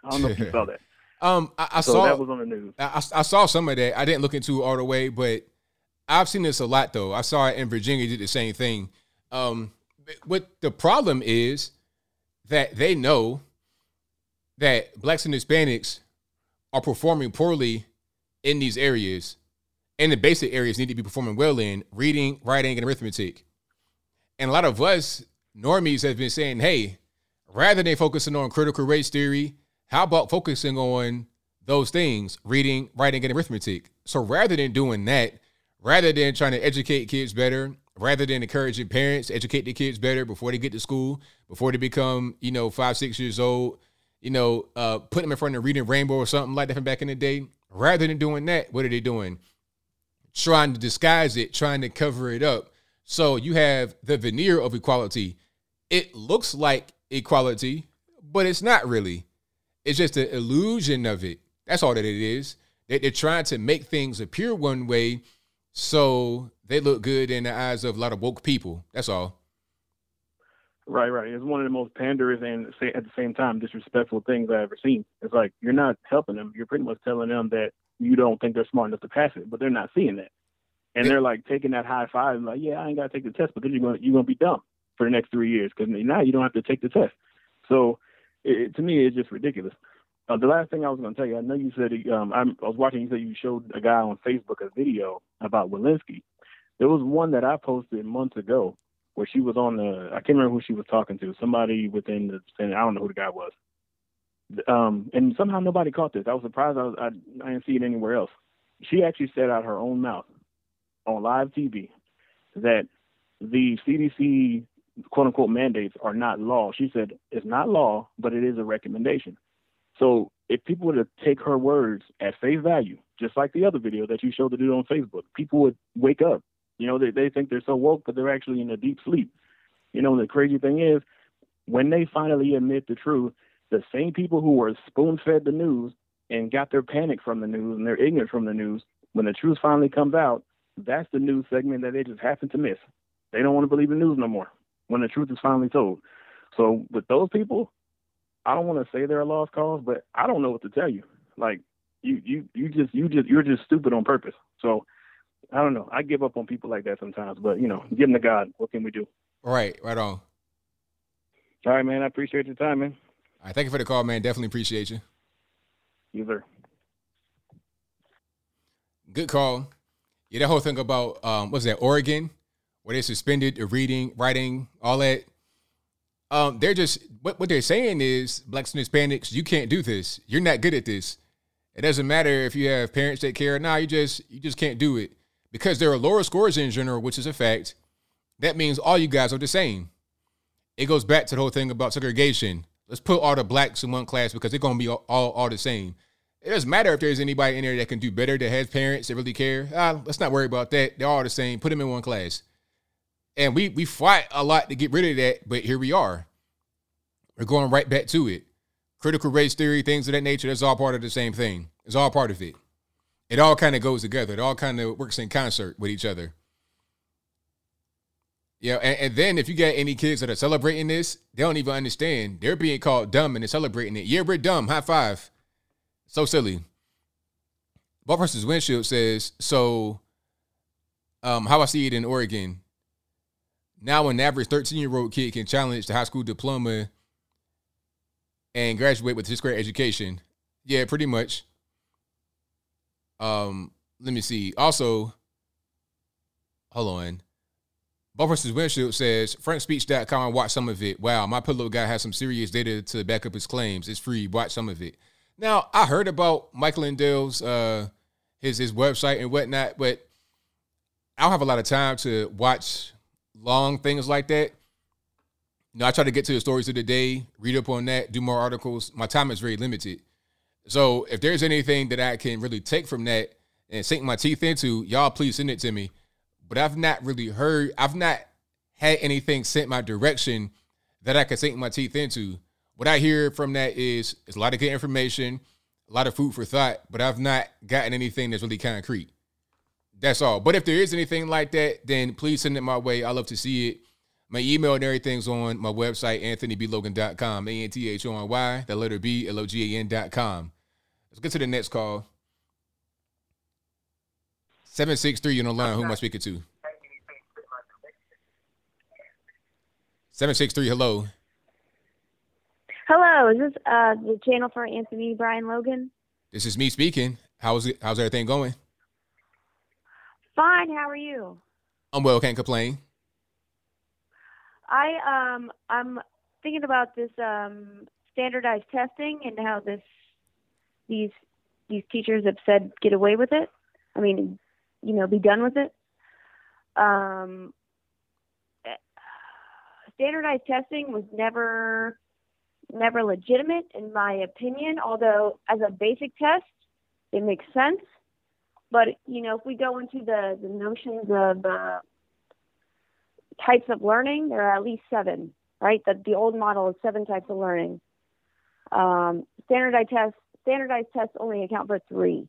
I don't know if you saw that. Um, I, I so saw that was on the news. I, I saw some of that. I didn't look into it all the way, but I've seen this a lot though. I saw it in Virginia did the same thing. Um, what the problem is that they know that blacks and Hispanics are performing poorly in these areas, and the basic areas need to be performing well in reading, writing, and arithmetic. And a lot of us normies have been saying, hey, rather than focusing on critical race theory, how about focusing on those things, reading, writing, and arithmetic? So rather than doing that, rather than trying to educate kids better, rather than encouraging parents to educate the kids better before they get to school, before they become, you know, five, six years old, you know, uh, put them in front of reading rainbow or something like that from back in the day. Rather than doing that, what are they doing? Trying to disguise it, trying to cover it up. So you have the veneer of equality. It looks like equality, but it's not really. It's just an illusion of it. That's all that it is. They're trying to make things appear one way so they look good in the eyes of a lot of woke people. That's all. Right, right. It's one of the most panderous and at the same time disrespectful things I've ever seen. It's like you're not helping them. You're pretty much telling them that you don't think they're smart enough to pass it, but they're not seeing that. And they're like taking that high five, and like, yeah, I ain't got to take the test because you're going you're to be dumb for the next three years because now you don't have to take the test. So it, to me, it's just ridiculous. Uh, the last thing I was going to tell you, I know you said um, i was watching. You said you showed a guy on Facebook a video about Walensky. There was one that I posted months ago where she was on the. I can't remember who she was talking to. Somebody within the. I don't know who the guy was. Um, and somehow nobody caught this. I was surprised. I, was, I I didn't see it anywhere else. She actually said out her own mouth on live TV that the CDC quote unquote mandates are not law. She said it's not law, but it is a recommendation. So if people were to take her words at face value, just like the other video that you showed the dude on Facebook, people would wake up. You know, they, they think they're so woke, but they're actually in a deep sleep. You know, the crazy thing is, when they finally admit the truth, the same people who were spoon fed the news and got their panic from the news and their ignorance from the news, when the truth finally comes out, that's the news segment that they just happen to miss. They don't want to believe the news no more when the truth is finally told. So with those people, I don't want to say they're a lost cause, but I don't know what to tell you. Like you, you, you just, you just, you're just stupid on purpose. So I don't know. I give up on people like that sometimes, but you know, give them to God. What can we do? Right, right on. All right, man. I appreciate your time, man. All right, thank you for the call, man. Definitely appreciate you. You sir. Good call. Yeah, that whole thing about um, what's that Oregon, where they suspended the reading, writing, all that. Um, they're just what, what they're saying is blacks and Hispanics, you can't do this. You're not good at this. It doesn't matter if you have parents that care. Nah, you just you just can't do it because there are lower scores in general, which is a fact. That means all you guys are the same. It goes back to the whole thing about segregation. Let's put all the blacks in one class because they're gonna be all, all, all the same. It doesn't matter if there's anybody in there that can do better, that has parents that really care. Ah, let's not worry about that. They're all the same. Put them in one class. And we we fight a lot to get rid of that, but here we are. We're going right back to it. Critical race theory, things of that nature, that's all part of the same thing. It's all part of it. It all kind of goes together. It all kind of works in concert with each other. Yeah, and, and, then if you get any kids that are celebrating this, they don't even understand. They're being called dumb and they're celebrating it. Yeah, we're dumb. High five. So silly. Ball versus Windshield says, so um, how I see it in Oregon. Now an average 13-year-old kid can challenge the high school diploma and graduate with his grade education. Yeah, pretty much. Um, let me see. Also, hold on. Ball versus Windshield says frankspeech.com. I watched some of it. Wow, my pillow guy has some serious data to back up his claims. It's free. Watch some of it. Now, I heard about Mike Lindell's uh his his website and whatnot, but I don't have a lot of time to watch long things like that. You know, I try to get to the stories of the day, read up on that, do more articles. My time is very limited. So if there's anything that I can really take from that and sink my teeth into, y'all please send it to me but I've not really heard, I've not had anything sent my direction that I could sink my teeth into. What I hear from that is it's a lot of good information, a lot of food for thought, but I've not gotten anything that's really concrete. That's all. But if there is anything like that, then please send it my way. I love to see it. My email and everything's on my website, anthonyblogan.com, A N T H O N Y, the letter B, L O G A N.com. Let's get to the next call. 763 you're on the line. Who am I speaking to? 763, hello. Hello, is this uh, the channel for Anthony Brian Logan? This is me speaking. How's it? How's everything going? Fine. How are you? I'm well. Can't complain. I um I'm thinking about this um standardized testing and how this these these teachers have said get away with it. I mean, you know, be done with it. Um, standardized testing was never never legitimate in my opinion although as a basic test it makes sense but you know if we go into the the notions of uh, types of learning there are at least seven right that the old model is seven types of learning um, standardized tests standardized tests only account for three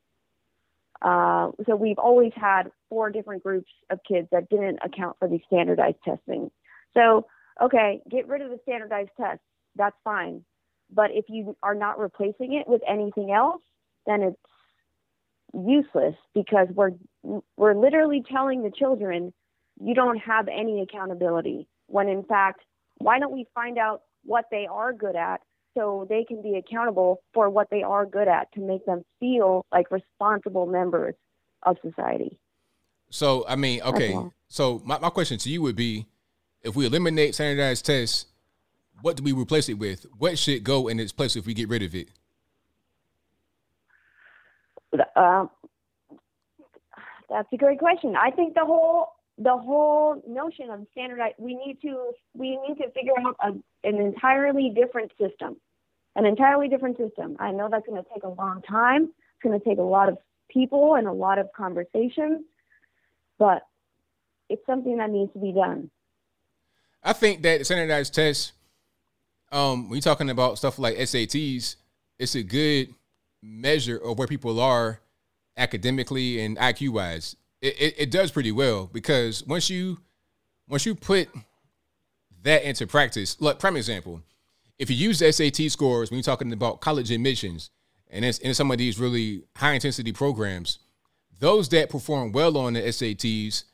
uh, so we've always had four different groups of kids that didn't account for the standardized testing. So, okay, get rid of the standardized tests. That's fine. But if you are not replacing it with anything else, then it's useless because we're we're literally telling the children you don't have any accountability when in fact why don't we find out what they are good at so they can be accountable for what they are good at to make them feel like responsible members of society. So, I mean, okay. So, my, my question to you would be if we eliminate standardized tests, what do we replace it with? What should go in its place if we get rid of it? Uh, that's a great question. I think the whole the whole notion of standardized we need to we need to figure out a, an entirely different system an entirely different system. I know that's going to take a long time. It's going to take a lot of people and a lot of conversations but it's something that needs to be done. I think that standardized tests um when you're talking about stuff like sats it's a good measure of where people are academically and iq wise it, it, it does pretty well because once you once you put that into practice, look, prime example, if you use SAT scores when you're talking about college admissions and in some of these really high intensity programs, those that perform well on the SATs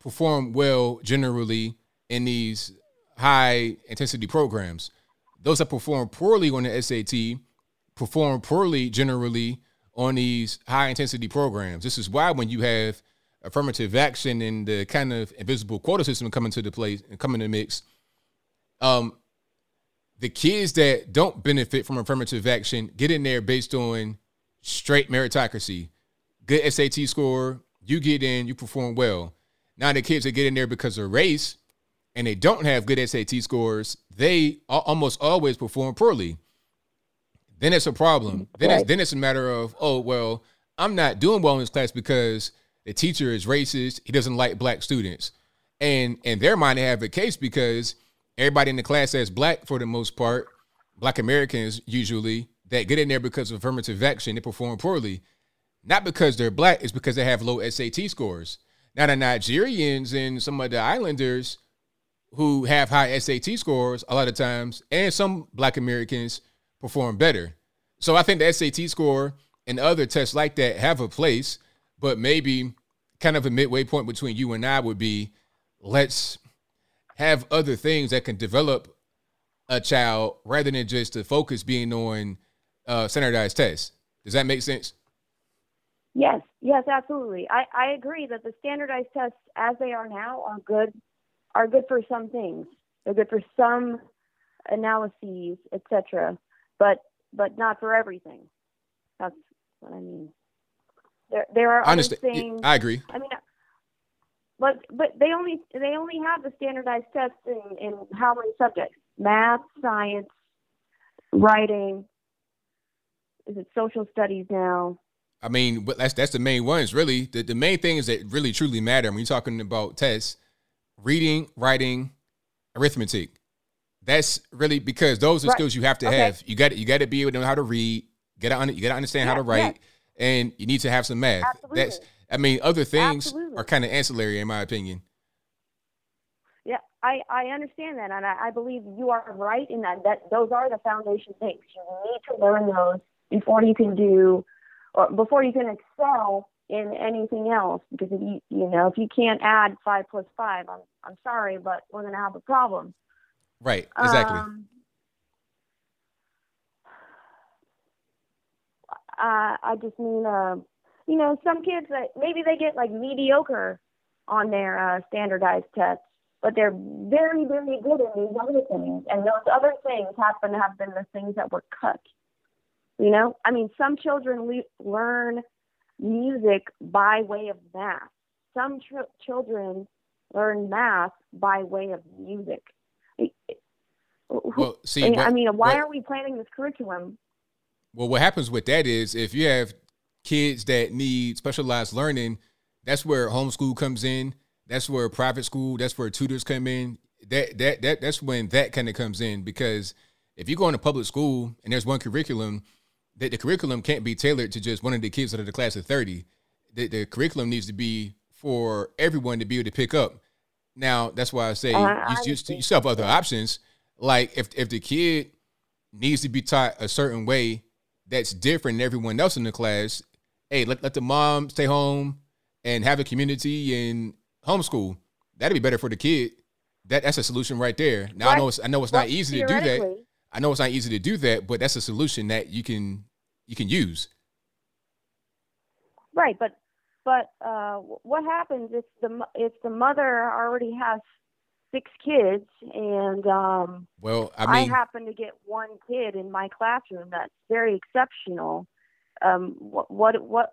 perform well generally in these high intensity programs. Those that perform poorly on the SAT perform poorly generally on these high intensity programs. This is why when you have affirmative action and the kind of invisible quota system coming to the place and coming to the mix, um, the kids that don't benefit from affirmative action get in there based on straight meritocracy. Good SAT score, you get in, you perform well. Now the kids that get in there because of race and they don't have good SAT scores, they almost always perform poorly. Then it's a problem. Then right. it's then it's a matter of, oh well, I'm not doing well in this class because the teacher is racist. He doesn't like black students. And in their mind, they have a case because everybody in the class that's black for the most part, black Americans usually, that get in there because of affirmative action, they perform poorly. not because they're black, it's because they have low SAT scores. Now the Nigerians and some of the islanders who have high SAT scores a lot of times, and some black Americans perform better. So I think the SAT score and other tests like that have a place, but maybe kind of a midway point between you and I would be let's have other things that can develop a child rather than just the focus being on uh, standardized tests. Does that make sense? Yes, yes, absolutely. I, I agree that the standardized tests as they are now are good are good for some things. They're good for some analyses, etc. But but not for everything. That's what I mean. There there are I understand. things. I agree. I mean, but but they only they only have the standardized tests in, in how many subjects? Math, science, writing. Is it social studies now? I mean, but that's that's the main ones really. The the main things that really truly matter when you're talking about tests, reading, writing, arithmetic. That's really because those are Right. skills you have to Okay. have. You got you got to be able to know how to read. Get to, you got to understand how to write, and you need to have some math. That's I mean, other things Absolutely. are kind of ancillary in my opinion. Yeah, I, I understand that, and I, I believe you are right in that. That those are the foundation things. You need to learn those before you can do, or before you can excel in anything else. Because if you you know if you can't add five plus five, I'm I'm sorry, but we're gonna have a problem. Right. Exactly. Um, uh, I just mean, uh, you know, some kids that maybe they get like mediocre on their uh, standardized tests, but they're very, very good in these other things, and those other things happen to have been the things that were cut. You know, I mean, some children le- learn music by way of math. Some ch- children learn math by way of music. Well, see, I mean, what- I mean, why what- aren't we planning this curriculum? Well, what happens with that is if you have kids that need specialized learning, that's where homeschool comes in. That's where private school, that's where tutors come in. That that that that's when that kind of comes in because if you go into public school and there's one curriculum, that the curriculum can't be tailored to just one of the kids out of the class of 30. The, the curriculum needs to be for everyone to be able to pick up. Now, that's why I say oh, I you, you, you still have other options. Like if if the kid needs to be taught a certain way that's different than everyone else in the class, hey, let, let the mom stay home and have a community and homeschool. That'd be better for the kid. That that's a solution right there. Now I know it's I know it's not easy to do that. I know it's not easy to do that, but that's a solution that you can you can use. Right, but but uh, what happens if the if the mother already has six kids and um, Well, I mean, I happen to get one kid in my classroom that's very exceptional. Um, what what what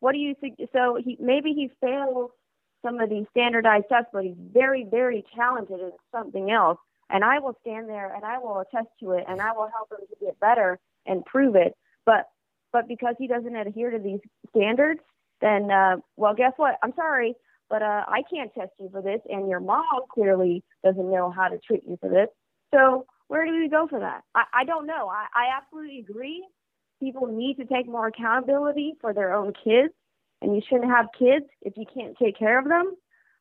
what do you think? So he maybe he fails some of these standardized tests, but he's very very talented in something else. And I will stand there and I will attest to it and I will help him to get better and prove it. But but because he doesn't adhere to these standards, then uh, well, guess what? I'm sorry, but uh, I can't test you for this, and your mom clearly doesn't know how to treat you for this. So where do we go for that? I, I don't know. I, I absolutely agree. People need to take more accountability for their own kids, and you shouldn't have kids if you can't take care of them.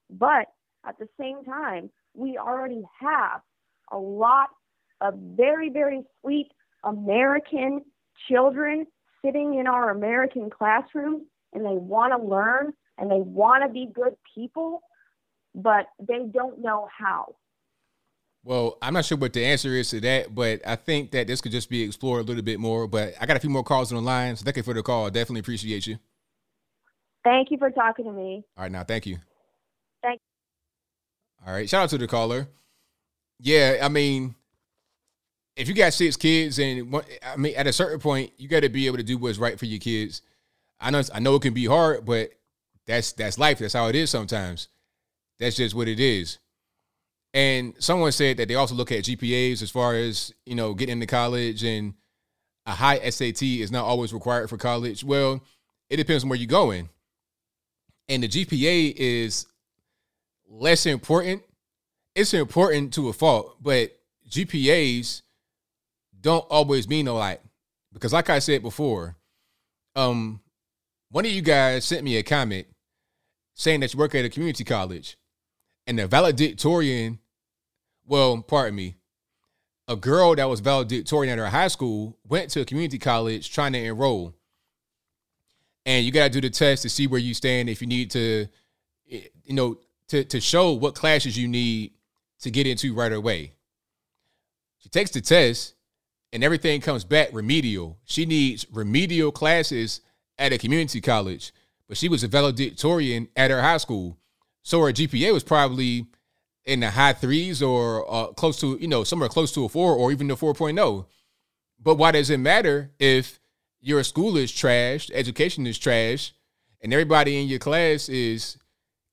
But at the same time, we already have a lot of very, very sweet American children sitting in our American classrooms and they want to learn and they want to be good people, but they don't know how. Well, I'm not sure what the answer is to that, but I think that this could just be explored a little bit more. But I got a few more calls on the line, so thank you for the call. Definitely appreciate you. Thank you for talking to me. All right, now thank you. Thank All right, shout out to the caller. Yeah, I mean, if you got six kids, and one, I mean, at a certain point, you got to be able to do what's right for your kids. I know, I know it can be hard, but that's that's life. That's how it is sometimes. That's just what it is. And someone said that they also look at GPAs as far as you know getting into college, and a high SAT is not always required for college. Well, it depends on where you're going, and the GPA is less important. It's important to a fault, but GPAs don't always mean a lot because, like I said before, um, one of you guys sent me a comment saying that you work at a community college, and the valedictorian, well, pardon me, a girl that was valedictorian at her high school went to a community college trying to enroll. And you got to do the test to see where you stand if you need to, eh, you know, to, to show what classes you need to get into right away. She takes the test and everything comes back remedial. She needs remedial classes at a community college, but she was a valedictorian at her high school. So her GPA was probably in the high threes or uh, close to, you know, somewhere close to a four or even a 4.0. But why does it matter if your school is trash, education is trash, and everybody in your class is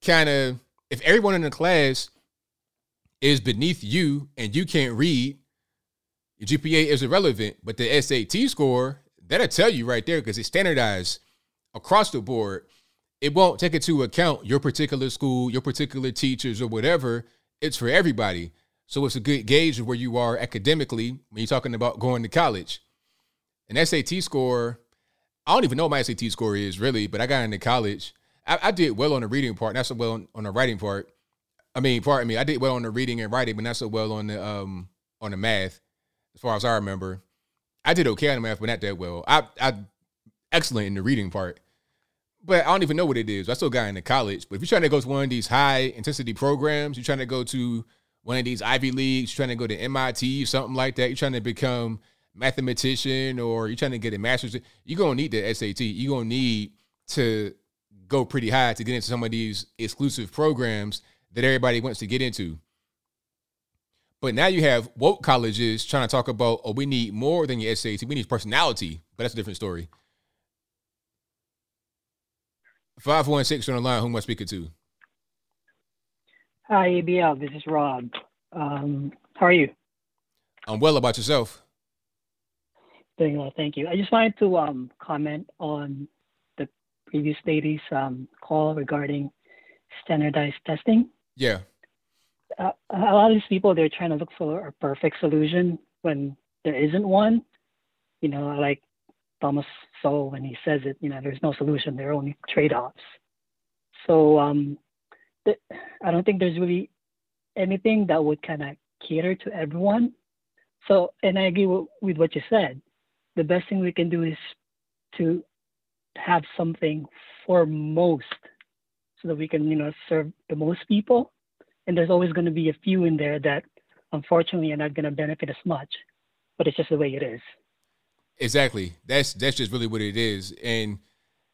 kind of, if everyone in the class is beneath you and you can't read, your GPA is irrelevant. But the SAT score, that'll tell you right there because it's standardized across the board. It won't take into account your particular school, your particular teachers, or whatever it's for everybody. So it's a good gauge of where you are academically when you're talking about going to college. An SAT score, I don't even know what my SAT score is really, but I got into college. I, I did well on the reading part, not so well on, on, the writing part. I mean, pardon me, I did well on the reading and writing, but not so well on the um on the math, as far as I remember. I did okay on the math, but not that well. I I excellent in the reading part but I don't even know what it is. I still got into college. But if you're trying to go to one of these high intensity programs, you're trying to go to one of these Ivy Leagues, you're trying to go to MIT, something like that, you're trying to become mathematician or you're trying to get a master's, you're gonna need the SAT. You're gonna need to go pretty high to get into some of these exclusive programs that everybody wants to get into. But now you have woke colleges trying to talk about, oh, we need more than your SAT. We need personality. But that's a different story. 516 on the line. Who am I speaking to? Hi, ABL. This is Rob. Um, how are you? I'm well about yourself. Doing well, thank you. I just wanted to um, comment on the previous lady's um, call regarding standardized testing. Yeah. Uh, a lot of these people, they're trying to look for a perfect solution when there isn't one. You know, like Thomas Sowell when he says it, you know, there's no solution, there are only trade-offs. So um, th- I don't think there's really anything that would kind of cater to everyone. So, and I agree with, with what you said. The best thing we can do is to have something for most so that we can, you know, serve the most people. And there's always going to be a few in there that unfortunately are not going to benefit as much, but it's just the way it is. Exactly. That's that's just really what it is. And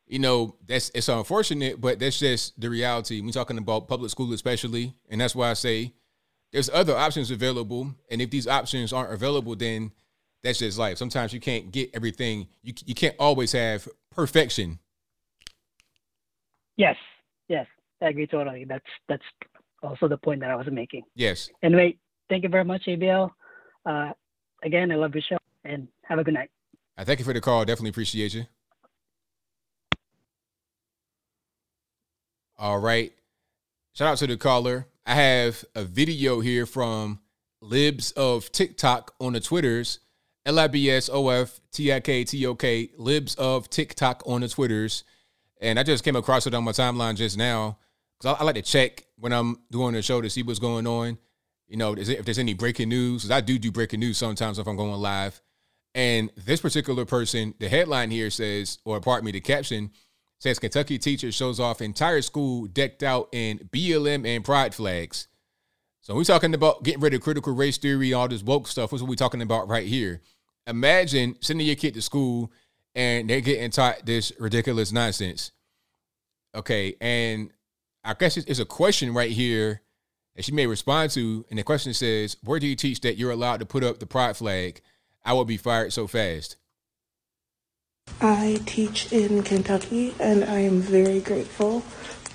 you know, that's it's unfortunate, but that's just the reality. We're talking about public school especially, and that's why I say there's other options available. And if these options aren't available, then that's just life. Sometimes you can't get everything. You you can't always have perfection. Yes, yes, I agree totally. That's that's also the point that I was making. Yes. Anyway, thank you very much, ABL. Uh, again, I love your show, and have a good night. I thank you for the call. Definitely appreciate you. All right. Shout out to the caller. I have a video here from Libs of TikTok on the Twitters. L I B S O F T I K T O K, Libs of TikTok on the Twitters. And I just came across it on my timeline just now because I, I, like to check when I'm doing the show to see what's going on. You know, if there's any breaking news, because I do do breaking news sometimes if I'm going live. And this particular person, the headline here says, or pardon me, the caption says Kentucky teacher shows off entire school decked out in BLM and pride flags. So we're talking about getting rid of critical race theory, all this woke stuff. What's what we're talking about right here? Imagine sending your kid to school and they're getting taught this ridiculous nonsense. Okay, and I guess it's a question right here that she may respond to, and the question says, "Where do you teach that you're allowed to put up the pride flag?" I would be fired so fast? I teach in Kentucky, and I am very grateful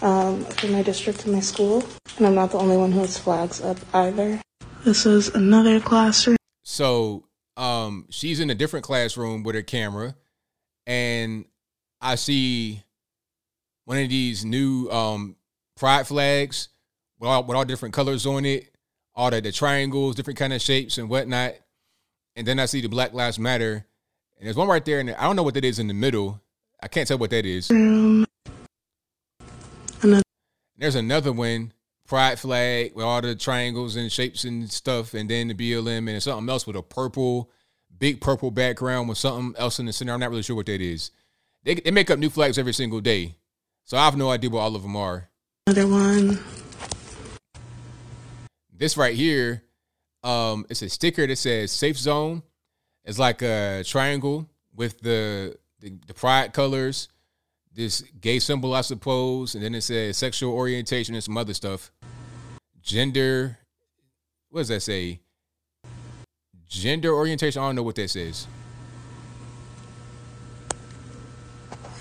um, for my district and my school. And I'm not the only one who has flags up either. This is another classroom. So um, she's in a different classroom with her camera, and I see one of these new um, pride flags with all, with all different colors on it, all the, the triangles, different kind of shapes and whatnot and then I see the Black Lives Matter, and there's one right there, and I don't know what that is in the middle. I can't tell what that is. Um, another. There's another one, pride flag with all the triangles and shapes and stuff, and then the BLM and something else with a purple, big purple background with something else in the center. I'm not really sure what that is. They they make up new flags every single day, so I have no idea what all of them are. Another one. This right here, um, it's a sticker that says "Safe Zone." It's like a triangle with the the, the pride colors, this gay symbol, I suppose, and then it says sexual orientation and some other stuff. Gender, what does that say? Gender orientation. I don't know what that says.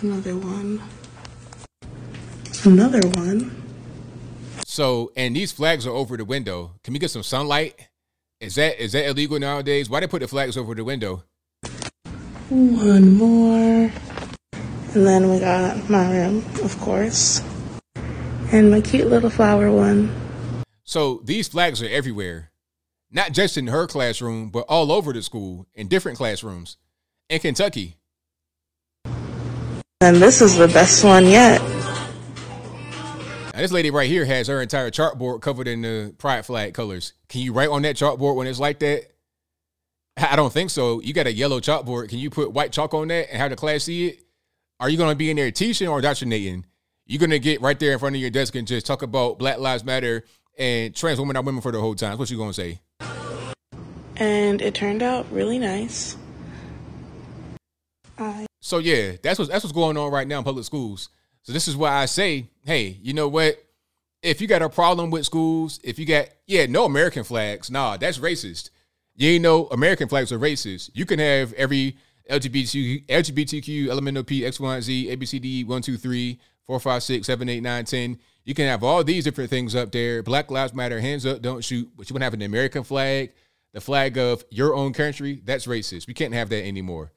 Another one. Another one. So, and these flags are over the window. Can we get some sunlight? Is that is that illegal nowadays? Why they put the flags over the window? One more. And then we got my room, of course. And my cute little flower one. So these flags are everywhere, not just in her classroom, but all over the school in different classrooms in Kentucky. And this is the best one yet. Now, this lady right here has her entire chartboard covered in the pride flag colors. Can you write on that chalkboard when it's like that? I don't think so. You got a yellow chalkboard. Can you put white chalk on that and have the class see it? Are you going to be in there teaching or indoctrinating? You're going to get right there in front of your desk and just talk about Black Lives Matter and trans women are women for the whole time. What you going to say? And it turned out really nice. I so yeah, that's what's that's what's going on right now in public schools. So this is why I say, hey, you know what? If you got a problem with schools, if you got yeah, no American flags, nah, that's racist. You ain't know American flags are racist. You can have every LGBTQ, LGBTQ, LMNOP, X, Y, Z, ABCD, 1, 2, 3, 4, 5, 6, 7, 8, 9, 10. You can have all these different things up there. Black Lives Matter, hands up, don't shoot. But you to have an American flag, the flag of your own country. That's racist. We can't have that anymore.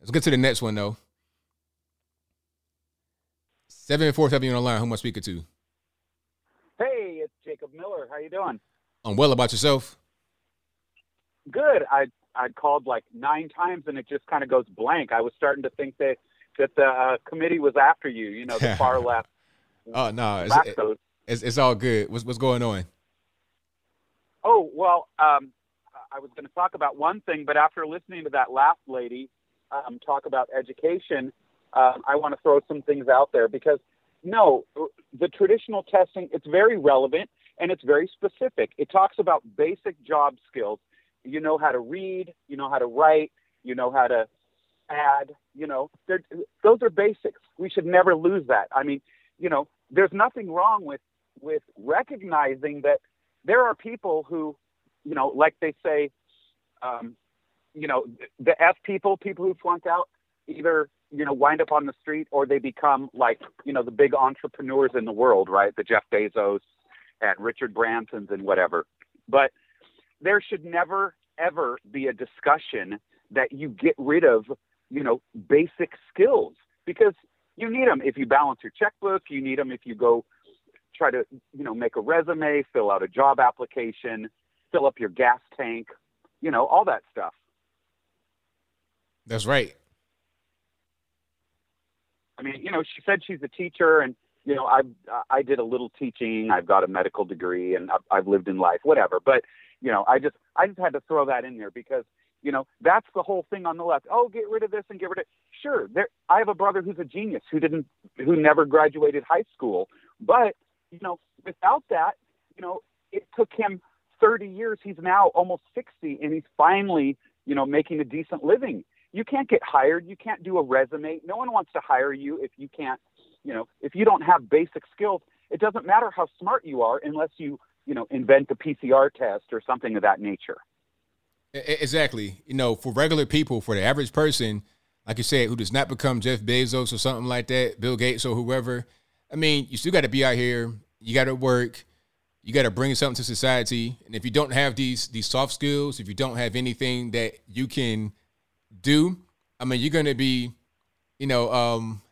Let's get to the next one, though. 747 on the line. Who am I speaking to? Hey, it's Jacob Miller. How you doing? I'm well about yourself. Good. I I called like nine times and it just kind of goes blank. I was starting to think that that the uh, committee was after you. You know, the far left. oh no, it's, it's, it's all good. What's what's going on? Oh well, um, I was going to talk about one thing, but after listening to that last lady um, talk about education, uh, I want to throw some things out there because no, the traditional testing it's very relevant and it's very specific. It talks about basic job skills you know how to read, you know how to write, you know how to add, you know, those are basics. We should never lose that. I mean, you know, there's nothing wrong with with recognizing that there are people who, you know, like they say, um, you know, the F people, people who flunk out, either you know wind up on the street or they become like you know the big entrepreneurs in the world, right? The Jeff Bezos and Richard Bransons and whatever. But there should never ever be a discussion that you get rid of, you know, basic skills because you need them if you balance your checkbook, you need them if you go try to, you know, make a resume, fill out a job application, fill up your gas tank, you know, all that stuff. That's right. I mean, you know, she said she's a teacher and you know, I I did a little teaching. I've got a medical degree, and I've, I've lived in life, whatever. But you know, I just I just had to throw that in there because you know that's the whole thing on the left. Oh, get rid of this and get rid of sure. There, I have a brother who's a genius who didn't who never graduated high school, but you know, without that, you know, it took him 30 years. He's now almost 60, and he's finally you know making a decent living. You can't get hired. You can't do a resume. No one wants to hire you if you can't, you know, if you don't have basic skills. It doesn't matter how smart you are unless you you know, invent a PCR test or something of that nature. Exactly. You know, for regular people, for the average person, like you said, who does not become Jeff Bezos or something like that, Bill Gates or whoever, I mean, you still got to be out here. You got to work. You got to bring something to society. And if you don't have these these soft skills, if you don't have anything that you can do, I mean, you're going to be, you know, um,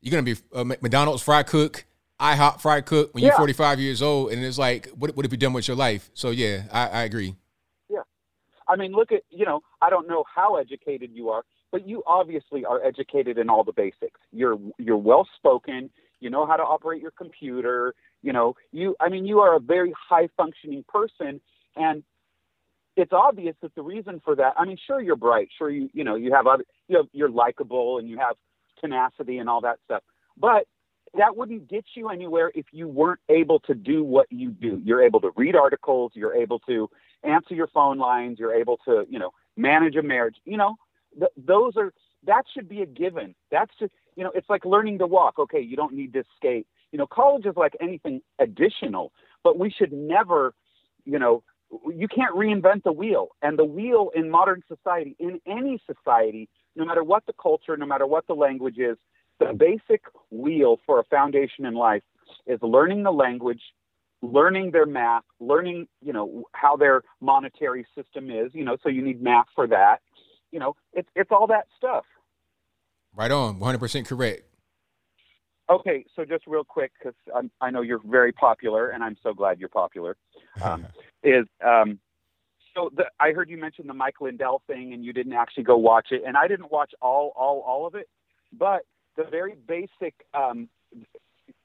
you're going to be a McDonald's fry cook IHOP fry cook when yeah. you're 45 years old, and it's like, what, what have you done with your life? So yeah, I, I agree. Yeah, I mean, look at you know, I don't know how educated you are, but you obviously are educated in all the basics. You're you're well spoken. You know how to operate your computer. You know you. I mean, you are a very high functioning person, and it's obvious that the reason for that. I mean, sure you're bright. Sure you you know you have other you have, you're likable and you have tenacity and all that stuff, but that wouldn't get you anywhere if you weren't able to do what you do. You're able to read articles, you're able to answer your phone lines, you're able to, you know, manage a marriage. You know, th- those are that should be a given. That's just, you know, it's like learning to walk. Okay, you don't need to skate. You know, college is like anything additional, but we should never, you know, you can't reinvent the wheel. And the wheel in modern society, in any society, no matter what the culture, no matter what the language is, the basic wheel for a foundation in life is learning the language, learning their math, learning, you know, how their monetary system is, you know, so you need math for that. You know, it's it's all that stuff. Right on, 100% correct. Okay, so just real quick, because I know you're very popular, and I'm so glad you're popular. Um, is um, so the, I heard you mention the Mike Lindell thing, and you didn't actually go watch it, and I didn't watch all all all of it, but the very basic. Um,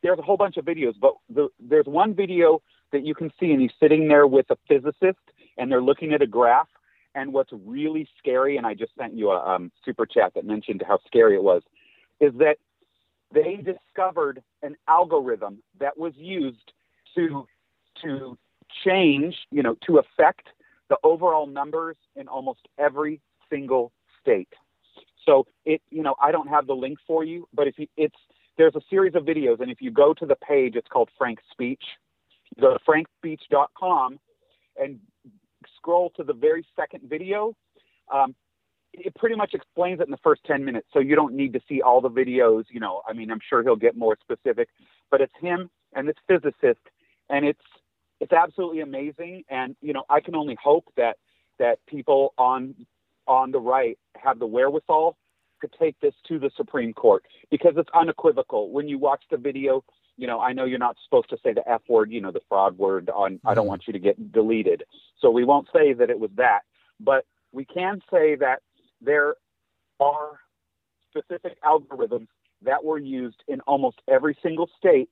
there's a whole bunch of videos, but the, there's one video that you can see, and he's sitting there with a physicist, and they're looking at a graph. And what's really scary, and I just sent you a um, super chat that mentioned how scary it was, is that they discovered an algorithm that was used to to change, you know, to affect the overall numbers in almost every single state. So it, you know, I don't have the link for you, but if you, it's there's a series of videos, and if you go to the page, it's called Frank Speech. You go to frankspeech.com and scroll to the very second video. Um, it pretty much explains it in the first 10 minutes, so you don't need to see all the videos. You know, I mean, I'm sure he'll get more specific, but it's him and this physicist, and it's it's absolutely amazing. And you know, I can only hope that that people on on the right have the wherewithal to take this to the Supreme Court because it's unequivocal. When you watch the video, you know, I know you're not supposed to say the F word, you know, the fraud word on, I don't mm-hmm. want you to get deleted. So we won't say that it was that, but we can say that there are specific algorithms that were used in almost every single state.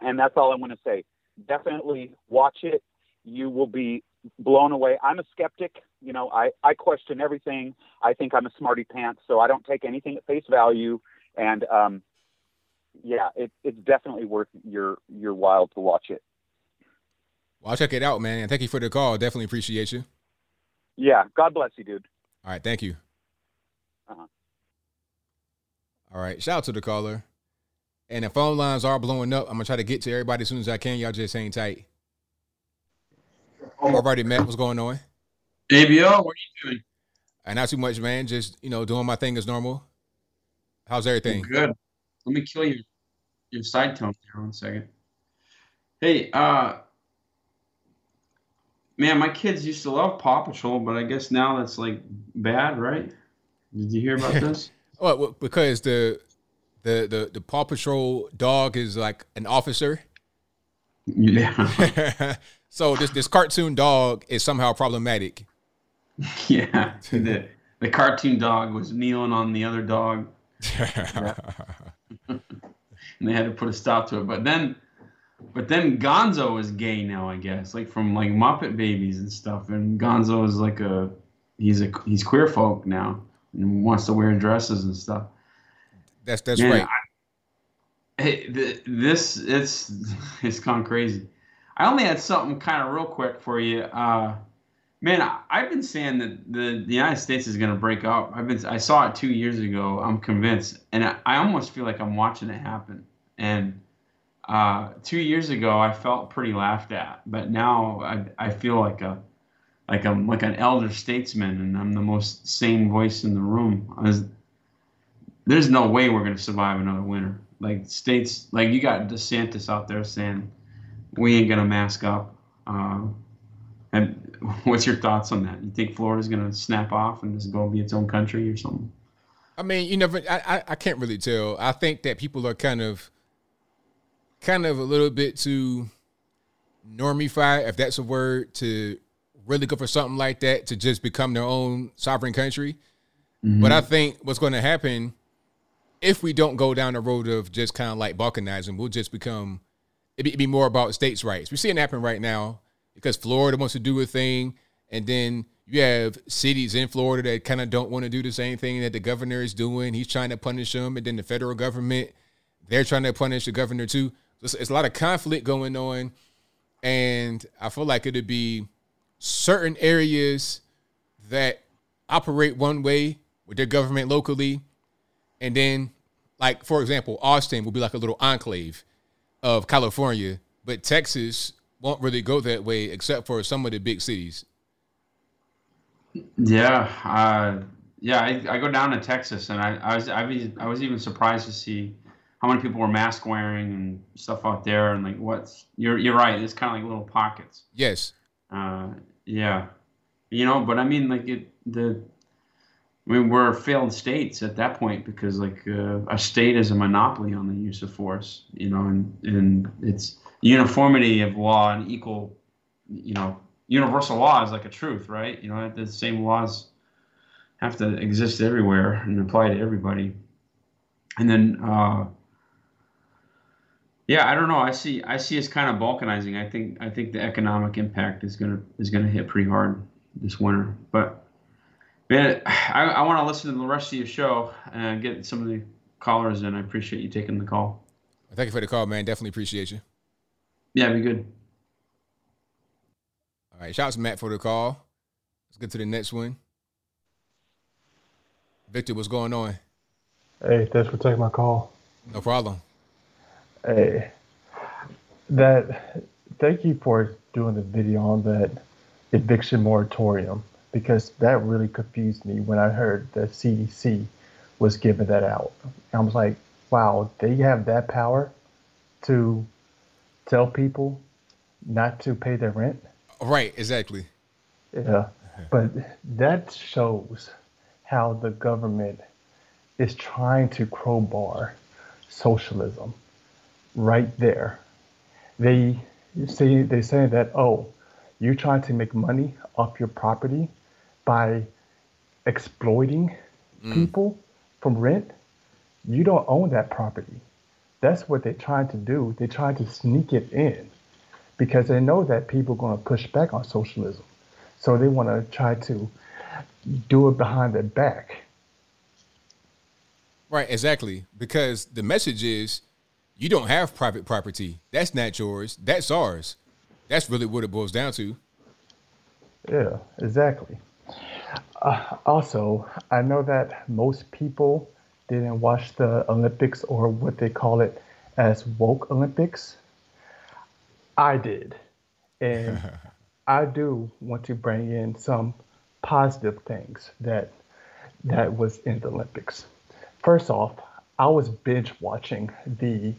And that's all I'm going to say. Definitely watch it. You will be blown away. I'm a skeptic. You know, I, I question everything. I think I'm a smarty pants, so I don't take anything at face value. And um, yeah, it, it's definitely worth your your while to watch it. Well, I'll check it out, man. And thank you for the call. Definitely appreciate you. Yeah, God bless you, dude. All right, thank you. Uh-huh. All right, shout out to the caller. And the phone lines are blowing up. I'm gonna try to get to everybody as soon as I can. Y'all just hang tight. Already met. What's going on? ABO, what are you doing? And not too much, man. Just you know, doing my thing as normal. How's everything? Good. Let me kill your your side tone here one second. Hey, uh man, my kids used to love Paw Patrol, but I guess now that's like bad, right? Did you hear about this? Oh, well, because the the the the Paw Patrol dog is like an officer. Yeah. so this this cartoon dog is somehow problematic. Yeah. The the cartoon dog was kneeling on the other dog. and they had to put a stop to it. But then but then Gonzo is gay now, I guess, like from like Muppet Babies and stuff. And Gonzo is like a he's a he's queer folk now and wants to wear dresses and stuff. That's that's Man, right. I, hey, the, this it's it's gone crazy. I only had something kind of real quick for you. Uh, man, I, have been saying that the, the United States is going to break up. I've been I saw it two years ago. I'm convinced, and I, I almost feel like I'm watching it happen. And uh, two years ago, I felt pretty laughed at, but now I, I feel like a like I'm like an elder statesman, and I'm the most sane voice in the room. Was, there's no way we're to survive another winter. Like states, like you got DeSantis out there saying we ain't gonna mask up. Uh, and what's your thoughts on that? You think Florida's gonna snap off and just go be its own country or something? I mean, you never. I, I, I can't really tell. I think that people are kind of, kind of a little bit to normify, if that's a word, to really go for something like that to just become their own sovereign country. Mhm. But I think what's going to happen if we don't go down the road of just kind of like balkanizing, we'll just become it'd be, it'd be more about states' rights. We're seeing it happen right now because Florida wants to do a thing, and then you have cities in Florida that kind of don't want to do the same thing that the governor is doing. He's trying to punish them, and then the federal government they're trying to punish the governor too. It's, it's a lot of conflict going on, and I feel like it'd be certain areas that operate one way with their government locally, and then like for example, Austin will be like a little enclave of California, but Texas won't really go that way except for some of the big cities. Yeah, uh, yeah. I, I go down to Texas, and I, I was I was I was even surprised to see how many people were mask wearing and stuff out there, and like what's you're you're right. It's kind of like little pockets. Yes. Uh, yeah, you know, but I mean, like it the. I mean, we're failed states at that point because, like, uh, a state is a monopoly on the use of force, you know, and and it's uniformity of law and equal, you know, universal law is like a truth, right? You know, the same laws have to exist everywhere and apply to everybody. And then, uh, yeah, I don't know. I see, I see us kind of balkanizing. I think, I think the economic impact is gonna is gonna hit pretty hard this winter. But man, I, I want to listen to the rest of your show and get some of the callers in. I appreciate you taking the call. Thank you for the call, man. Definitely appreciate you. Yeah, be good. All right, shout out to Matt for the call. Let's get to the next one. Victor, what's going on? Hey, thanks for taking my call. No problem. Hey, that thank you for doing the video on that eviction moratorium because that really confused me when I heard the CDC was giving that out. I was like, wow, they have that power to tell people not to pay their rent. Right, exactly. Yeah, but that shows how the government is trying to crowbar socialism right there. They say they say that oh, you're trying to make money off your property by exploiting Mm. people from rent. You don't own that property. That's what they're trying to do. They're trying to sneak it in because they know that people are going to push back on socialism. So they want to try to do it behind their back. Right, exactly. Because the message is you don't have private property. That's not yours. That's ours. That's really what it boils down to. Yeah, exactly. Uh, also, I know that most people didn't watch the Olympics or what they call it as woke Olympics. I did. And I do want to bring in some positive things that that was in the Olympics. First off, I was binge watching the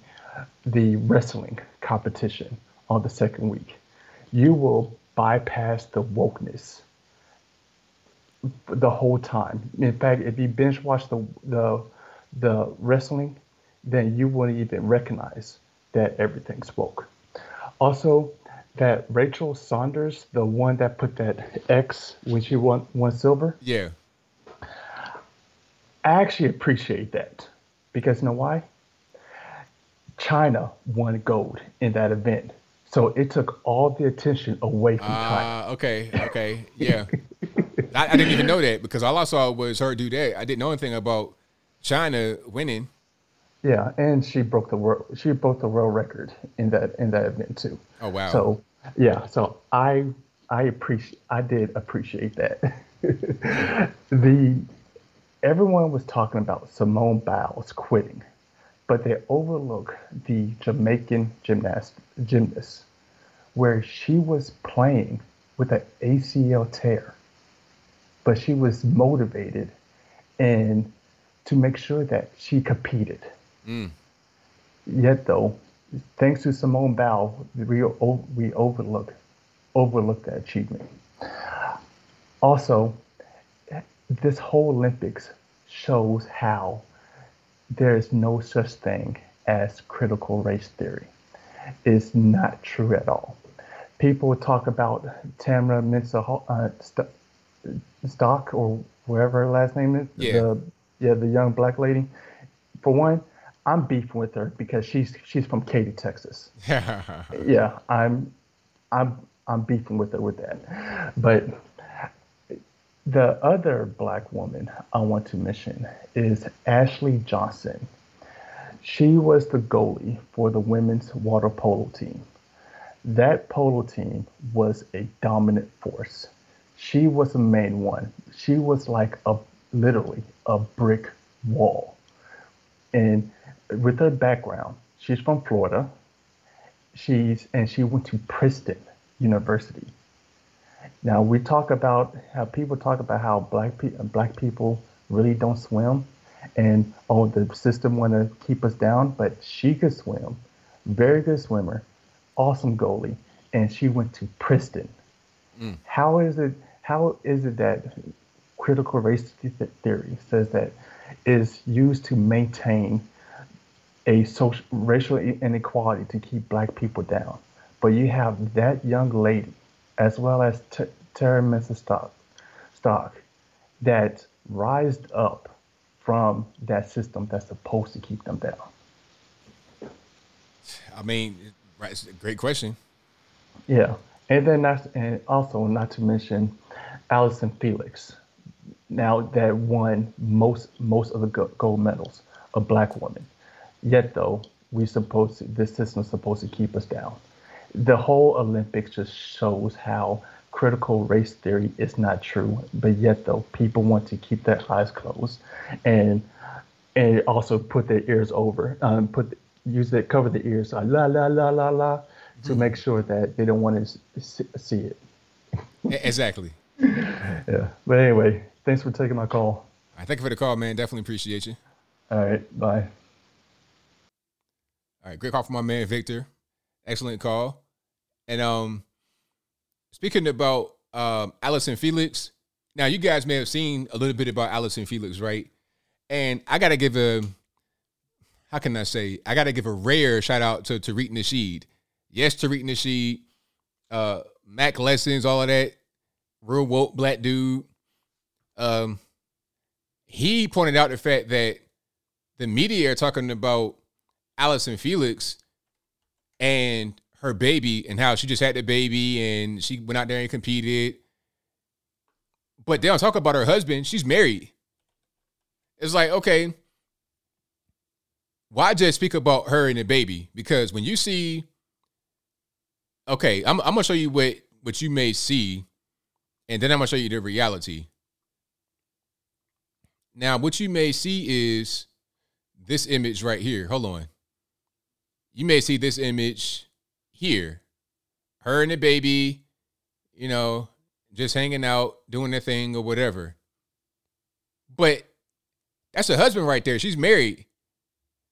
the wrestling competition on the second week. You will bypass the wokeness the whole time. In fact, if you binge watch the the the wrestling, then you wouldn't even recognize that everything's woke. Also, that Rachel Saunders, the one that put that X when she won won silver, Yeah. I actually appreciate that because you know why? China won gold in that event. So it took all the attention away from China. Uh, okay, okay, yeah. I, I didn't even know that because all I saw was her do that. I didn't know anything about China winning. Yeah, and she broke the world she broke the world record in that in that event too. Oh wow. So yeah, so I I appreciate I did appreciate that. the everyone was talking about Simone Biles quitting, but they overlook the Jamaican gymnast gymnast where she was playing with an ACL tear, but she was motivated and to make sure that she competed. Mm. Yet though, thanks to Simone Biles, we we overlook overlook that achievement. Also, this whole Olympics shows how there is no such thing as critical race theory. It's not true at all. People talk about Tamyra Mensah uh, St- Stock or whoever her last name is. Yeah. The, yeah, the young black lady. For one, I'm beefing with her because she's she's from Katy, Texas. yeah, I'm I'm I'm beefing with her with that. But the other black woman I want to mention is Ashleigh Johnson. She was the goalie for the women's water polo team. That polo team was a dominant force. She was the main one. She was like a literally a brick wall. And with her background, she's from Florida. She's and she went to Princeton University. Now we talk about how people talk about how black pe- black people really don't swim, and oh the system want to keep us down, but she could swim, very good swimmer, awesome goalie, and she went to Princeton. Mm. How is it? How is it that critical race theory says that is used to maintain a social racial inequality to keep black people down, but you have that young lady, as well as T- Terry Mrs. Stock, Stock, that rised up from that system that's supposed to keep them down. I mean, right, it's a great question. Yeah, and then that's and also not to mention Allyson Felix. Now that won most most of the gold medals, a black woman. Yet though we supposed to, this system is supposed to keep us down. The whole Olympics just shows how critical race theory is not true. But yet though people want to keep their eyes closed, and and also put their ears over, um, put use it cover the ears, uh, la la la la la, to make sure that they don't want to see it. Exactly. Yeah. But anyway, thanks for taking my call. All right, thank you for the call, man. Definitely appreciate you. All right. Bye. All right, great call from my man Victor. Excellent call. And um, speaking about um, Allyson Felix, now you guys may have seen a little bit about Allyson Felix, right? And I gotta give a, how can I say? I gotta give a rare shout out to Tariq Nasheed. Yes, Tariq Nasheed, uh, Mac lessons, all of that, real woke black dude. Um, he pointed out the fact that the media are talking about Allyson Felix and her baby and how she just had the baby and she went out there and competed. But they don't talk about her husband. She's married. It's like, okay, why just speak about her and the baby? Because when you see, okay, I'm, I'm gonna show you what what you may see, and then I'm gonna show you the reality. Now, what you may see is this image right here. Hold on. You may see this image here. Her and the baby, you know, just hanging out, doing their thing or whatever. But that's her husband right there. She's married.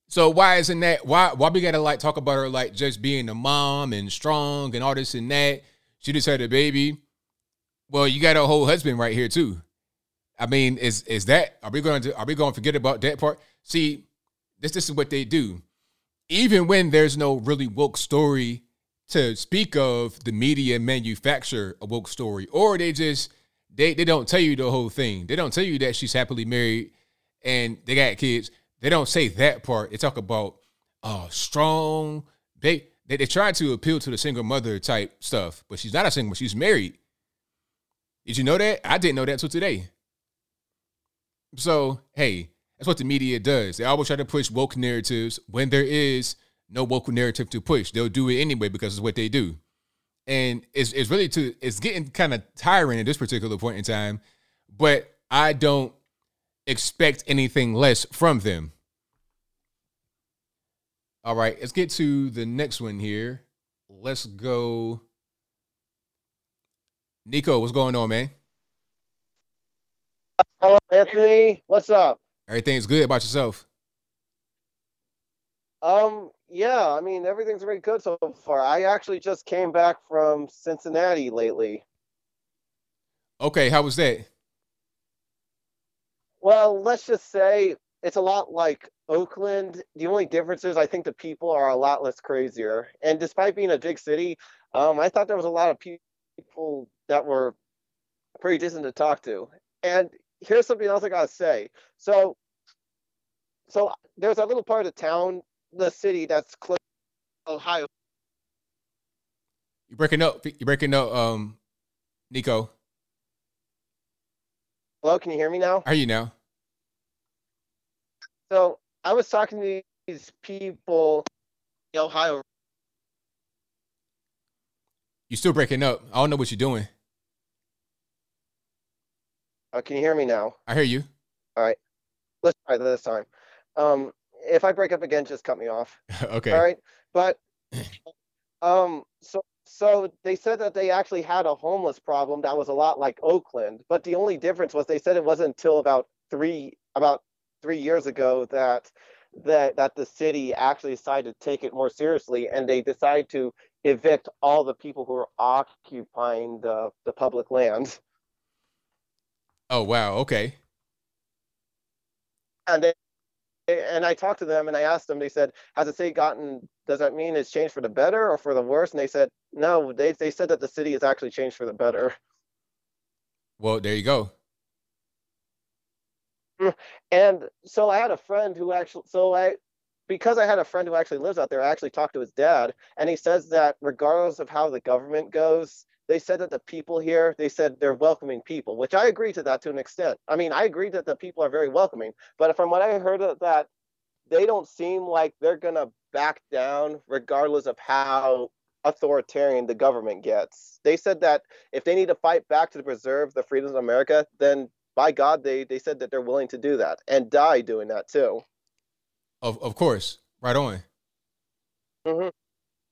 So why isn't that why why we gotta like talk about her like just being a mom and strong and all this and that? She just had a baby. Well, you got a whole husband right here too. I mean, is is that are we going to are we going to forget about that part? See, this this is what they do. Even when there's no really woke story to speak of, the media manufacture a woke story, or they just they they don't tell you the whole thing. They don't tell you that she's happily married and they got kids. They don't say that part. They talk about uh strong. They they they try to appeal to the single mother type stuff, but she's not a single. She's married. Did you know that? I didn't know that until today. So, hey, that's what the media does. They always try to push woke narratives when there is no woke narrative to push. They'll do it anyway because it's what they do. And it's, it's really to it's getting kind of tiring at this particular point in time, but I don't expect anything less from them. All right, let's get to the next one here. Let's go. Nico, what's going on, man? Hello, Anthony. What's up? Everything's good about yourself. Um, yeah, I mean everything's very good so far. I actually just came back from Cincinnati lately. Okay, how was that? Well, let's just say it's a lot like Oakland. The only difference is I think the people are a lot less crazier. And despite being a big city, um, I thought there was a lot of people that were pretty decent to talk to. And here's something else I gotta say. So, so there's a little part of town, the city that's close to Ohio. You breaking up? You breaking up, um, Nico? Hello, can you hear me now? Are you now? So I was talking to these people in Ohio. You still breaking up? I don't know what you're doing. Uh, can you hear me now? I hear you. All right. Let's try this time. Um, if I break up again, just cut me off. okay. All right. But um, so so they said that they actually had a homeless problem that was a lot like Oakland, but the only difference was they said it wasn't until about three about three years ago that that that the city actually decided to take it more seriously and they decided to evict all the people who are occupying the the public lands. Oh wow, okay. And they, and I talked to them and I asked them. They said, "Has the city gotten? Does that mean it's changed for the better or for the worse?" And they said, "No. They they said that the city has actually changed for the better." Well, there you go. And so I had a friend who actually, so I, because I had a friend who actually lives out there, I actually talked to his dad, and he says that regardless of how the government goes, they said that the people here, they said they're welcoming people, which I agree to that to an extent. I mean, I agree that the people are very welcoming, but from what I heard of that, they don't seem like they're gonna back down regardless of how authoritarian the government gets. They said that if they need to fight back to preserve the freedoms of America, then by God, they they said that they're willing to do that and die doing that too. Of of course, right on. hmm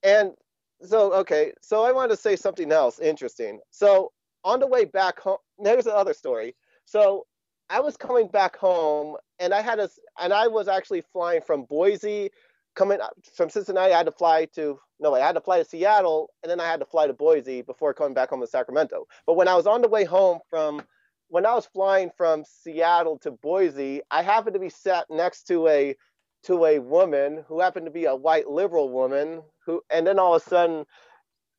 And so, okay, so I wanted to say something else interesting. So on the way back home, there's another story. So I was coming back home, and I had a, and I was actually flying from Boise, coming from Cincinnati. I had to fly to no, I had to fly to Seattle, and then I had to fly to Boise before coming back home to Sacramento. But when I was on the way home from when I was flying from Seattle to Boise, I happened to be sat next to a to a woman who happened to be a white liberal woman who and then all of a sudden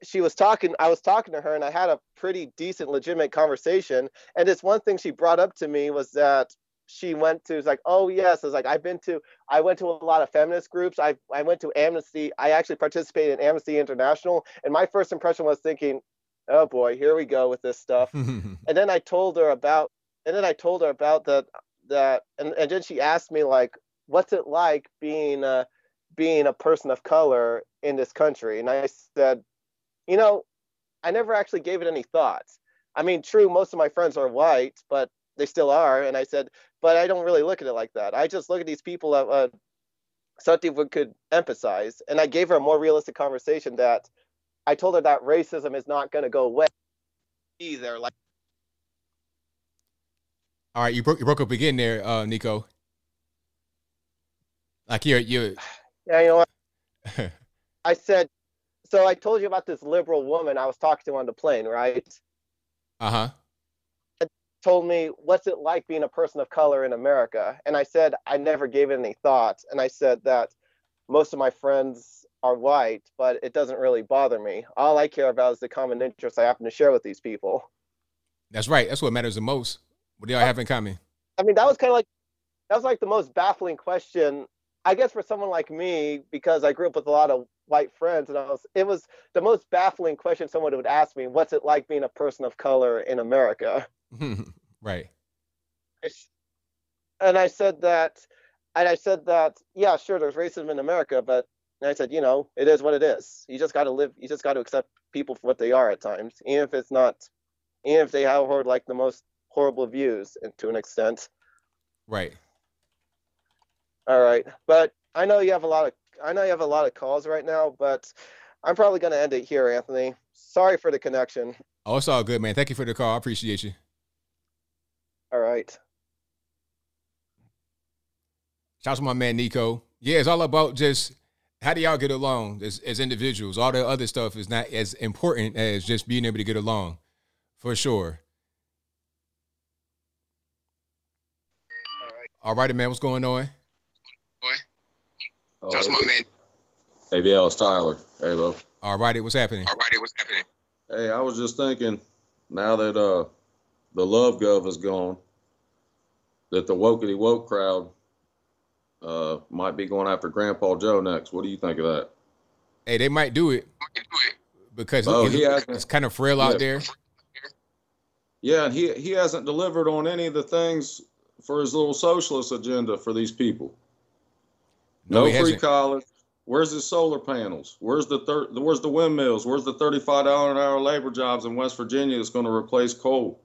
she was talking I was talking to her and I had a pretty decent legitimate conversation. And this one thing she brought up to me was that she went to was like oh yes I was like I've been to I went to a lot of feminist groups. I I went to Amnesty I actually participated in Amnesty International. And my first impression was thinking oh boy, here we go with this stuff. and then I told her about, and then I told her about that, that, and, and then she asked me like, what's it like being a, being a person of color in this country? And I said, you know, I never actually gave it any thoughts. I mean, true, most of my friends are white, but they still are. And I said, but I don't really look at it like that. I just look at these people that uh, something we could emphasize. And I gave her a more realistic conversation that I told her that racism is not going to go away either. Like, all right, you broke you broke up again there, uh, Nico. Like you're you. Yeah, you know what? I said. So I told you about this liberal woman I was talking to on the plane, right? Uh huh. Told me what's it like being a person of color in America, and I said I never gave it any thought, and I said that most of my friends are white, but it doesn't really bother me. All I care about is the common interests I happen to share with these people. That's right. That's what matters the most. What do y'all have in common? I mean, that was kind of like that was like the most baffling question, I guess, for someone like me, because I grew up with a lot of white friends, and I was it was the most baffling question someone would ask me. What's it like being a person of color in America? right. And I said that, and I said that, yeah, sure, there's racism in America, but and I said, you know, it is what it is. You just got to live. You just got to accept people for what they are at times, even if it's not, even if they have like the most horrible views, and to an extent. Right. All right, but I know you have a lot of I know you have a lot of calls right now, but I'm probably going to end it here, Anthony. Sorry for the connection. Oh, it's all good, man. Thank you for the call. I appreciate you. All right. Shout out to my man Nico. Yeah, it's all about just how do y'all get along as, as individuals? All the other stuff is not as important as just being able to get along, for sure. All righty, man. What's going on? Oh, That's my man. Hey, yeah, it's Tyler. Hey, Lo. All righty, what's happening? All righty, what's happening? Hey, I was just thinking, now that uh the love gov is gone, that the wokety woke crowd uh, might be going after Grandpa Joe next. What do you think of that? Hey, they might do it because Oh, it's, he hasn't- it's kind of frail out there. Yeah, and he he hasn't delivered on any of the things for his little socialist agenda for these people. No, No, free college. Where's the solar panels? Where's the thir- Where's the windmills? Where's the thirty-five dollar an hour labor jobs in West Virginia that's going to replace coal?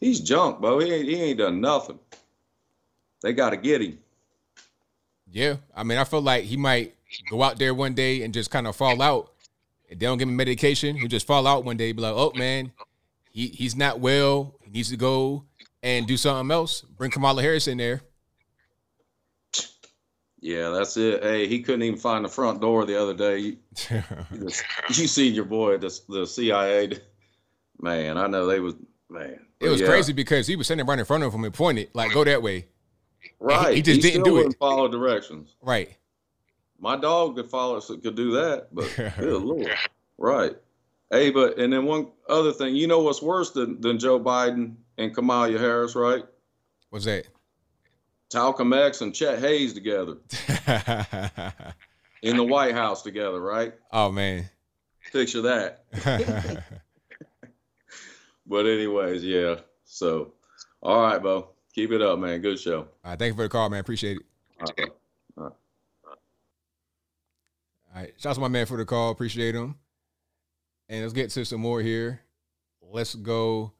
He's junk, bro. He ain't, he ain't done nothing. They got to get him. Yeah, I mean, I feel like he might go out there one day and just kind of fall out. If they don't give him medication, he'll just fall out one day. Be like, "Oh man, he he's not well. He needs to go and do something else." Bring Kamala Harris in there. Yeah, that's it. Hey, he couldn't even find the front door the other day. You, just- you seen your boy, the, the CIA. Man, I know they was man. It was Yeah. crazy because he was sitting right in front of him and pointed like, "Go that way." And he- Right. he just didn't still do it. Follow directions. Right. My dog could follow could do that, but good lord. Right. Hey, but and then one other thing, you know what's worse than, than Joe Biden and Kamala Harris, right? What's that? Talcum X and Chet Hayes together in the White House together, right? Oh man. Picture that. But anyways, yeah. So, all right, Bo, keep it up, man. Good show. All right, thank you for the call, man. Appreciate it. All right. All right. All right. Shout out to my man for the call. Appreciate him. And let's get to some more here. Let's go.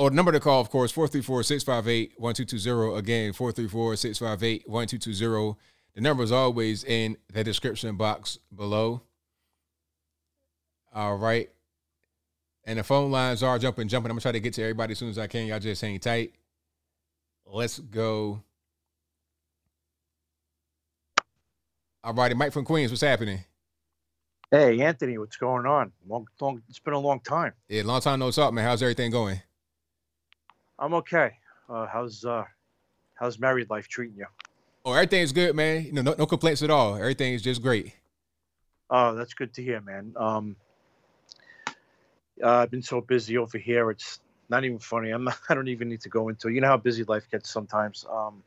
Oh, number to call, of course, 434 658 1220. Again, 434 658 1220. The number is always in the description box below. All right. And the phone lines are jumping, jumping. I'm going to try to get to everybody as soon as I can. Y'all just hang tight. Let's go. All righty. Mike from Queens, what's happening? Hey, Anthony, what's going on? Long, long, it's been a long time. Yeah, long time no talk, man. How's everything going? I'm okay. Uh, how's uh, how's married life treating you? Oh, everything's good, man. You know, no, no complaints at all. Everything is just great. Oh, that's good to hear, man. Um, uh, I've been so busy over here. It's not even funny. I'm not, I don't even need to go into. it. You know how busy life gets sometimes. Um,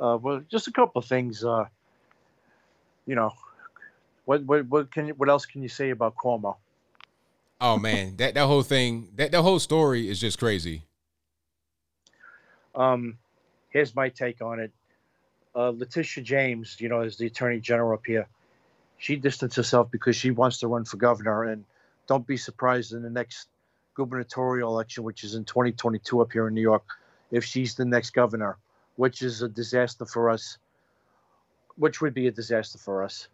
uh, well, just a couple of things. Uh, you know, what what what can you, what else can you say about Cuomo? Oh man, that that whole thing, that that whole story is just crazy. Um, here's my take on it. Uh, Letitia James, you know, is the attorney general up here. She distanced herself because she wants to run for governor, and don't be surprised in the next gubernatorial election, which is in 2022 up here in New York, if she's the next governor, which is a disaster for us. Which would be a disaster for us.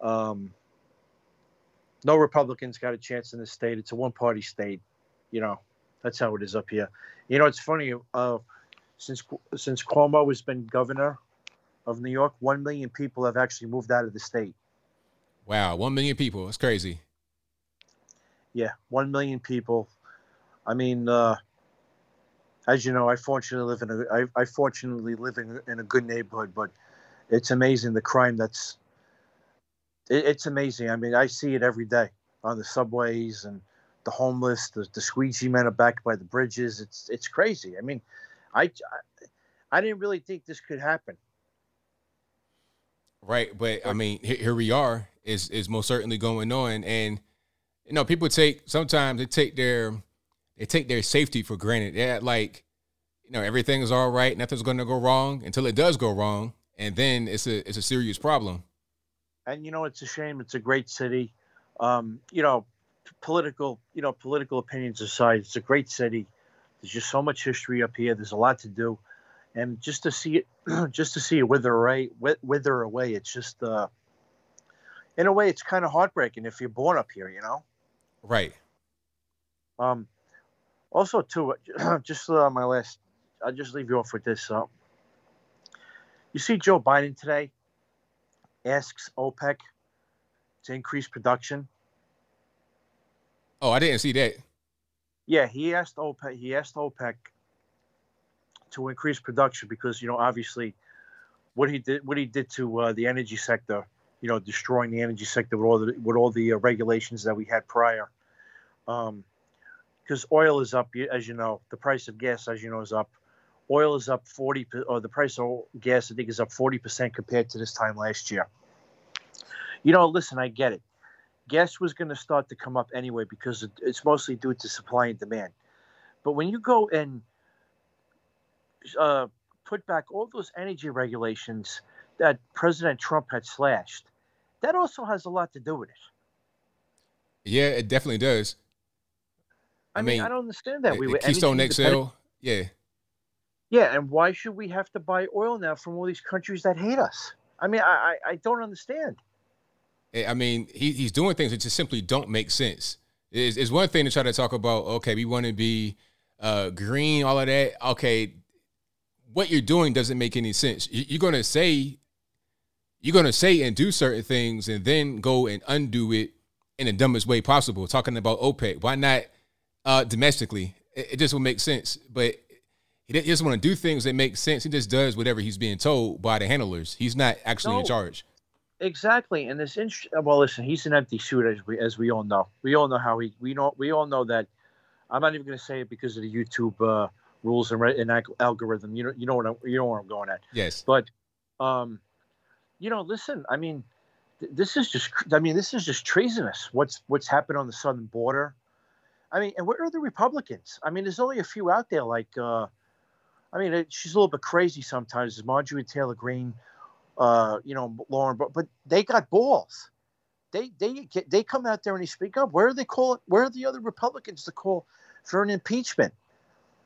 Um, no Republicans got a chance in the state. It's a one-party state. You know, that's how it is up here. You know, it's funny. Uh, since since Cuomo has been governor of New York, one million people have actually moved out of the state. Wow, one million people. It's crazy. Yeah, one million people. I mean, uh, as you know, I fortunately live in a I, I fortunately live in, in a good neighborhood, but it's amazing the crime that's. It, it's amazing. I mean, I see it every day on the subways and the homeless, the, the squeegee men are back by the bridges. It's it's crazy. I mean, I, I didn't really think this could happen. Right, but I mean, here we are. Is is most certainly going on, and you know, people take sometimes they take their they take their safety for granted. Act like you know everything is all right, nothing's going to go wrong until it does go wrong, and then it's a it's a serious problem. And you know it's a shame. It's a great city. Um, you know political you know political opinions aside it's a great city. There's just so much history up here. There's a lot to do. And just to see it just to see it wither away wither away it's just uh in a way it's kind of heartbreaking if you're born up here you know? Right. um also too just uh, my last i'll just leave you off with this uh, you see joe biden today asks opec to increase production Oh, I didn't see that. Yeah, he asked OPEC. He asked OPEC to increase production because you know obviously what he did what he did to uh, the energy sector, you know, destroying the energy sector with all the with all the uh, regulations that we had prior. Um, because oil is up, as you know, the price of gas, as you know, is up. Oil is up 40, per- or the price of gas, I think, is up 40% compared to this time last year. You know, listen, I get it. Gas was going to start to come up anyway because it's mostly due to supply and demand. But when you go and uh, put back all those energy regulations that President Trump had slashed, that also has a lot to do with it. Yeah, it definitely does. I, mean, I don't understand that. We were Keystone. XL. Yeah. Yeah, and why should we have to buy oil now from all these countries that hate us? I mean, I I, I don't understand. I I mean, he, he's doing things that just simply don't make sense. It's, it's one thing to try to talk about, okay, we want to be uh, green, all of that. Okay, what you're doing doesn't make any sense. You- You're going to say, you're going to say and do certain things and then go and undo it in the dumbest way possible, talking about OPEC. Why not uh, domestically? It, it just will make sense. But he doesn't want to do things that make sense. He just does whatever he's being told by the handlers. He's not actually in charge. Exactly, and this int- well, listen, he's an empty suit as we as we all know. We all know how he we know we all know that. I'm not even going to say it because of the YouTube uh, rules and, re- and alg- algorithm. You know, you know what I'm, you know where I'm going at. Yes. But, um, you know, listen. I mean, th- this is just. I mean, this is just treasonous. What's what's happened on the southern border? I mean, and where are the Republicans? I mean, there's only a few out there. Like, uh, I mean, it, she's a little bit crazy sometimes. Marjorie Taylor Greene, uh, you know, Lauren, but but they got balls. They they get, they come out there and they speak up. Where are they calling? Where are the other Republicans to call for an impeachment?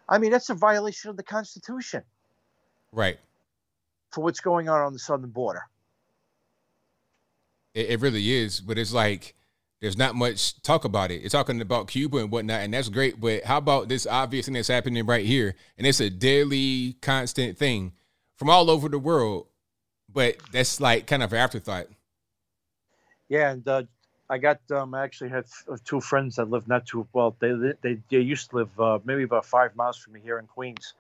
I mean, that's a violation of the Constitution Right. for what's going on on the southern border. It, it really is, but it's like there's not much talk about it. It's talking about Cuba and whatnot, and that's great. But how about this obvious thing that's happening right here? And it's a daily, constant thing from all over the world, but that's like kind of an afterthought. Yeah, and uh, I got um, I actually had two friends that live not too well. They they they used to live uh, maybe about five miles from me here in Queens.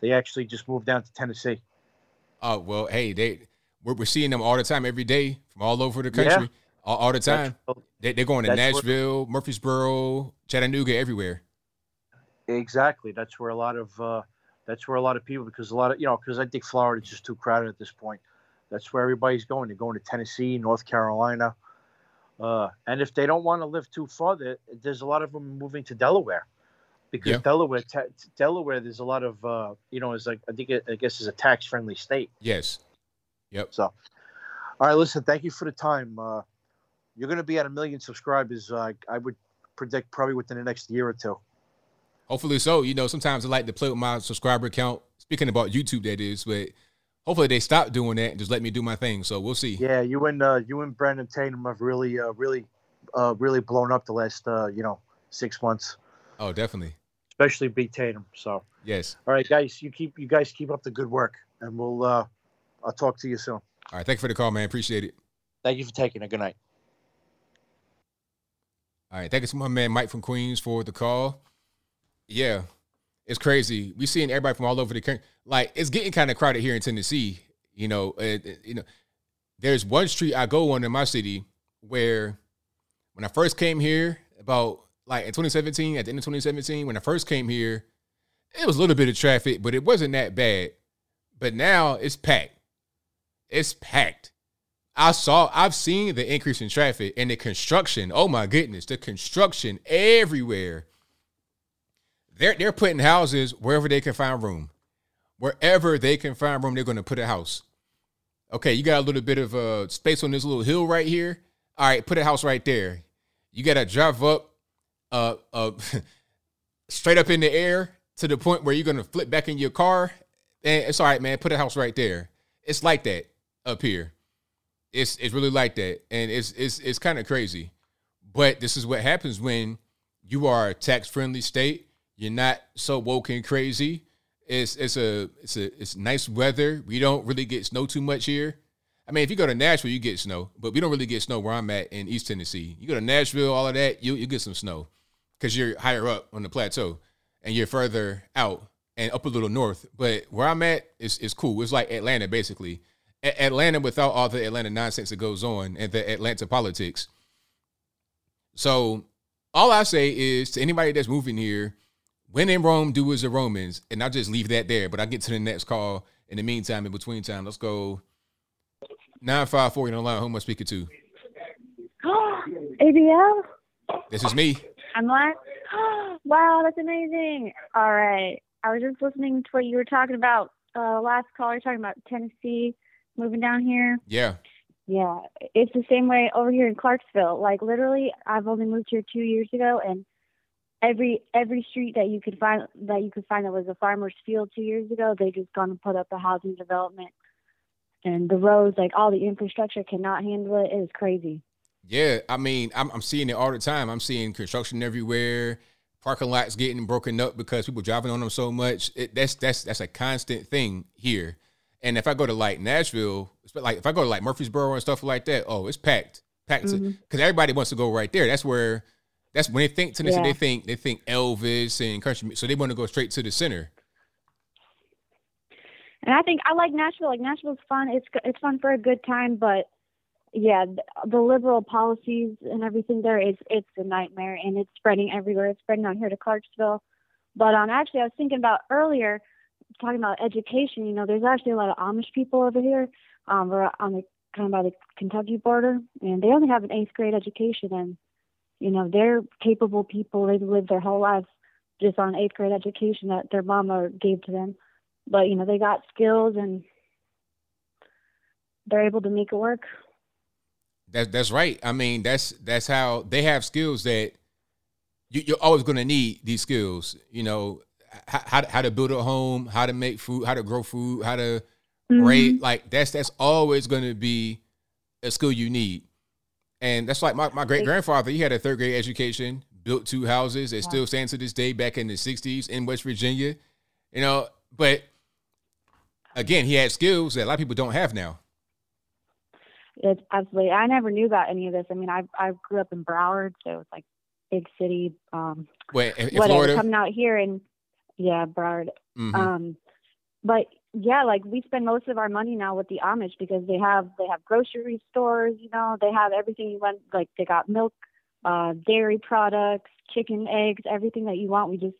They actually just moved down to Tennessee. Oh well, hey, they we're, we're seeing them all the time, every day from all over the Yeah. All, all the time. They, they're going to that's where- Nashville, Murfreesboro, Chattanooga, everywhere. Exactly. That's where a lot of uh, that's where a lot of people because a lot of you know because I think Florida's just too crowded at this point. That's where everybody's going. They're going to Tennessee, North Carolina, uh, and if they don't want to live too far, there, there's a lot of them moving to Delaware because Yeah. Delaware, ta- Delaware, there's a lot of uh, you know, is like I think it, I guess is a tax friendly state. Yes. Yep. So, all right, listen. Thank you for the time. Uh, you're going to be at a million subscribers. Uh, I would predict probably within the next year or two. Hopefully so. You know, sometimes I like to play with my subscriber count. Speaking about YouTube, that is, but hopefully they stop doing that and just let me do my thing. So we'll see. Yeah, you and uh, you and Brandon Tatum have really, uh, really, uh, really blown up the last, uh, you know, six months, Oh, definitely. especially B Tatum. So, Yes. all right, guys, you keep you guys keep up the good work, and we'll uh, I'll talk to you soon. All right. Thank you for the call, man. Appreciate it. Thank you for taking it. Good night. All right. Thank you to my man Mike from Queens for the call. Yeah, it's crazy. We're seeing everybody from all over the country. Like it's getting kind of crowded here in Tennessee. You know, you know, there's one street I go on in my city where when I first came here, about like in 2017, at the end of 2017, when I first came here, it was a little bit of traffic, but it wasn't that bad. But now it's packed. It's packed. I saw, I've seen the increase in traffic and the construction. Oh my goodness, the construction everywhere. They're they're putting houses wherever they can find room. Wherever they can find room, they're going to put a house. Okay, you got a little bit of uh, space on this little hill right here. All right, put a house right there. You got to drive up, uh, uh, straight up in the air to the point where you're going to flip back in your car. And it's all right, man. Put a house right there. It's like that up here. It's it's really like that, and it's it's it's kind of crazy. But this is what happens when you are a tax friendly state. You're not so woke and crazy. It's it's a it's a it's nice weather. We don't really get snow too much here. I mean, if you go to Nashville, you get snow, but we don't really get snow where I'm at in East Tennessee. You go to Nashville, all of that, you you get some snow because you're higher up on the plateau and you're further out and up a little north. But where I'm at is is cool. It's like Atlanta basically. Atlanta without all the Atlanta nonsense that goes on and the Atlanta politics. So all I say is to anybody that's moving here, when in Rome, do as the Romans, and I'll just leave that there. But I'll get to the next call. In the meantime, in between time, let's go nine five four. You know, line. Who am I speaking to? ABL? This is me. I'm live. wow, that's amazing. All right. I was just listening to what you were talking about uh, last call. You're talking about Tennessee moving down here. Yeah. Yeah, it's the same way over here in Clarksville. Like literally, I've only moved here two years ago, and every every street that you could find that you could find that was a farmer's field two years ago, they just gone and put up a housing development, and the roads, like all the infrastructure, cannot handle it. It is crazy. Yeah, I mean, I'm, I'm seeing it all the time. I'm seeing construction everywhere, parking lots getting broken up because people driving on them so much. It, that's that's that's a constant thing here. And if I go to like Nashville, like if I go to like Murfreesboro and stuff like that, oh, it's packed, packed. Because Mhm. everybody wants to go right there. That's where, that's when they think Tennessee. Yeah. They think they think Elvis and country, so they want to go straight to the center. And I think I like Nashville. Like Nashville's fun. It's it's fun for a good time, but yeah, the, the liberal policies and everything there is it's a nightmare, and it's spreading everywhere. It's spreading out here to Clarksville. But um, actually, I was thinking about earlier talking about education. You know, there's actually a lot of Amish people over here. Um, we're on the kind of by the Kentucky border, and they only have an eighth grade education, and you know they're capable people. They've lived their whole lives just on eighth grade education that their mama gave to them but you know they got skills and they're able to make it work That's that's right. I mean, that's that's how they have skills that you, you're always going to need these skills. You know, how, how to- how to build a home, how to make food, how to grow food, how to raise Like that's that's always going to be a skill you need. And that's like my, my great grandfather. He had a third grade education, built two houses that still stand to this day back in the '60s in West Virginia. You know, but again, he had skills that a lot of people don't have now. it's absolutely i never knew about any of this i mean i i grew up in broward so it's like big city um Wait, in, in Florida, coming out here and yeah broward Mhm. um but yeah like we spend most of our money now with the amish because they have they have grocery stores you know they have everything you want like they got milk uh dairy products chicken eggs everything that you want. We just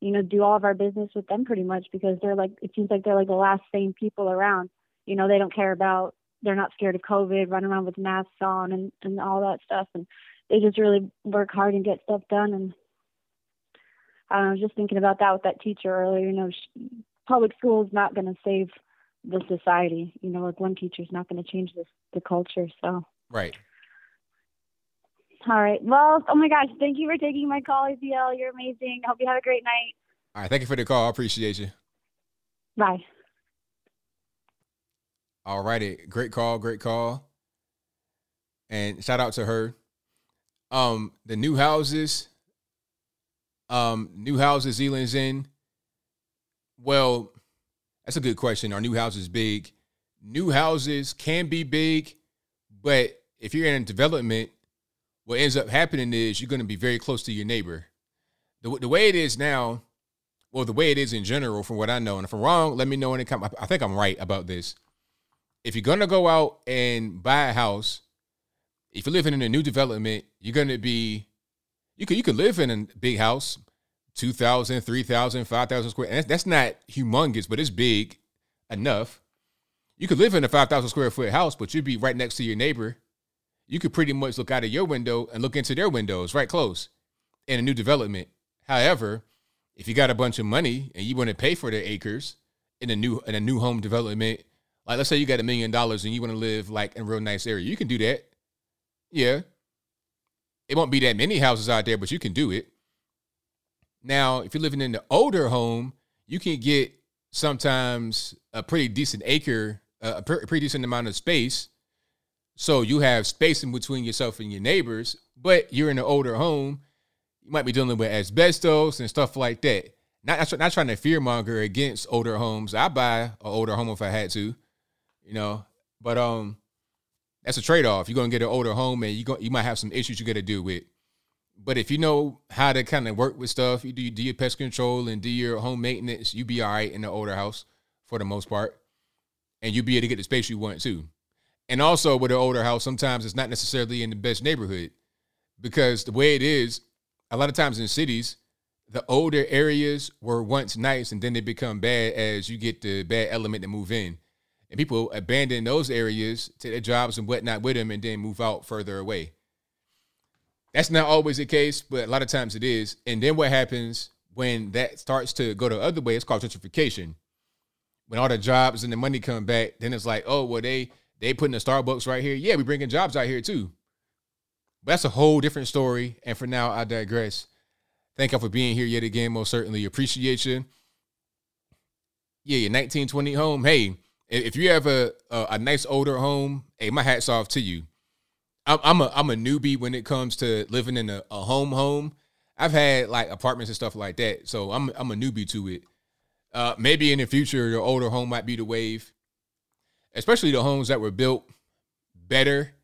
you know do all of our business with them pretty much because they're like it seems like they're like the last sane people around. You know they don't care about they're not scared of covid running around with masks on and and all that stuff. And they just really work hard and get stuff done and I was just thinking about that with that teacher earlier. You know, sh- public school is not going to save the society. You know, like one teacher is not going to change this the culture. So, right? all right. Well, oh my gosh, thank you for taking my call, ABL. You're amazing. Hope you have a great night. All right, thank you for the call. I appreciate you. Bye. All righty. Great call, great call. And shout out to her. Um, the new houses, um, new houses Zealand's in. Well, that's a good question. Are new houses big? New houses can be big, but if you're in a development, what ends up happening is you're going to be very close to your neighbor. The, the way it is now, well, the way it is in general, from what I know, and if I'm wrong, let me know in the. I think I'm right about this if you're gonna go out and buy a house, if you're living in a new development, you're gonna be you could you could live in a big house, 2,000, 3,000, 5,000 square. And that's, not humongous, but it's big enough. You could live in a 5,000 square foot house, but you'd be right next to your neighbor. You could pretty much look out of your window and look into their windows right close in a new development. However, if you got a bunch of money and you want to pay for the acres in a new in a new home development, like let's say you got a million dollars and you want to live like in a real nice area, you can do that. Yeah. It won't be that many houses out there, but you can do it. Now, if you're living in the older home, you can get sometimes a pretty decent acre, a pre- pretty decent amount of space. So you have space in between yourself and your neighbors, but you're in an older home. You might be dealing with asbestos and stuff like that. Not not trying to fearmonger against older homes. I buy an older home if I had to, you know. But um, that's a trade off. You're gonna get an older home, and you go you might have some issues you got to deal with. But if you know how to kind of work with stuff, you do, you do your pest control and do your home maintenance, you be all right in the older house for the most part, and you be able to get the space you want too. And also with an older house, sometimes it's not necessarily in the best neighborhood because the way it is, a lot of times in cities, the older areas were once nice and then they become bad as you get the bad element to move in. And people abandon those areas, take their jobs and whatnot with them, and then move out further away. That's not always the case, but a lot of times it is. And then what happens when that starts to go the other way? It's called gentrification. When all the jobs and the money come back, then it's like, oh, well, they they putting the Starbucks right here. Yeah, we bringing jobs out here too. But that's a whole different story. And for now, I digress. Thank you for being here yet again. Most certainly appreciate you. Yeah, your 1920 home. Hey, if you have a, a, a nice older home, hey, my hat's off to you. I'm, I'm a I'm a newbie when it comes to living in a, a home home. I've had like apartments and stuff like that, so I'm I'm a newbie to it. Uh, maybe in the future, your older home might be the wave, especially the homes that were built better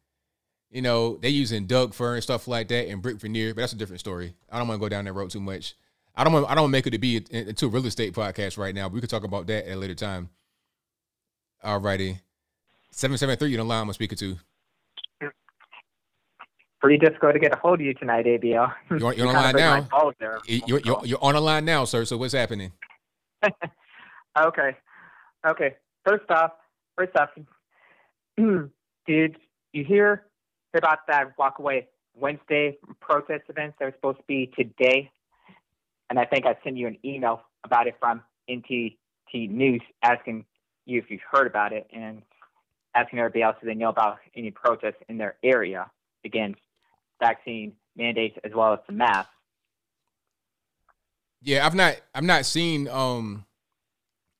you know, they using Doug fir and stuff like that and brick veneer, but that's a different story. I don't want to go down that road too much. I don't want I don't make it to be into a real estate podcast right now. But we could talk about that at a later time. All righty. 773, you don't lie, I'm speaking to. Pretty difficult to get a hold of you tonight, ABL. You're, you're you on line now. You're, you're, you're on the line now, sir. So what's happening? okay. Okay. First off, first off, did you hear about that walkaway Wednesday protest events that were supposed to be today. And I think I sent you an email about it from NTD News asking you if you've heard about it and asking everybody else if they know about any protests in their area against vaccine mandates as well as the mask. Yeah, I've not I've not seen um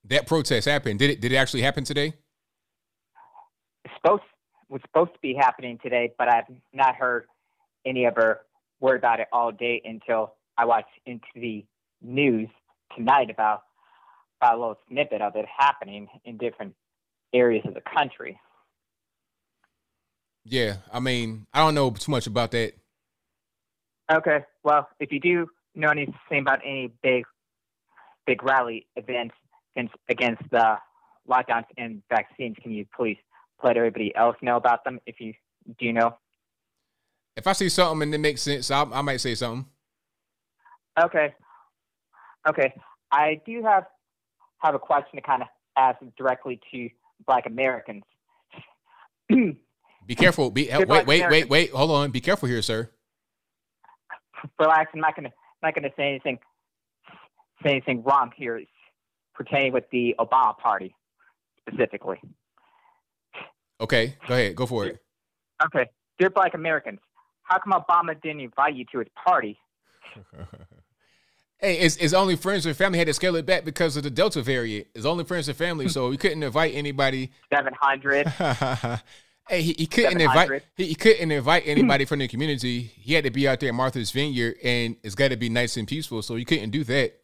that protest happen. Did it did it actually happen today? It's supposed was supposed to be happening today, but I've not heard any other word about it all day until I watched into the news tonight about, a little snippet of it happening in different areas of the country. Yeah, I mean, I don't know too much about that. Okay, well, if you do know anything about any big, big rally events against, against the lockdowns and vaccines, can you please let everybody else know about them if you do know. If I see something and it makes sense, I'll, I might say something. Okay. Okay. I do have have a question to kind of ask directly to Black Americans. Be careful. Be wait, wait, wait, wait, wait. Hold on. Be careful here, sir. Relax. I'm not gonna not gonna say anything say anything wrong here pertaining with the Obama Party specifically. Okay, go ahead. Go for it. Okay. Dear Black Americans, how come Obama didn't invite you to his party? hey, it's, it's only friends and family had to scale it back because of the Delta variant. It's only friends and family, so we couldn't invite anybody. 700. hey, he, he couldn't invite he, he couldn't invite anybody from the community. He had to be out there at Martha's Vineyard, and it's got to be nice and peaceful. So you couldn't do that.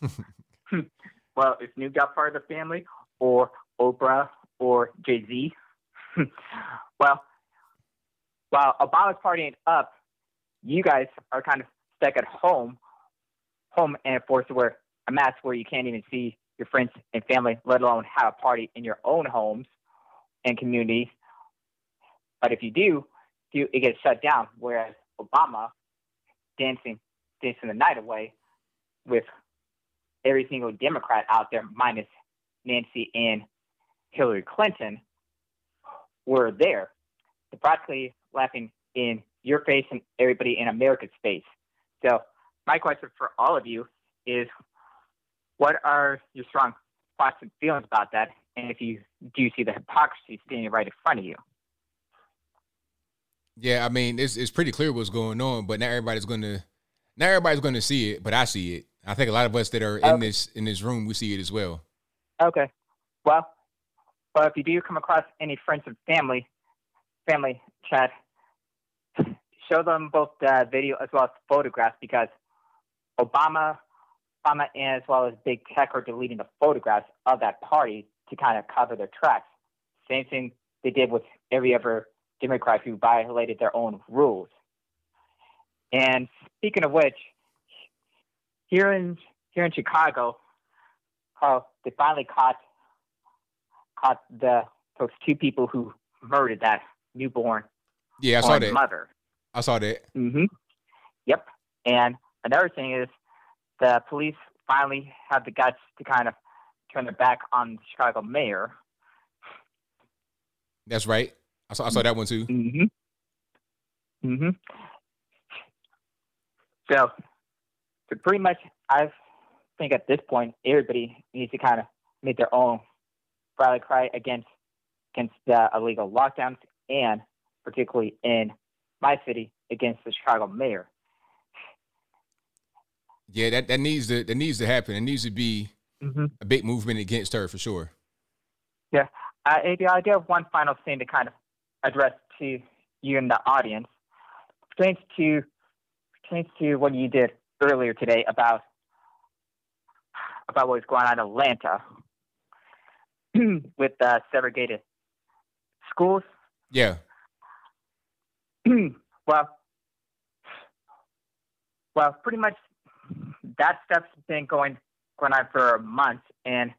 well, if Snoop got part of the family, or Oprah, or Jay Z, well, while Obama's partying up, you guys are kind of stuck at home, home and forced to wear a mask where you can't even see your friends and family, let alone have a party in your own homes and communities. But if you do, you, it gets shut down. Whereas Obama dancing, dancing the night away with every single Democrat out there, minus Nancy and Hillary Clinton, were there, practically laughing in your face and everybody in America's face. So my question for all of you is, what are your strong thoughts and feelings about that? And if you do see the hypocrisy standing right in front of you? Yeah, I mean, it's it's pretty clear what's going on, but not everybody's going to, not everybody's going to see it, but I see it. I think a lot of us that are in this in this room, we see it as well. Okay. Well, but if you do come across any friends and family, family chat, show them both the video as well as the photographs because Obama, Obama, and as well as big tech are deleting the photographs of that party to kind of cover their tracks. Same thing they did with every other Democrat who violated their own rules. And speaking of which, here in here in Chicago, how they finally caught caught the those two people who murdered that newborn. Yeah, I saw that. Mother. I saw that. Mm-hmm. Yep. And another thing is the police finally have the guts to kind of turn their back on the Chicago mayor. That's right. I saw, I saw that one too. Mm-hmm. Mm-hmm. So, so pretty much, I think at this point, everybody needs to kind of make their own rally cry against against the illegal lockdowns, and particularly in my city against the Chicago mayor. Yeah, that, that needs to that needs to happen. It needs to be mm-hmm. a big movement against her for sure. Yeah, uh, I do have one final thing to kind of address to you and the audience. Pertains to pertains to what you did earlier today about about what was going on in Atlanta with uh, segregated schools. Yeah. well, well, pretty much that stuff's been going going on for months, and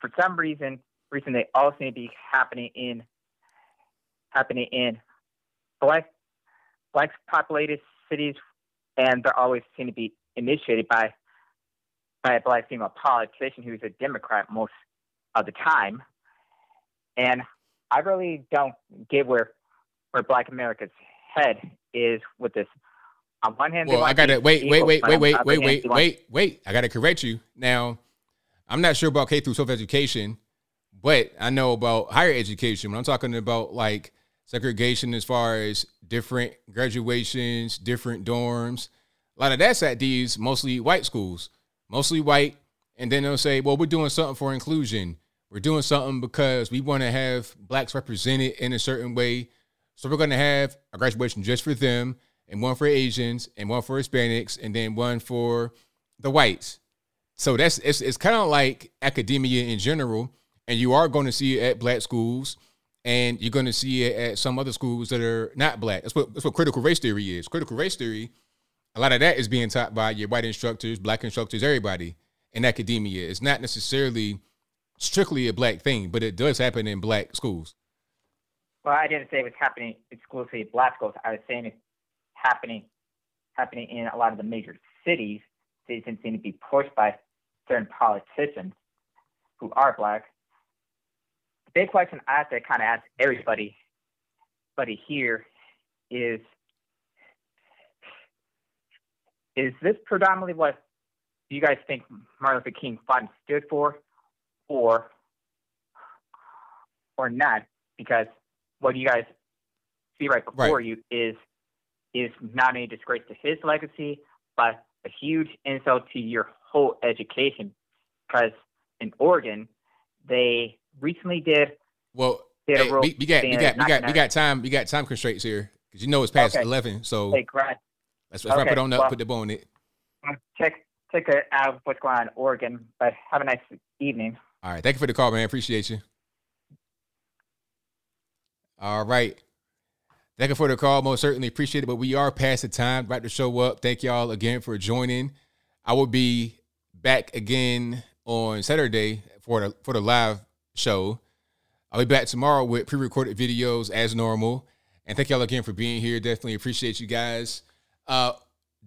for some reason, recently they all seem to be happening in happening in black black populated cities, and they're always seem to be initiated by by a black female politician who's a Democrat most of the time. And I really don't get where where Black America's head is with this. On one hand, well, I gotta wait, wait, wait, wait, wait, wait, wait, wait, wait. I gotta correct you now. I'm not sure about K through 12 education, but I know about higher education. When I'm talking about like segregation as far as different graduations, different dorms, a lot of that's at these mostly white schools, mostly white. And then they'll say, well, we're doing something for inclusion. We're doing something because we want to have blacks represented in a certain way. So we're going to have a graduation just for them, and one for Asians, and one for Hispanics, and then one for the whites. So that's it's, it's kind of like academia in general, and you are going to see it at black schools, and you're going to see it at some other schools that are not black. That's what that's what critical race theory is. Critical race theory, a lot of that is being taught by your white instructors, black instructors, everybody in academia. It's not necessarily strictly a black thing, but it does happen in black schools. Well, I didn't say it was happening exclusively black schools. I was saying it's happening happening in a lot of the major cities. Cities seem to be pushed by certain politicians who are black. The big question I have to kind of ask everybody, buddy here, is is this predominantly what you guys think Martin Luther King fought and stood for, or or not? Because what you guys see right before Right. you is is not only a disgrace to his legacy, but a huge insult to your whole education. Because in Oregon, they recently did Well, did hey, we, we got we got we got we got time we got time constraints here because you know it's past Okay. eleven. So Hey, let's, let's wrap it on up. well- put the bow on it. check check it out what's going on in Oregon. But have a nice evening. All right. Thank you for the call, man. Appreciate you. All right. Thank you for the call. Most certainly appreciate it. But we are past the time. About to show up. Thank y'all again for joining. I will be back again on Saturday for the for the live show. I'll be back tomorrow with pre-recorded videos as normal. And thank y'all again for being here. Definitely appreciate you guys. Uh,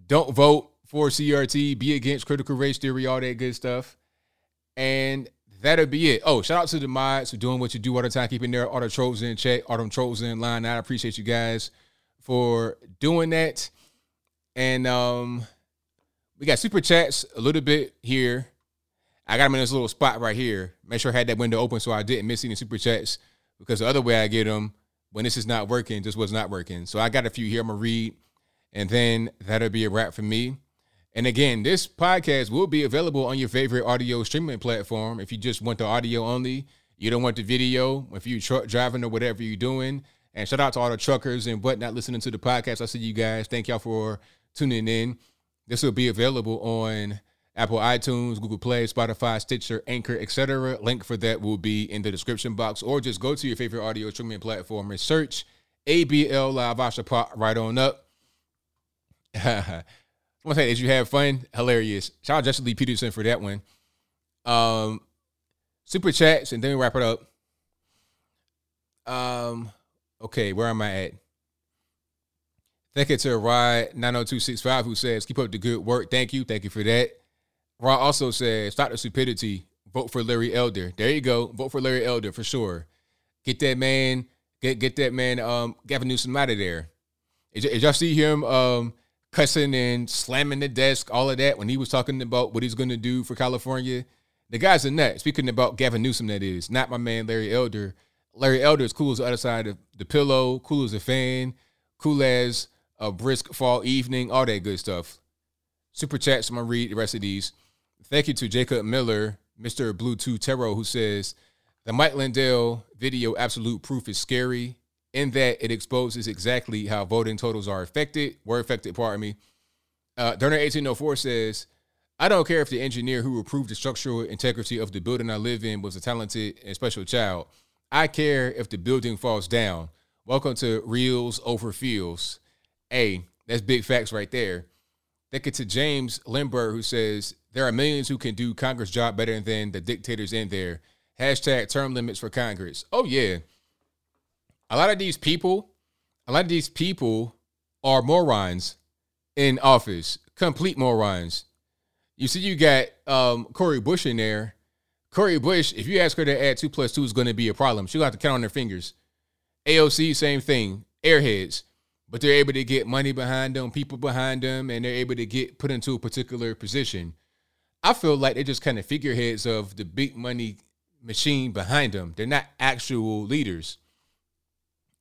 don't vote for CRT. Be against critical race theory. All that good stuff. And that'll be it. Oh, shout out to the mods for doing what you do all the time, keeping their auto trolls in check, auto trolls in line. I appreciate you guys for doing that. And um, we got super chats a little bit here. I got them in this little spot right here. Make sure I had that window open so I didn't miss any super chats because the other way I get them when this is not working, just was not working. So I got a few here I'm gonna read, and then that'll be a wrap for me. And again, this podcast will be available on your favorite audio streaming platform. If you just want the audio only, you don't want the video. If you're truck driving or whatever you're doing. And shout out to all the truckers and whatnot listening to the podcast. I see you guys. Thank y'all for tuning in. This will be available on Apple iTunes, Google Play, Spotify, Stitcher, Anchor, etc. Link for that will be in the description box, or just go to your favorite audio streaming platform and search ABL Live Asha Pop right on up. I want to say, did you have fun? Hilarious. Shout out Justin Lee Peterson for that one. Um, super chats, and then we wrap it up. Um, okay, where am I at? Thank you to Rod 90265 who says, keep up the good work. Thank you. Thank you for that. Rod also says, stop the stupidity. Vote for Larry Elder. There you go. Vote for Larry Elder for sure. Get that man, get get that man, um, Gavin Newsom out of there. Did y'all see him um cussing and slamming the desk, all of that when he was talking about what he's gonna do for California? The guy's a nut. Speaking about Gavin Newsom, that is, not my man Larry Elder. Larry Elder is cool as the other side of the pillow, cool as a fan, cool as a brisk fall evening, all that good stuff. Super chats. I'm gonna read the rest of these. Thank you to Jacob Miller, Mr. Blue Bluetooth Tarot, who says the Mike Lindell video absolute proof is scary in that it exposes exactly how voting totals are affected, were affected, pardon me. Uh, Durner 1804 says, I don't care if the engineer who approved the structural integrity of the building I live in was a talented and special child. I care if the building falls down. Welcome to Reels Over Fields. Hey, that's big facts right there. Thank you to James Lindbergh, who says, There are millions who can do Congress' job better than the dictators in there. Hashtag term limits for Congress. Oh, yeah. A lot of these people, a lot of these people are morons in office, complete morons. You see, you got um, Cori Bush in there. Cori Bush, if you ask her to add two plus two is going to be a problem. She'll have to count on her fingers. AOC, same thing. Airheads. But they're able to get money behind them, people behind them, and they're able to get put into a particular position. I feel like they're just kind of figureheads of the big money machine behind them. They're not actual leaders.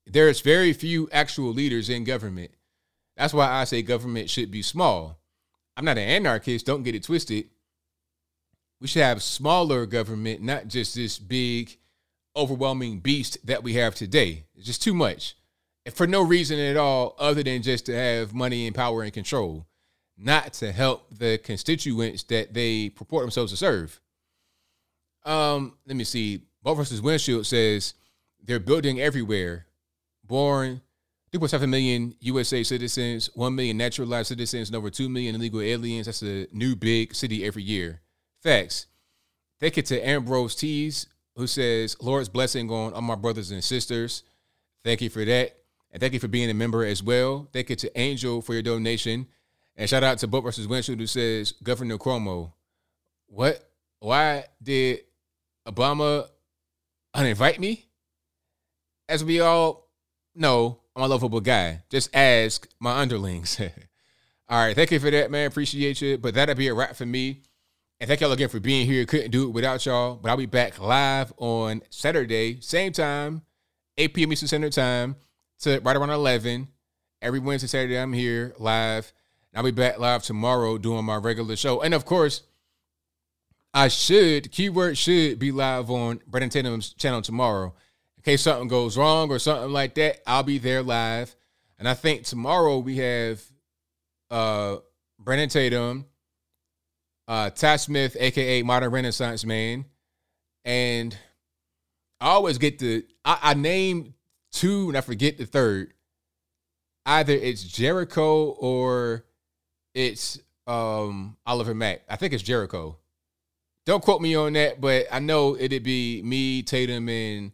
There's very few actual leaders in government. That's why I say government should be small. I'm not an anarchist, don't get it twisted. We should have smaller government, not just this big, overwhelming beast that we have today. It's just too much. And for no reason at all, other than just to have money and power and control, not to help the constituents that they purport themselves to serve. Um, let me see. Vote versus Windshield says they're building everywhere. Born 3.7 million USA citizens, 1 million naturalized citizens, and over 2 million illegal aliens. That's a new big city every year. Facts. Thank you to Ambrose Tees, who says, Lord's blessing on all my brothers and sisters. Thank you for that. And thank you for being a member as well. Thank you to Angel for your donation. And shout out to Boat versus Windshield, who says, Governor Cuomo, what? Why did Obama uninvite me? As we all know, I'm a lovable guy. Just ask my underlings. all right, thank you for that, man. Appreciate you. But that'll be a wrap for me. And thank y'all again for being here. Couldn't do it without y'all. But I'll be back live on Saturday, same time, 8 p.m. Eastern Standard Time to right around 11. Every Wednesday, Saturday, I'm here live. And I'll be back live tomorrow doing my regular show. And of course, I should, keyword should be live on Brandon Tatum's channel tomorrow. In case something goes wrong or something like that, I'll be there live. And I think tomorrow we have uh Brandon Tatum, uh Ty Smith, aka Modern Renaissance Man. And I always get the I, I name two and I forget the third. Either it's Jericho or it's um Oliver Mack. I think it's Jericho. Don't quote me on that, but I know it'd be me, Tatum, and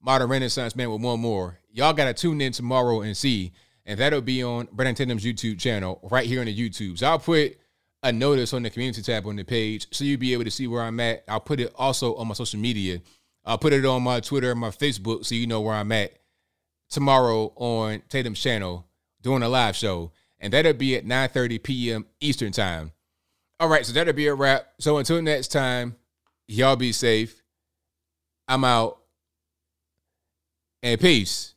Modern Renaissance Man with one more. Y'all gotta tune in tomorrow and see. And that'll be on Brandon Tatum's YouTube channel right here on the YouTube. So I'll put a notice on the community tab on the page so you'll be able to see where I'm at. I'll put it also on my social media. I'll put it on my Twitter and my Facebook so you know where I'm at tomorrow on Tatum's channel doing a live show. And that'll be at 9:30 p.m. Eastern time. All right, so that'll be a wrap. So until next time, y'all be safe. I'm out. And peace.